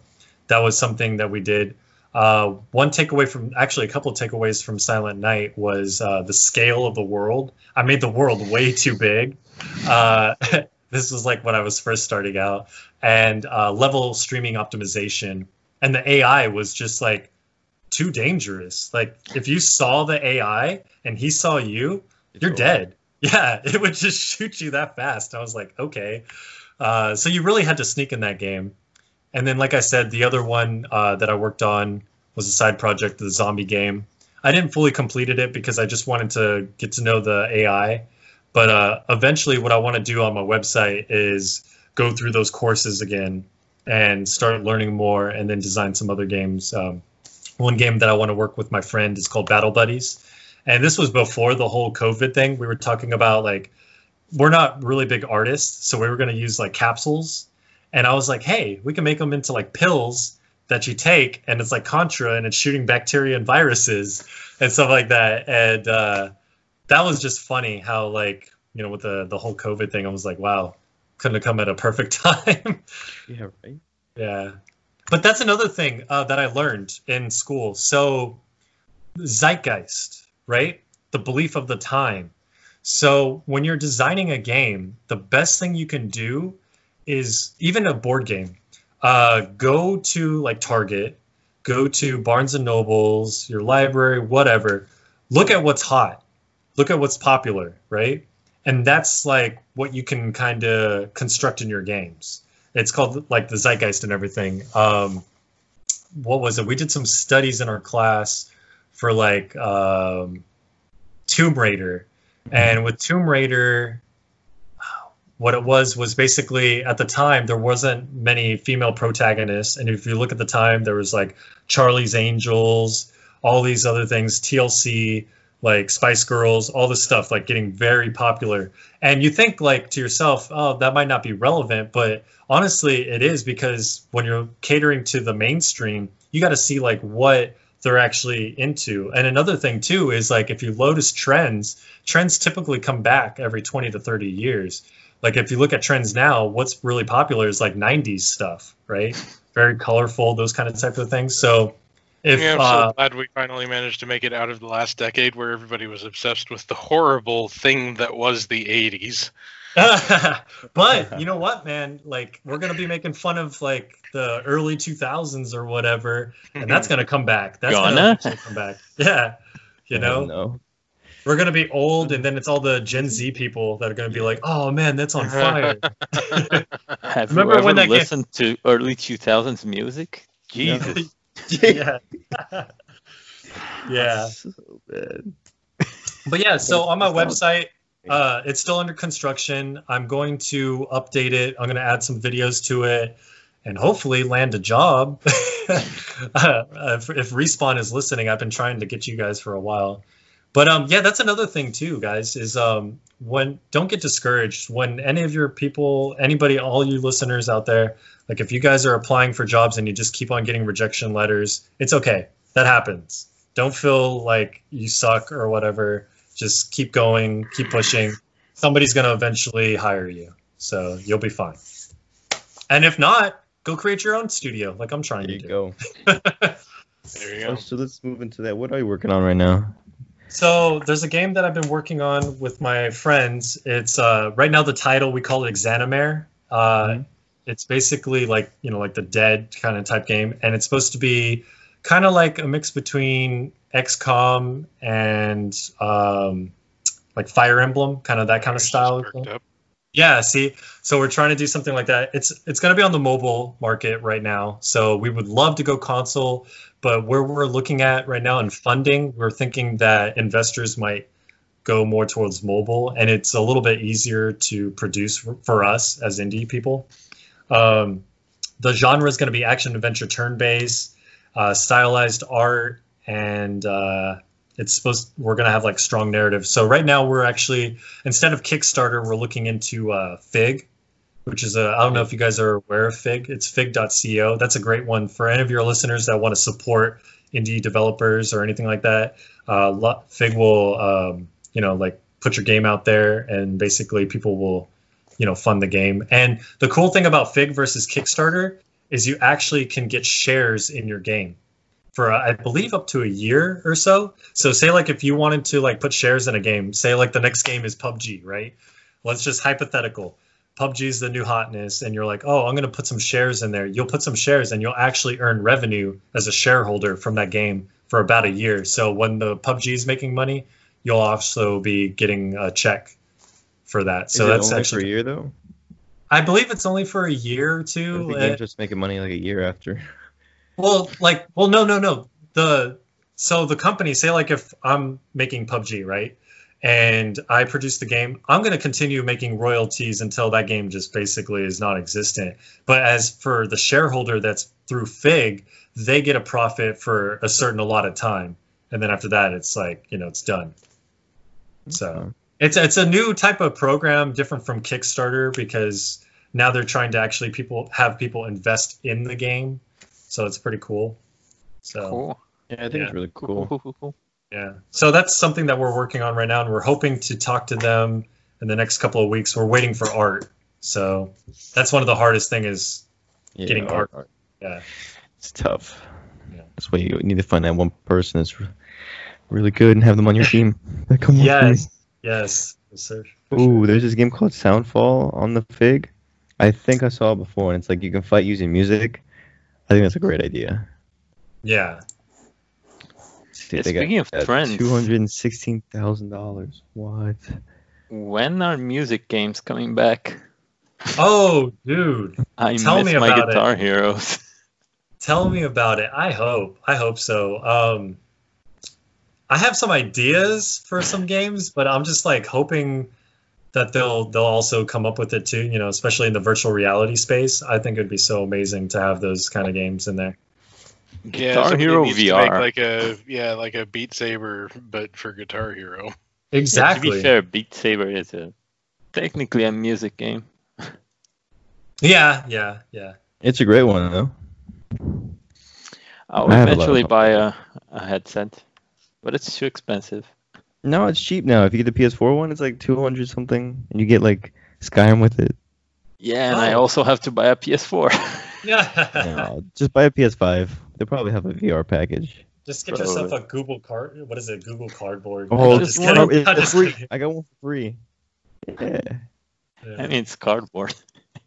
that was something that we did. Uh, one takeaway from actually a couple of takeaways from Silent Night was uh, the scale of the world. I made the world way too big. Uh, this was like when I was first starting out, and uh, level streaming optimization, and the AI was just like too dangerous. Like if you saw the AI and he saw you, you're dead. Yeah, it would just shoot you that fast. I was like, okay. Uh, so you really had to sneak in that game. And then, like I said, the other one uh, that I worked on was a side project, the zombie game. I didn't fully completed it because I just wanted to get to know the AI. But uh, eventually, what I want to do on my website is go through those courses again and start learning more, and then design some other games. Um, one game that I want to work with my friend is called Battle Buddies, and this was before the whole COVID thing. We were talking about like we're not really big artists, so we were going to use like capsules. And I was like, hey, we can make them into like pills that you take, and it's like Contra, and it's shooting bacteria and viruses and stuff like that. And uh, that was just funny how like you know with the the whole COVID thing, I was like, wow, couldn't have come at a perfect time. Yeah, right. Yeah. But that's another thing uh, that I learned in school. So, zeitgeist, right? The belief of the time. So, when you're designing a game, the best thing you can do is even a board game, uh, go to like Target, go to Barnes and Nobles, your library, whatever. Look at what's hot. Look at what's popular, right? And that's like what you can kind of construct in your games it's called like the zeitgeist and everything um what was it we did some studies in our class for like um tomb raider and with tomb raider what it was was basically at the time there wasn't many female protagonists. And if you look at the time there was like charlie's angels all these other things tlc like spice girls all this stuff like getting very popular. And you think like to yourself oh that might not be relevant but honestly it is because when you're catering to the mainstream you got to see like what they're actually into. And another thing too is like if you notice trends trends typically come back every 20 to 30 years. Like if you look at trends now what's really popular is like 90s stuff right? Very colorful those kind of type of things. So if yeah, I'm uh, so glad we finally managed to make it out of the last decade where everybody was obsessed with the horrible thing that was the 80s. but you know what, man? Like we're gonna be making fun of like the early 2000s or whatever, and that's gonna come back. That's gonna, Gonna? come back. Yeah, you know, No. we're gonna be old, and then it's all the Gen Z people that are gonna be like, "Oh man, that's on fire." Have Remember you ever when that game- listened to early 2000s music? Jesus. yeah, yeah. So bad. But yeah, so on my website, uh, it's still under construction. I'm going to update it. I'm going to add some videos to it, and hopefully land a job. uh, if, if Respawn is listening, I've been trying to get you guys for a while. But um, yeah, that's another thing too, guys. Is um, when don't get discouraged when any of your people, anybody, all you listeners out there, like if you guys are applying for jobs and you just keep on getting rejection letters, it's okay. That happens. Don't feel like you suck or whatever. Just keep going, keep pushing. Somebody's going to eventually hire you. So you'll be fine. And if not, go create your own studio like I'm trying There to you go. There you go. so let's move into that. What are you working on right now? So there's a game that I've been working on with my friends. It's uh, right now the title we call it Exanimare. Uh, Mhm. It's basically like you know like the dead kind of type game, and it's supposed to be kind of like a mix between XCOM and um, like Fire Emblem, kind of that kind of style. Yeah, see, so we're trying to do something like that. It's it's going to be on the mobile market right now. So we would love to go console, but where we're looking at right now in funding, we're thinking that investors might go more towards mobile, and it's a little bit easier to produce for, for us as indie people. Um, the genre is going to be action adventure turn based, uh, stylized art, and uh, it's supposed we're gonna have like strong narrative. So right now we're actually instead of Kickstarter, we're looking into uh, Fig, which is a I don't know if you guys are aware of Fig. It's Fig.co. That's a great one for any of your listeners that want to support indie developers or anything like that. Uh, Fig will um, you know like put your game out there, and basically people will you know fund the game. And the cool thing about Fig versus Kickstarter is you actually can get shares in your game for uh, I believe up to a year or so. So say like if you wanted to like put shares in a game, say like the next game is PUBG, right? Let's just hypothetical. PUBG is the new hotness, and you're like, oh, I'm gonna put some shares in there. You'll put some shares, and you'll actually earn revenue as a shareholder from that game for about a year. So when the PUBG is making money, you'll also be getting a check for that. So that's actually for a year though. I believe it's only for a year or Or two. The Uh, game just making money like a year after. Well, like, well, no, no, no. The so the company say like if I'm making PUBG, right, and I produce the game, I'm going to continue making royalties until that game just basically is non-existent. But as for the shareholder that's through Fig, they get a profit for a certain allotted time, and then after that, it's like you know it's done. So. It's it's a new type of program, different from Kickstarter because now they're trying to actually people have people invest in the game, so it's pretty cool. So Cool. Yeah, I think Yeah. it's really Cool. cool. Cool. Cool. Cool. yeah, so that's something that we're working on right now, and we're hoping to talk to them in the next couple of weeks. We're waiting for art, so that's one of the hardest thing is Yeah, Getting art- art. yeah. It's tough. Yeah. That's why you need to find that one person that's really good and have them on your team. That come work for me. Yes, yes, yes, sir. Ooh, there's this game called Soundfall on the Fig. I think I saw it before, and it's like you can fight using music. I think that's a great idea. Yeah, See, Yeah, they got- speaking of got trends. two hundred and sixteen thousand dollars. What? When are music games coming back? Oh, dude, I Tell miss me my about it. Guitar Heroes. tell me about it. I hope. I hope so. Um, I have some ideas for some games, but I'm just like hoping that they'll they'll also come up with it too. You know, especially in the virtual reality space. I think it'd be so amazing to have those kind of games in there. Yeah, Guitar Hero needs to make VR. like a yeah, like a Beat Saber, but for Guitar Hero. Yeah, to be Exactly. fair, Beat Saber is a technically a music game. Yeah, yeah, yeah. It's a great one though. I'll I have a eventually hope. buy a, a headset, but it's too expensive. No, it's cheap now. If you get the PS4 one, it's like two hundred something, and you get like Skyrim with it. Yeah, and I Oh. also have to buy a PS4. Yeah. No, just buy a PS5. They'll probably have a VR package. Just get yourself a Google card. What is it? Google Cardboard. Oh, I'm just just one kidding. it's I'm just free. kidding. I got one for free. Yeah. Yeah. I mean, it's cardboard.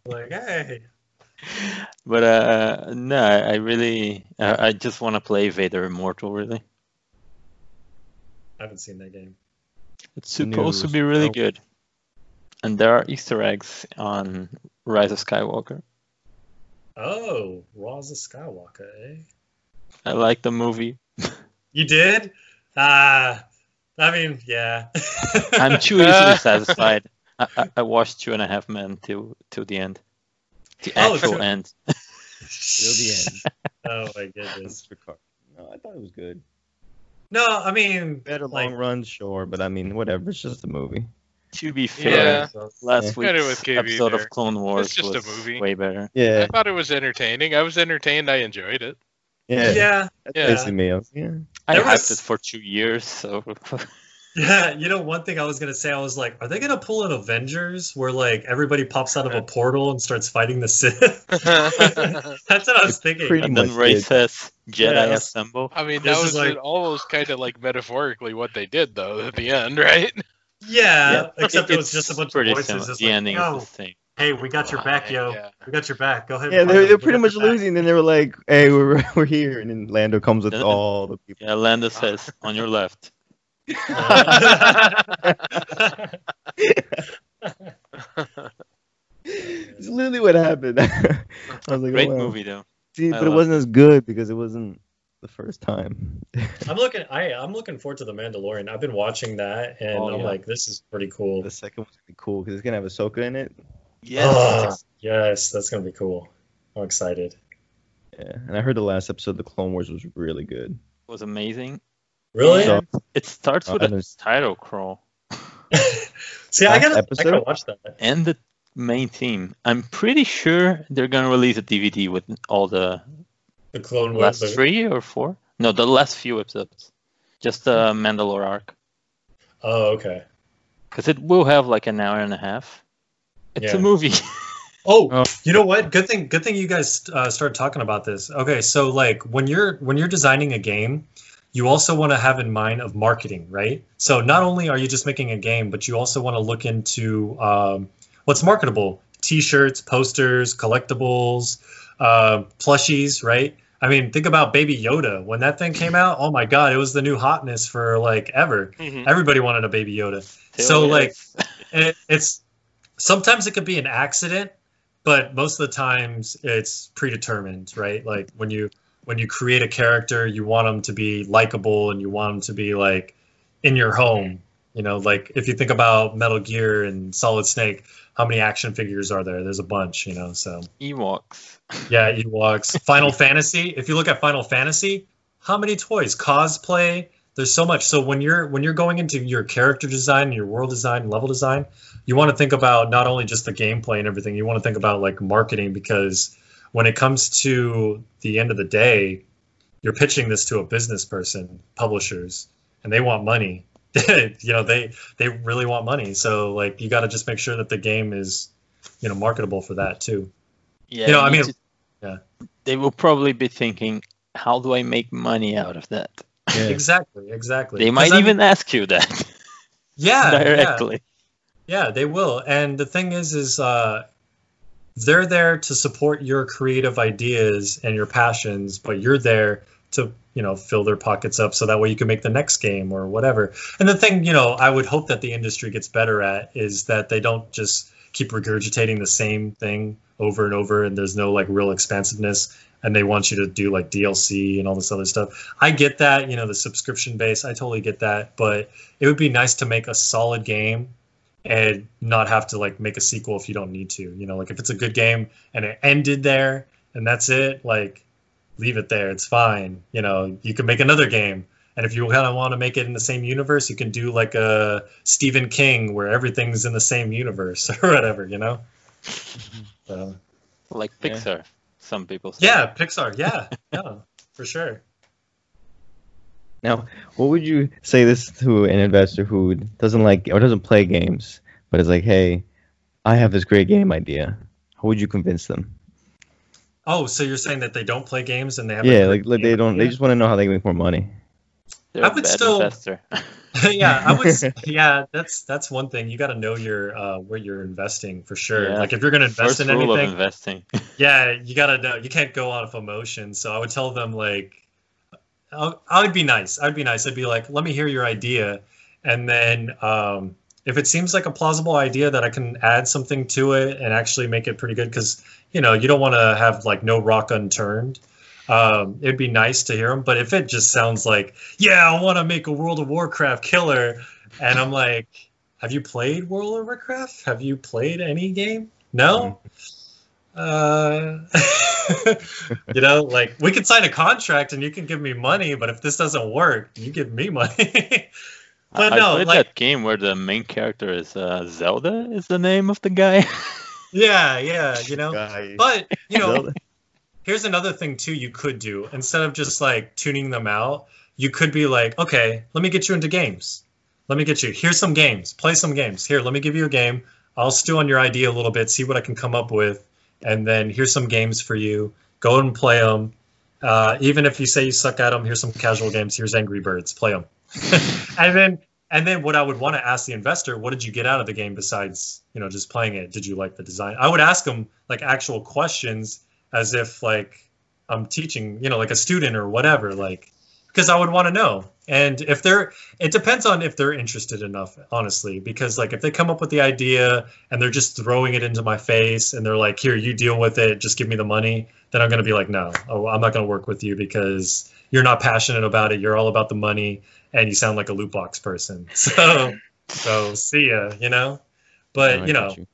like, hey. But uh, no, I I really, uh, I just want to play Vader Immortal. Really, I haven't seen that game. it's supposed to be really good. And there are Easter eggs on Rise of Skywalker. Oh, Rise of Skywalker, eh? I like the movie. You did? Ah, I mean, yeah. I'm too easily satisfied. I, I, I watched Two and a Half Men till till the end, the Oh, actual Two- end. Till the end. Oh my goodness. Mr. No, I thought it was good. No, I mean, Better like, long run, sure, but I mean, whatever. It's just a movie. To be fair, Yeah. last Yeah. Kinda week's with KB episode there. of Clone Wars just a was movie. way better. Yeah, I thought it was entertaining. I was entertained. I enjoyed it. yeah. yeah, Yeah. basically me. I was- yeah. I There hyped it for two years, so yeah. You know, one thing I was gonna say, I was like, are they gonna pull an Avengers where like everybody pops out of a portal and starts fighting the Sith? That's what I was thinking. pretty and then much Rey did. says Jedi Yeah, that's- assemble. I mean, that was like- almost kind of like metaphorically what they did, though, at the end, right? Yeah, except it was just a bunch of pretty voices. similar. Just The like, ending yo, is the oh, same. hey, we got your back, yo. Yeah. We got your back. Go ahead. Yeah, they're, they're pretty much losing. Then they were like, "Hey, we're we're here," and then Lando comes with all the people. Yeah, Lando uh-huh. says on your left. It's literally what happened. I was like, Great oh, wow. movie though. See, I but it wasn't as good because it wasn't the first time. I'm looking. I I'm looking forward to the Mandalorian. I've been watching that, and Oh, I'm yeah. like, this is pretty cool. the second one's gonna be cool because it's gonna have Ahsoka in it. Oh, yes, that's gonna be cool. I'm excited. Yeah, and I heard the last episode of the Clone Wars was really good. It was amazing. Really? So- It starts with Uh, a title crawl See, I gotta, I gotta watch that. and the main theme. I'm pretty sure they're gonna release a DVD with all the The Clone Wars. last the- three or four. No, the last few episodes. Just the Mandalore arc, Oh, okay. because it will have like an hour and a half. It's Yeah. a movie. Oh, Oh. you know what? Good thing. Good thing you guys uh, started talking about this. Okay, so like when you're when you're designing a game, you also want to have in mind of marketing, right? So not only are you just making a game, but you also want to look into um, what's marketable: T-shirts, posters, collectibles, uh, plushies, right? I mean, think about Baby Yoda when that thing came out. Oh my God, it was the new hotness for like ever. Mhm. Everybody wanted a Baby Yoda. So, Still like, it, it's sometimes it could be an accident but most of the times it's predetermined right like when you when you create a character you want them to be likable and you want them to be like in your home. You know like if you think about metal gear and solid snake how many action figures are there? There's a bunch you know so. Ewoks. yeah ewoks. Final fantasy if you look at final fantasy how many toys? Cosplay. There's so much. So when you're when you're going into your character design your world design and level design you want to think about not only just the gameplay and everything you want to think about like marketing because when it comes to the end of the day you're pitching this to a business person publishers and they want money you know they they really want money so like you got to just make sure that the game is you know marketable for that too Yeah, You know, I mean- to- yeah. They will probably be thinking, how do I make money out of that? Yeah. exactly exactly They might I mean- even ask you that yeah yeah directly. Yeah, they will. And the thing is, is uh, they're there to support your creative ideas and your passions, but you're there to, you know, fill their pockets up so that way you can make the next game or whatever. And the thing, you know, I would hope that the industry gets better at is that they don't just keep regurgitating the same thing over and over and there's no like real expansiveness and they want you to do like DLC and all this other stuff. I get that, you know, the subscription base, I totally get that, but it would be nice to make a solid game and not have to like make a sequel if you don't need to. You know, like if it's a good game and it ended there and that's it, like leave it there. It's fine. You know, you can make another game. And if you kind of want to make it in the same universe, you can do like a Stephen King where everything's in the same universe or whatever, you know? Mm-hmm. So, Like Yeah. Pixar, some people say. yeah, Pixar. Yeah, yeah, for sure. Now, what would you say this to an investor who doesn't like or doesn't play games, but is like, hey, I have this great game idea. How would you convince them? Oh, so you're saying that they don't play games and they have Yeah, a like, like they don't. They just want to know how they can make more money. They're I a would bad still- investor. yeah, I would. Yeah, that's that's one thing. You got to know your uh, where you're investing for sure. Yeah. Like if you're going to invest First in rule of anything, investing. yeah, you got to know. You can't go off emotion. So I would tell them like, I I would be nice. I'd be nice. I'd be like, let me hear your idea, and then um, if it seems like a plausible idea that I can add something to it and actually make it pretty good, because you know you don't want to have like no rock unturned. Um, it'd be nice to hear them, but if it just sounds like, yeah, I want to make a World of Warcraft killer, and I'm like, have you played World of Warcraft? Have you played any game? No. Uh, you know, like we could sign a contract and you can give me money, but if this doesn't work, you give me money. But I no, played like- that game where the main character is uh, Zelda. Is the name of the guy? yeah, yeah, you know. Guy. But you know, Zelda. here's another thing too you could do instead of just like tuning them out you could be like okay let me get you into games let me get you here's some games play some games here let me give you a game i'll stew on your idea a little bit see what i can come up with and then here's some games for you. Go and play them uh, even if you say you suck at them here's some casual games. Here's angry birds. Play them and then and then what i would want to ask the investor what did you get out of the game besides you know just playing it? Did you like the design? I would ask them like actual questions as if like I'm teaching, you know, like a student or whatever, like because I would want to know. And if they're it depends on if they're interested enough, honestly, because like if they come up with the idea and they're just throwing it into my face and they're like, "Here, you deal with it, just give me the money." Then I'm going to be like, "No. Oh, I'm not going to work with you because you're not passionate about it. You're all about the money and you sound like a loot box person." So so see ya, you know? But, oh, I you know, you.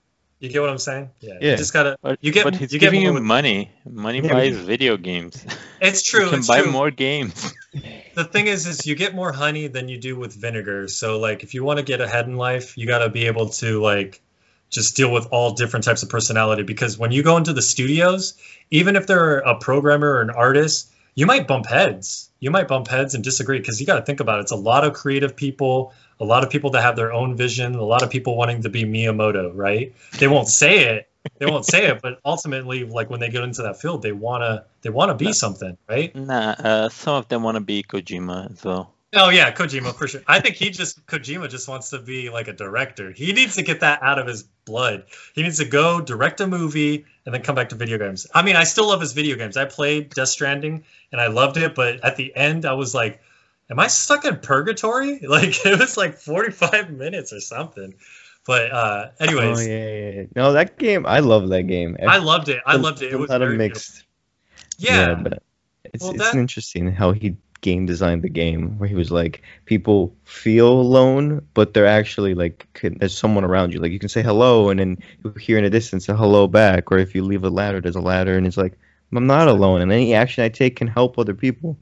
You get what I'm saying? Yeah. Yeah. You just got to But, You get- but he's you get giving more you with- money. Money Yeah, buys but- video games. It's true. you can it's buy true. more games. the thing is, is you get more honey than you do with vinegar. So like, if you want to get ahead in life, you got to be able to like just deal with all different types of personality. Because when you go into the studios, even if they're a programmer or an artist, you might bump heads. You might bump heads and disagree because you got to think about it. It's a lot of creative people, a lot of people that have their own vision, a lot of people wanting to be Miyamoto, right? They won't say it. They won't say it, but ultimately, like when they get into that field, they wanna they wanna be something, right? Nah, uh, some of them want to be Kojima as well. Oh yeah, Kojima for sure. I think he just Kojima just wants to be like a director. He needs to get that out of his blood. He needs to go direct a movie and then come back to video games. I mean, I still love his video games. I played Death Stranding and I loved it, but at the end I was like, am I stuck in purgatory? Like it was like 45 minutes or something. But uh anyways, Oh yeah, yeah, yeah. No, that game. I love that game. I loved it. I loved it. It was a lot of mixed. Yeah. but it's Well, it's that- interesting how he game designed the game where he was like people feel alone but they're actually like there's someone around you like you can say hello and then you hear in the distance a hello back or if you leave a ladder there's a ladder and it's like i'm not alone and any action i take can help other people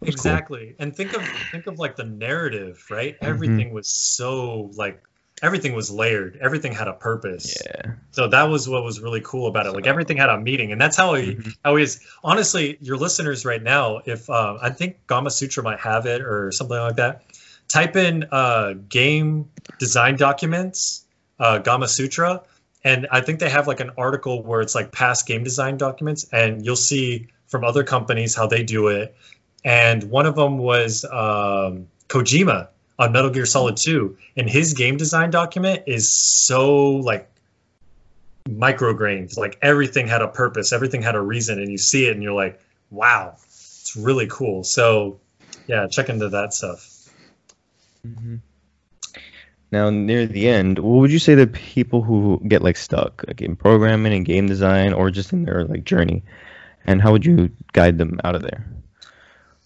was cool. exactly and think of think of like the narrative right Mhm. everything was so like everything was layered. Everything had a purpose. Yeah. So that was what was really cool about it. Like everything had a meaning. And that's how he Mhm. how he honestly your listeners right now if uh, i think Gamasutra might have it or something like that. Type in uh, game design documents uh, Gamasutra. And i think they have like an article where it's like past game design documents. And you'll see from other companies how they do it. And one of them was um, kojima on metal gear solid 2 and his game design document is so like micrograins like everything had a purpose everything had a reason and you see it and you're like wow it's really cool so yeah check into that stuff Mhm. Now, near the end, what would you say to people who get like stuck, like in programming and game design, or just in their like journey, and how would you guide them out of there?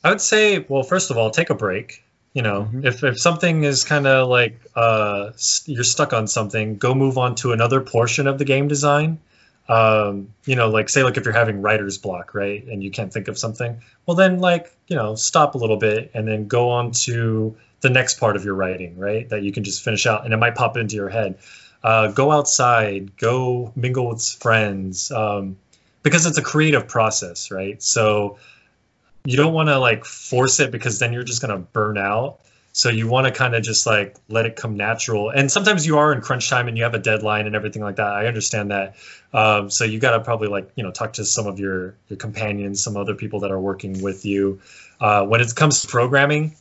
I would say, well, first of all, take a break. You know, Mhm. if, if something is kind of like uh, you're stuck on something, go move on to another portion of the game design. Um, you know, like say like if you're having writer's block, right, and you can't think of something, well then like you know stop a little bit and then go on to the next part of your writing, right, that you can just finish out, and it might pop into your head. Uh, go outside, go mingle with friends, um, because it's a creative process, right? So you don't want to like force it because then you're just going to burn out. So you want to kind of just like let it come natural. And sometimes you are in crunch time and you have a deadline and everything like that. I understand that. Um, so you got to probably like you know talk to some of your your companions some other people that are working with you. Uh, when it comes to programming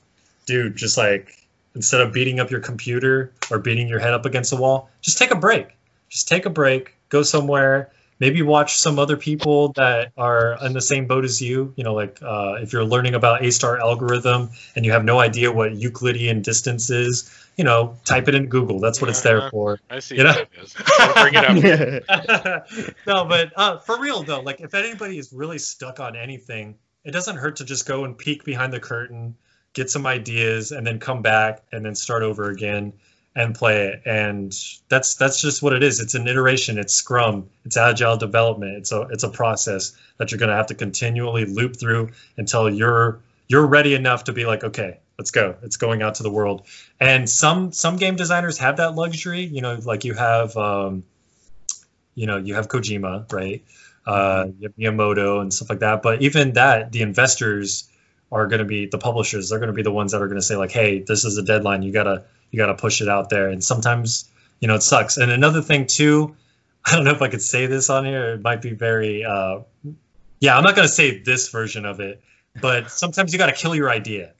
dude just like instead of beating up your computer or beating your head up against the wall just take a break. Just take a break. Go somewhere maybe watch some other people that are in the same boat as you you know like uh, if you're learning about a star algorithm and you have no idea what euclidean distance is you know type it in google that's what it's there for I see You know? it is. Don't bring it up. no but uh, for real though like if anybody is really stuck on anything it doesn't hurt to just go and peek behind the curtain get some ideas and then come back and then start over again and play it. And that's that's just what it is. It's an iteration. It's scrum. It's agile development. It's a it's a process that you're going to have to continually loop through until you're you're ready enough to be like okay let's go. It's going out to the world. And some some game designers have that luxury. You know like you have um you know you have kojima right? Uh you have miyamoto and stuff like that. But even that the investors are going to be the publishers they're going to be the ones that are going to say like hey this is a deadline. You gotta you gotta push it out there and sometimes you know it sucks and another thing too i don't know if i could say this on here it might be very uh yeah i'm not going to say this version of it but sometimes you got to kill your idea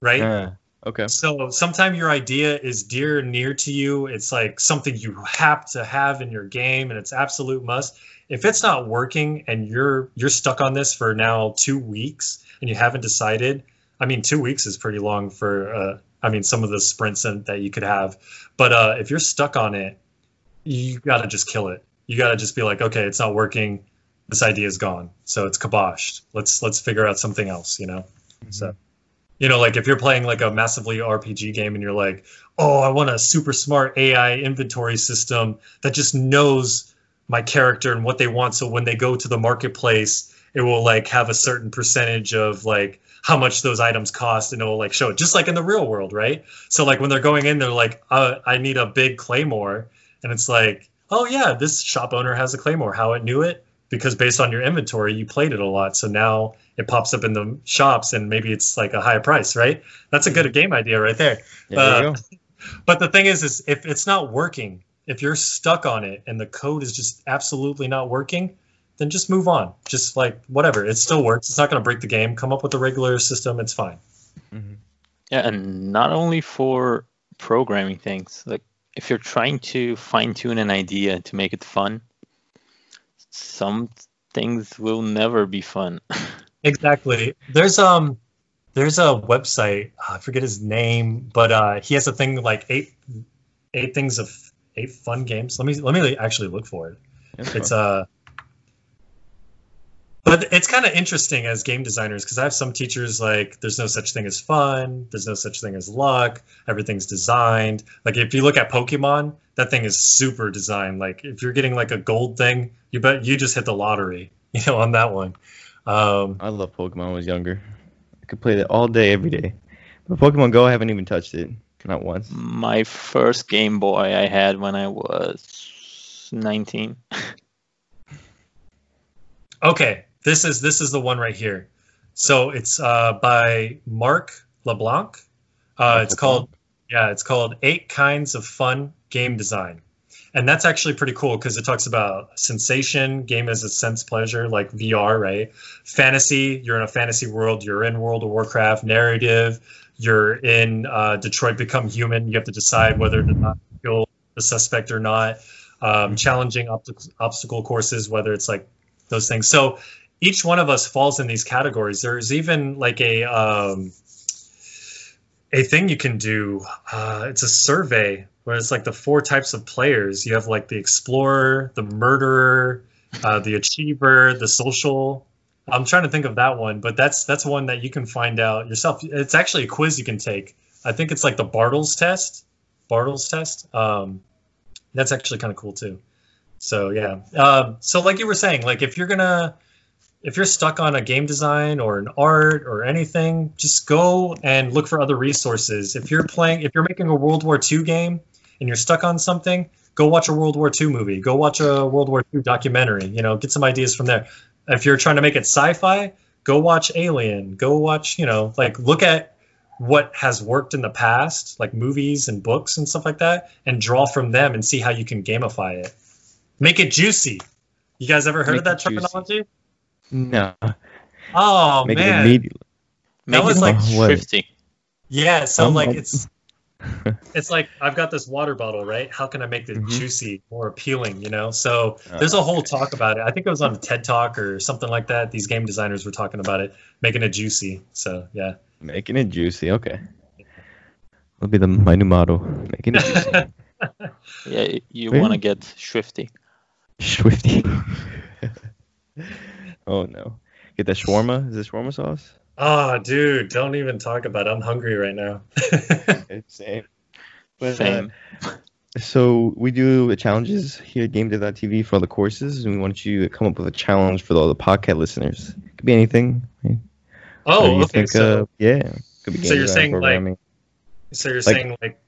right Ah, okay. so sometimes your idea is dear and near to you. It's like something you have to have in your game and it's absolute must. If it's not working and you're you're stuck on this for now two weeks and you haven't decided, I mean two weeks is pretty long for uh, I mean some of the sprints that that you could have. But uh, if you're stuck on it, you gotta just kill it. You gotta just be like, okay, it's not working. This idea is gone. So it's kaboshed. Let's let's figure out something else, you know? So you know like if you're playing like a massively rpg game and you're like oh i want a super smart ai inventory system that just knows my character and what they want so when they go to the marketplace it will like have a certain percentage of like how much those items cost and it will like show it. Just like in the real world right? So like when they're going in they're like uh, i need a big claymore. And it's like oh yeah this shop owner has a claymore. How it knew it? Because based on your inventory you played it a lot. So now it pops up in the shops and maybe it's like a higher price right? That's a good game idea right there. There Uh, but the thing is is if it's not working if you're stuck on it and the code is just absolutely not working then just move on just like whatever it still works it's not going to break the game come up with a regular system it's fine Mhm. Yeah, and not only for programming things. Like if you're trying to fine tune an idea to make it fun, some things will never be fun. exactly there's um there's a website i forget his name but uh he has a thing like eight eight things of eight fun games let me let me actually look for it That's it's fine. uh but it's kind of interesting as game designers because i have some teachers like there's no such thing as fun there's no such thing as luck everything's designed like if you look at pokemon that thing is super designed like if you're getting like a gold thing you bet you just hit the lottery you know on that one um I love Pokemon when I was younger. I could play that all day, every day. But Pokemon Go, I haven't even touched it. Not once. My first Game Boy I had when I was 19. Okay, this is this is the one right here. So it's uh, by Marc LeBlanc. Uh, it's called yeah, it's called Eight Kinds of Fun Game Design, and that's actually pretty cool because it talks about sensation, game as a sense pleasure, like VR, right? Fantasy, you're in a fantasy world. You're in World of Warcraft. Narrative, you're in uh, Detroit Become Human. You have to decide whether to not kill the suspect or not. Um, challenging obst- obstacle courses, whether it's like those things. So each one of us falls in these categories. There's even like a um, a thing you can do. Uh, it's a survey where it's like the four types of players. You have like the explorer, the murderer, uh, the achiever, the social. I'm trying to think of that one, but that's that's one that you can find out yourself. It's actually a quiz you can take. I think it's like the Bartles test. Bartles test. Um, that's actually kind of cool too. So yeah. Um, so like you were saying, like if you're gonna if you're stuck on a game design or an art or anything, just go and look for other resources. If you're playing if you're making a World War II game and you're stuck on something, go watch a World War II movie. Go watch a World War II documentary. You know, get some ideas from there. If you're trying to make it sci-fi, go watch Alien. Go watch, you know, like look at what has worked in the past, like movies and books and stuff like that, and draw from them and see how you can gamify it. Make it juicy. You guys ever heard Make of that it juicy. Terminology? No. Oh Make man, it immediately. Make was it like what? thrifty. yeah. So Um, like it's it's like I've got this water bottle, right? How can I make it Mhm. juicy, more appealing? You know. So there's a whole talk about it. I think it was on a TED Talk or something like that. These game designers were talking about it, making it juicy. So yeah. Making it juicy. Okay. Will be the my new motto. Making it juicy. Yeah, you Really? want to get thrifty. Swifty. oh no. Get that shawarma. Is this shawarma sauce? Oh, dude, don't even talk about it. I'm hungry right now. It's same. But, uh, So we do challenges here at GameDev.tv for all the courses, and we want you to come up with a challenge for all the podcast listeners. It Could be anything. Oh, okay. think, So, uh, yeah. Could be so you're saying, like, so you're like- saying like,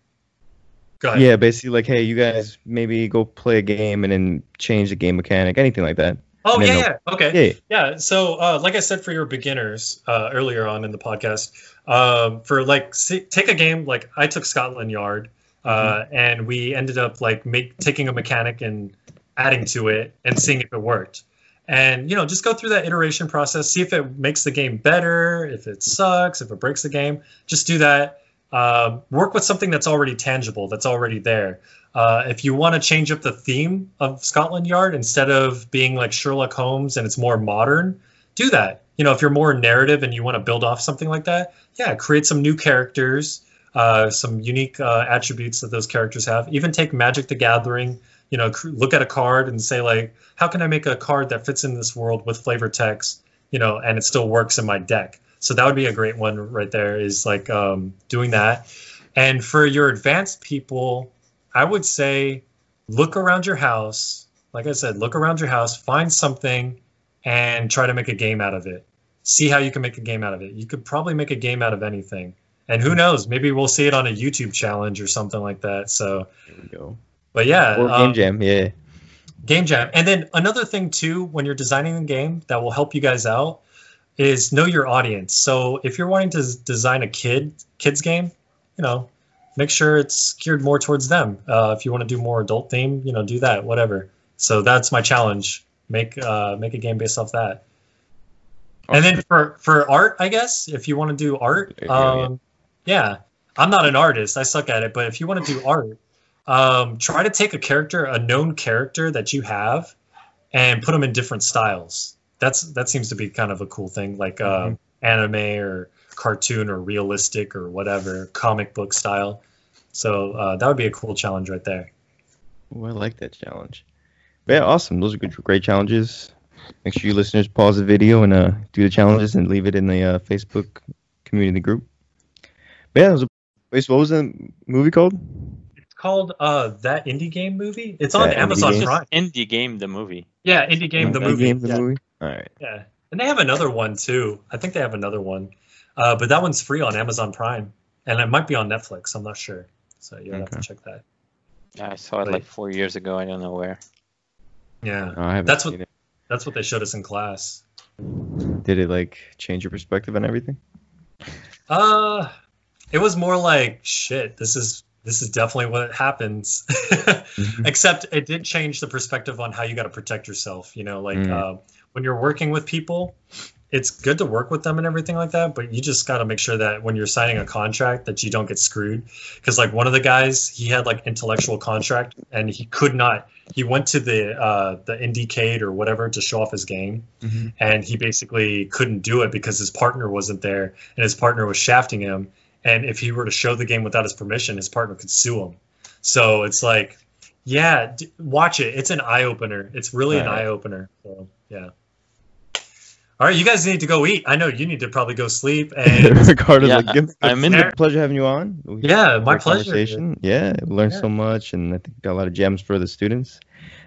go ahead. yeah, basically like, hey, you guys maybe go play a game and then change the game mechanic, anything like that. Oh yeah, yeah. Okay. Yeah, Yeah. So, uh, like I said, for your beginners uh, earlier on in the podcast, um, for like see, take a game like I took Scotland Yard, uh, and we ended up like make, taking a mechanic and adding to it and seeing if it worked. And you know, just go through that iteration process, see if it makes the game better, if it sucks, if it breaks the game. Just do that. Um, work with something that's already tangible, that's already there. Uh, if you want to change up the theme of Scotland Yard instead of being like Sherlock Holmes and it's more modern, do that. You know, if you're more narrative and you want to build off something like that, yeah, create some new characters, uh, some unique uh, attributes that those characters have. Even take Magic the Gathering. You know, cr- look at a card and say like, how can I make a card that fits in this world with flavor text? You know, and it still works in my deck. So that would be a great one right there. Is like um, doing that. And for your advanced people, I would say look around your house. Like I said, look around your house, find something and try to make a game out of it. See how you can make a game out of it. You could probably make a game out of anything. And who knows? Maybe we'll see it on a YouTube challenge or something like that. So, There we go. but yeah, Or um, game jam, yeah. Game Jam. And then another thing too, when you're designing a game that will help you guys out, is know your audience. So if you're wanting to design a kid kids game, you know, make sure it's geared more towards them. Uh, if you want to do more adult theme, you know, do that. Whatever. So that's my challenge. Make uh, make a game based off that. And then for for art, I guess if you want to do art, There you go, yeah. um, yeah, I'm not an artist. I suck at it. But if you want to do art, um, try to take a character, a known character that you have, and put them in different styles. That's that seems to be kind of a cool thing, like uh, anime or cartoon or realistic or whatever comic book style. So uh, that would be a cool challenge right there. Ooh, I like that challenge. But yeah, awesome. Those are good, great challenges. Make sure you listeners pause the video and uh, do the challenges and leave it in the uh, Facebook community group. But yeah, that was a, wait, what was the movie called? It's called uh, that indie game movie. It's on That Indie Amazon Game? Prime. Indie game, the movie. Yeah, indie game the Indie movie. Game, the yeah. movie. All right. Yeah, and they have another one too. I think they have another one, uh, but that one's free on Amazon Prime, and it might be on Netflix. I'm not sure, so you'll have to check that. Yeah, I saw it Right. like four years ago. I don't know where. Yeah, No, I That's what- it. that's what they showed us in class. Did it like change your perspective on everything? Uh, it was more like shit. This is this is definitely what happens. Except it did change the perspective on how you got to protect yourself. You know, like Mm. uh, when you're working with people, it's good to work with them and everything like that. But you just got to make sure that when you're signing a contract, that you don't get screwed. Because like one of the guys, he had like intellectual contract, and he could not. He went to the uh, the IndieCade or whatever to show off his game, Mhm. and he basically couldn't do it because his partner wasn't there, and his partner was shafting him. And if he were to show the game without his permission, his partner could sue him. So it's like, yeah, d- watch it. It's an eye opener. It's really an Alright. eye opener. So yeah. All right, you guys need to go eat. I know you need to probably go sleep. And Ricardo's Yeah, like, I'm in the- pleasure having you on. We- yeah, my pleasure. conversation. Yeah, we learned Yeah. so much, and I think got a lot of gems for the students.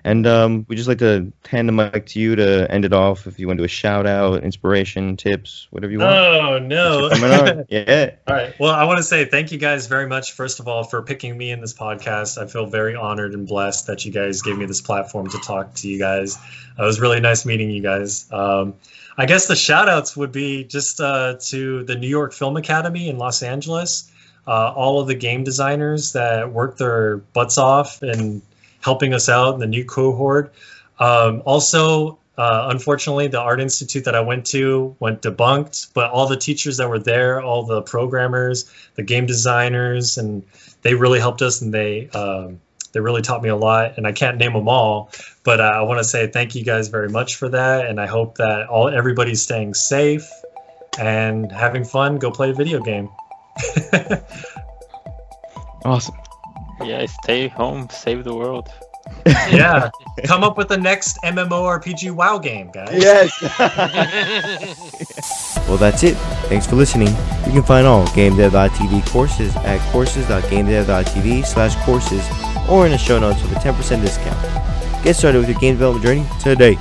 And um, we just like to hand the mic to you to end it off. If you want to do a shout out, inspiration, tips, whatever you want. Oh no! Thanks for coming on. Yeah. All right. Well, I want to say thank you guys very much, first of all, for picking me in this podcast. I feel very honored and blessed that you guys gave me this platform to talk to you guys. Uh, it was really nice meeting you guys. Um, I guess the shout outs would be just uh, to the New York Film Academy in Los Angeles, uh, all of the game designers that worked their butts off and helping us out in the new cohort. Um, also, uh, unfortunately, the art institute that I went to went debunked, but all the teachers that were there, all the programmers, the game designers, and they really helped us, and they um, they really taught me a lot. And I can't name them all, but uh, I want to say thank you guys very much for that, and I hope that all everybody's staying safe and having fun. Go play a video game. Awesome. Yeah, stay home, save the world. Yeah, come up with the next MMORPG WoW game, guys. Yes. well, that's it. Thanks for listening. You can find all GameDev.tv courses at courses.gamedev.tv slash courses or in the show notes with a 10% discount. Get started with your game development journey today.